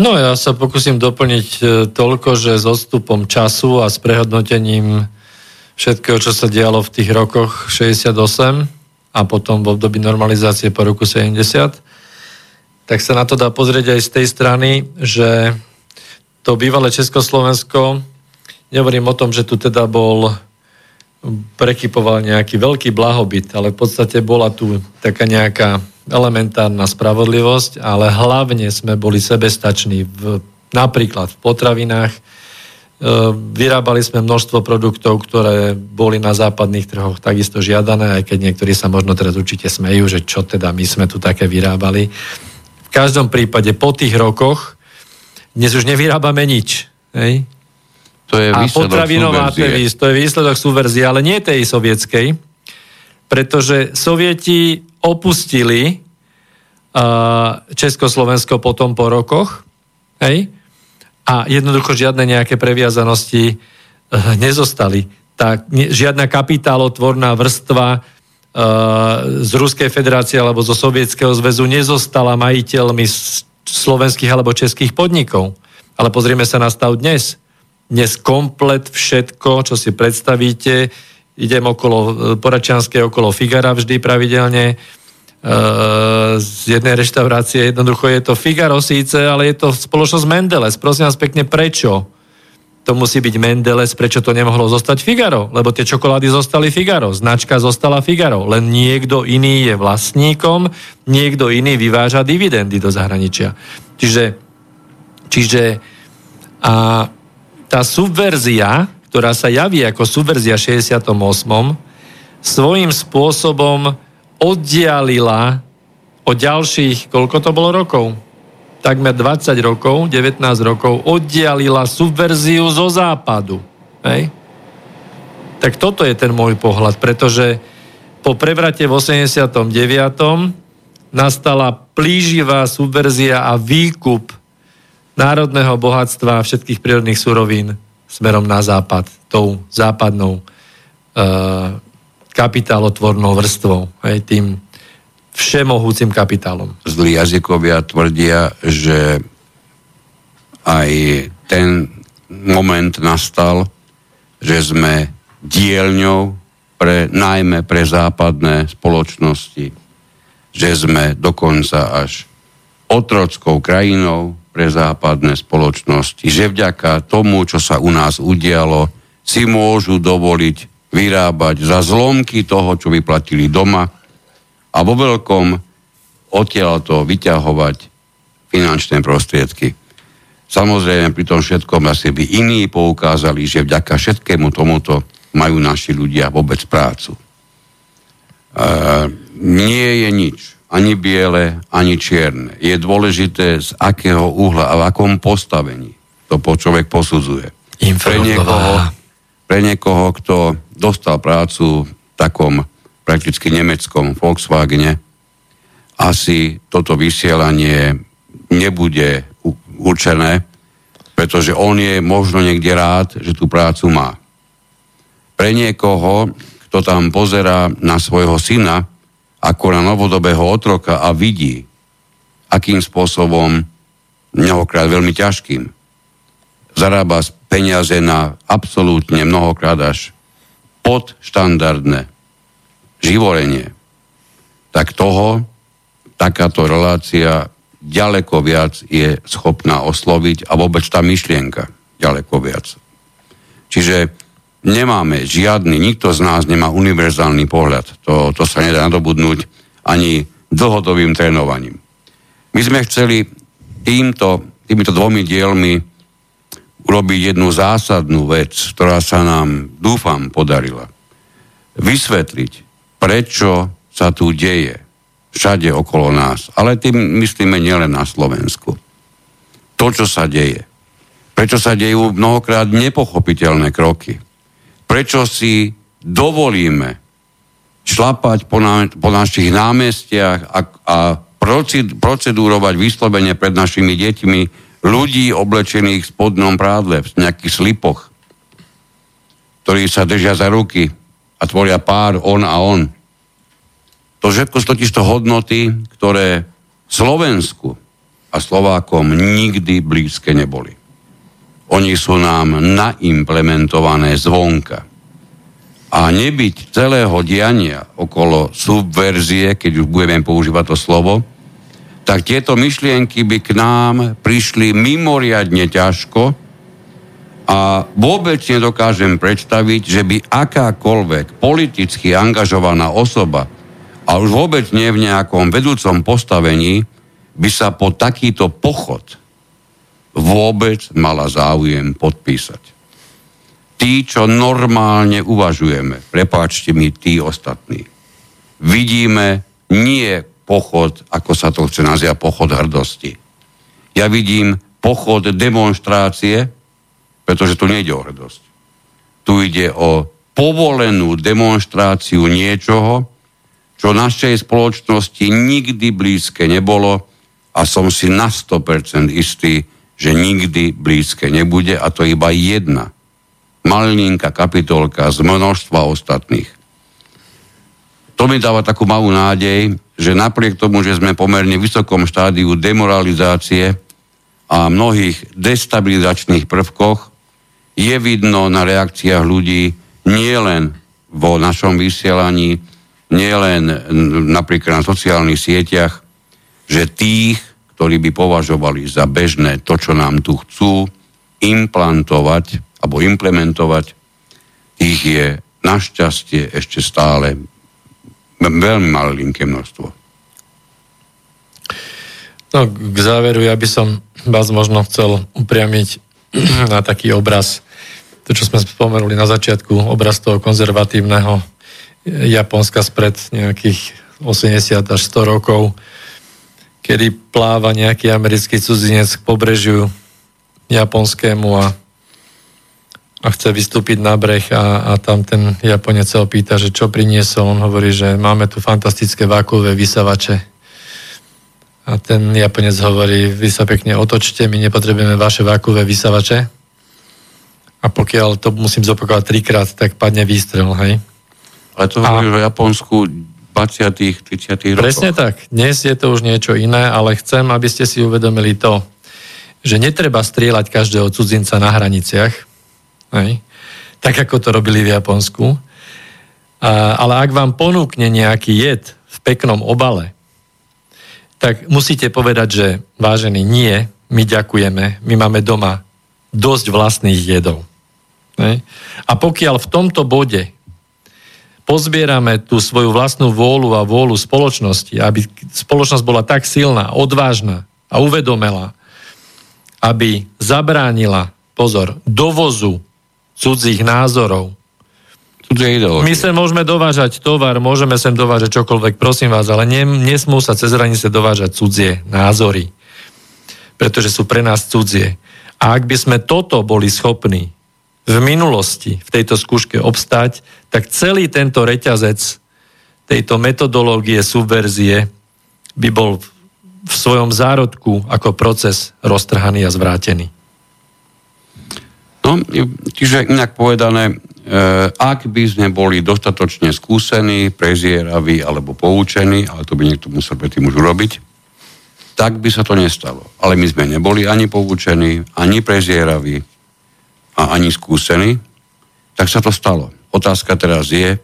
No ja sa pokúsim doplniť e, toľko, že s odstupom času a s prehodnotením všetkého, čo sa dialo v tých rokoch 68 a potom v období normalizácie po roku 70, tak sa na to dá pozrieť aj z tej strany, že to bývalé Československo, nehovorím o tom, že tu teda bol prekypoval nejaký veľký blahobyt, ale v podstate bola tu taká nejaká elementárna spravodlivosť, ale hlavne sme boli sebestační v, napríklad v potravinách. E, vyrábali sme množstvo produktov, ktoré boli na západných trhoch takisto žiadané, aj keď niektorí sa možno teraz určite smejú, že čo teda my sme tu také vyrábali. V každom prípade po tých rokoch dnes už nevyrábame nič. Hej? To je a potravinová tevis, to je výsledok subverzie, ale nie tej sovietskej, pretože sovieti opustili uh, Československo potom po rokoch, hej, a jednoducho žiadne nejaké previazanosti uh, nezostali. Tak ne, žiadna kapitálotvorná vrstva uh, z Ruskej federácie alebo zo Sovietskeho zväzu nezostala majiteľmi slovenských alebo českých podnikov. Ale pozrieme sa na stav dnes dnes komplet všetko, čo si predstavíte. Idem okolo e, Poračianskej, okolo Figara vždy pravidelne e, z jednej reštaurácie. Jednoducho je to Figaro síce, ale je to spoločnosť Mendeles. Prosím vás pekne, prečo? To musí byť Mendeles, prečo to nemohlo zostať Figaro? Lebo tie čokolády zostali Figaro, značka zostala Figaro, len niekto iný je vlastníkom, niekto iný vyváža dividendy do zahraničia. Čiže, čiže a tá subverzia, ktorá sa javí ako subverzia 68. svojím spôsobom oddialila o ďalších, koľko to bolo rokov? Takmer 20 rokov, 19 rokov, oddialila subverziu zo západu. Hej? Tak toto je ten môj pohľad, pretože po prevrate v 89. nastala plíživá subverzia a výkup národného bohatstva a všetkých prírodných surovín smerom na západ, tou západnou e, kapitálotvornou vrstvou, aj tým všemohúcim kapitálom. Zlí jazykovia tvrdia, že aj ten moment nastal, že sme dielňou pre, najmä pre západné spoločnosti, že sme dokonca až otrockou krajinou, pre západné spoločnosti, že vďaka tomu, čo sa u nás udialo, si môžu dovoliť vyrábať za zlomky toho, čo vyplatili doma a vo veľkom odtiaľ to vyťahovať finančné prostriedky. Samozrejme, pri tom všetkom asi by iní poukázali, že vďaka všetkému tomuto majú naši ľudia vôbec prácu. E, nie je nič ani biele, ani čierne. Je dôležité, z akého uhla a v akom postavení to po človek posudzuje. Pre niekoho, pre niekoho, kto dostal prácu v takom prakticky nemeckom Volkswagene, asi toto vysielanie nebude určené, pretože on je možno niekde rád, že tú prácu má. Pre niekoho, kto tam pozera na svojho syna, ako na novodobého otroka a vidí, akým spôsobom, mnohokrát veľmi ťažkým, zarába peniaze na absolútne mnohokrát až podštandardné živorenie, tak toho takáto relácia ďaleko viac je schopná osloviť a vôbec tá myšlienka ďaleko viac. Čiže nemáme žiadny, nikto z nás nemá univerzálny pohľad. To, to sa nedá nadobudnúť ani dlhodobým trénovaním. My sme chceli týmto, týmito dvomi dielmi urobiť jednu zásadnú vec, ktorá sa nám, dúfam, podarila. Vysvetliť, prečo sa tu deje všade okolo nás. Ale tým myslíme nielen na Slovensku. To, čo sa deje. Prečo sa dejú mnohokrát nepochopiteľné kroky prečo si dovolíme šlapať po, na, po našich námestiach a, a procedúrovať vyslovene pred našimi deťmi ľudí oblečených v spodnom prádle, v nejakých slipoch. ktorí sa držia za ruky a tvoria pár on a on. To všetko sú totiž to hodnoty, ktoré Slovensku a Slovákom nikdy blízke neboli. Oni sú nám naimplementované zvonka. A nebyť celého diania okolo subverzie, keď už budeme používať to slovo, tak tieto myšlienky by k nám prišli mimoriadne ťažko a vôbec nedokážem predstaviť, že by akákoľvek politicky angažovaná osoba a už vôbec nie v nejakom vedúcom postavení by sa po takýto pochod vôbec mala záujem podpísať tí, čo normálne uvažujeme, prepáčte mi tí ostatní, vidíme nie pochod, ako sa to chce nazývať, pochod hrdosti. Ja vidím pochod demonstrácie, pretože tu nejde o hrdosť. Tu ide o povolenú demonstráciu niečoho, čo našej spoločnosti nikdy blízke nebolo a som si na 100% istý, že nikdy blízke nebude a to iba jedna malinká kapitolka z množstva ostatných. To mi dáva takú malú nádej, že napriek tomu, že sme pomerne vysokom štádiu demoralizácie a mnohých destabilizačných prvkoch, je vidno na reakciách ľudí nielen vo našom vysielaní, nielen napríklad na sociálnych sieťach, že tých, ktorí by považovali za bežné to, čo nám tu chcú implantovať, alebo implementovať, ich je našťastie ešte stále veľmi malinké množstvo. No, k záveru ja by som vás možno chcel upriamiť na taký obraz, to, čo sme spomenuli na začiatku, obraz toho konzervatívneho Japonska spred nejakých 80 až 100 rokov, kedy pláva nejaký americký cudzinec k pobrežiu japonskému a a chce vystúpiť na breh a, a tam ten Japonec sa opýta, že čo priniesol. On hovorí, že máme tu fantastické vákové vysavače. A ten Japonec hovorí, vy sa pekne otočte, my nepotrebujeme vaše vákové vysavače. A pokiaľ to musím zopakovať trikrát, tak padne výstrel, hej. Ale to hovorí o Japonsku 20 30 rokov. Presne tak. Dnes je to už niečo iné, ale chcem, aby ste si uvedomili to, že netreba strieľať každého cudzinca na hraniciach, Hej? Tak ako to robili v Japonsku. A, ale ak vám ponúkne nejaký jed v peknom obale, tak musíte povedať, že vážený, nie, my ďakujeme, my máme doma dosť vlastných jedov. Hej? A pokiaľ v tomto bode pozbierame tú svoju vlastnú vôľu a vôľu spoločnosti, aby spoločnosť bola tak silná, odvážna a uvedomela, aby zabránila, pozor, dovozu cudzích názorov. My sa môžeme dovážať tovar, môžeme sem dovážať čokoľvek, prosím vás, ale ne, nesmú sa cez hranice dovážať cudzie názory, pretože sú pre nás cudzie. A ak by sme toto boli schopní v minulosti v tejto skúške obstať, tak celý tento reťazec tejto metodológie subverzie by bol v svojom zárodku ako proces roztrhaný a zvrátený. No, čiže inak povedané, e, ak by sme boli dostatočne skúsení, prezieraví alebo poučení, ale to by niekto musel predtým už urobiť, tak by sa to nestalo. Ale my sme neboli ani poučení, ani prezieraví a ani skúsení, tak sa to stalo. Otázka teraz je,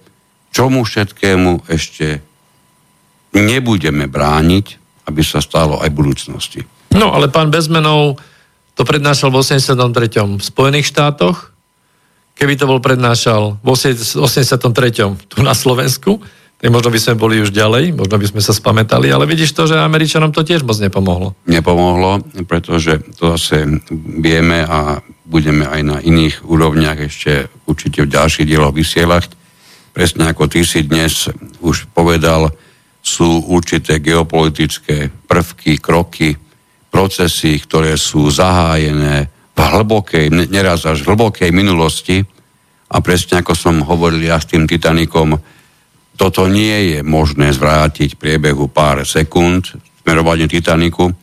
čomu všetkému ešte nebudeme brániť, aby sa stalo aj v budúcnosti. No, ale pán Bezmenov to prednášal v 83. v Spojených štátoch, keby to bol prednášal v 83. tu na Slovensku, možno by sme boli už ďalej, možno by sme sa spamätali, ale vidíš to, že Američanom to tiež moc nepomohlo. Nepomohlo, pretože to zase vieme a budeme aj na iných úrovniach ešte určite v ďalších dieloch vysielať. Presne ako ty si dnes už povedal, sú určité geopolitické prvky, kroky, procesy, ktoré sú zahájené v hlbokej, neraz až hlbokej minulosti a presne ako som hovoril ja s tým Titanikom, toto nie je možné zvrátiť v priebehu pár sekúnd smerovanie Titaniku.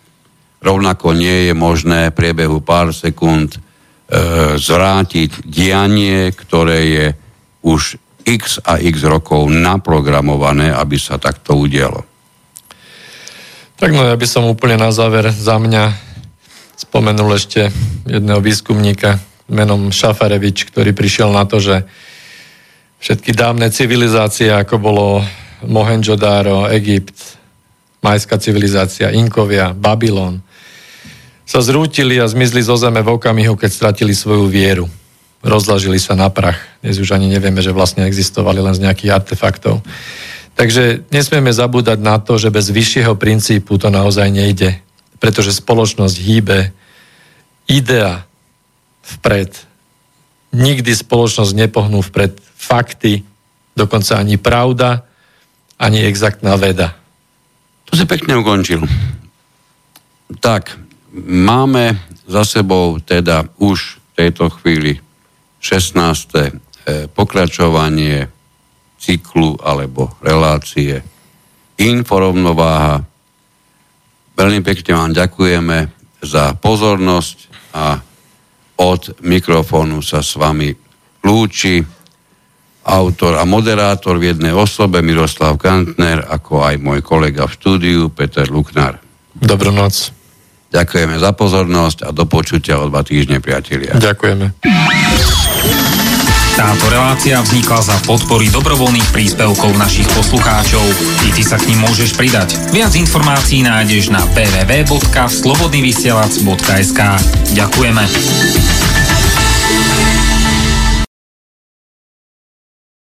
Rovnako nie je možné v priebehu pár sekúnd e, zvrátiť dianie, ktoré je už x a x rokov naprogramované, aby sa takto udialo. Tak no, ja by som úplne na záver za mňa spomenul ešte jedného výskumníka menom Šafarevič, ktorý prišiel na to, že všetky dávne civilizácie, ako bolo Mohenjo-Daro, Egypt, majská civilizácia, Inkovia, Babylon, sa zrútili a zmizli zo zeme v okamihu, keď stratili svoju vieru. Rozlažili sa na prach. Dnes už ani nevieme, že vlastne existovali len z nejakých artefaktov. Takže nesmieme zabúdať na to, že bez vyššieho princípu to naozaj nejde. Pretože spoločnosť hýbe idea vpred. Nikdy spoločnosť nepohnú vpred fakty, dokonca ani pravda, ani exaktná veda. To si pekne ukončil. Tak, máme za sebou teda už v tejto chvíli 16. Eh, pokračovanie cyklu alebo relácie Inforovnováha. Veľmi pekne vám ďakujeme za pozornosť a od mikrofónu sa s vami lúči autor a moderátor v jednej osobe Miroslav Kantner, ako aj môj kolega v štúdiu Peter Luknár. Dobrú noc. Ďakujeme za pozornosť a do počutia o dva týždne, priatelia. Ďakujeme. Táto relácia vznikla za podpory dobrovoľných príspevkov našich poslucháčov. I ty sa k ním môžeš pridať. Viac informácií nájdeš na www.slobodnyvysielac.sk Ďakujeme.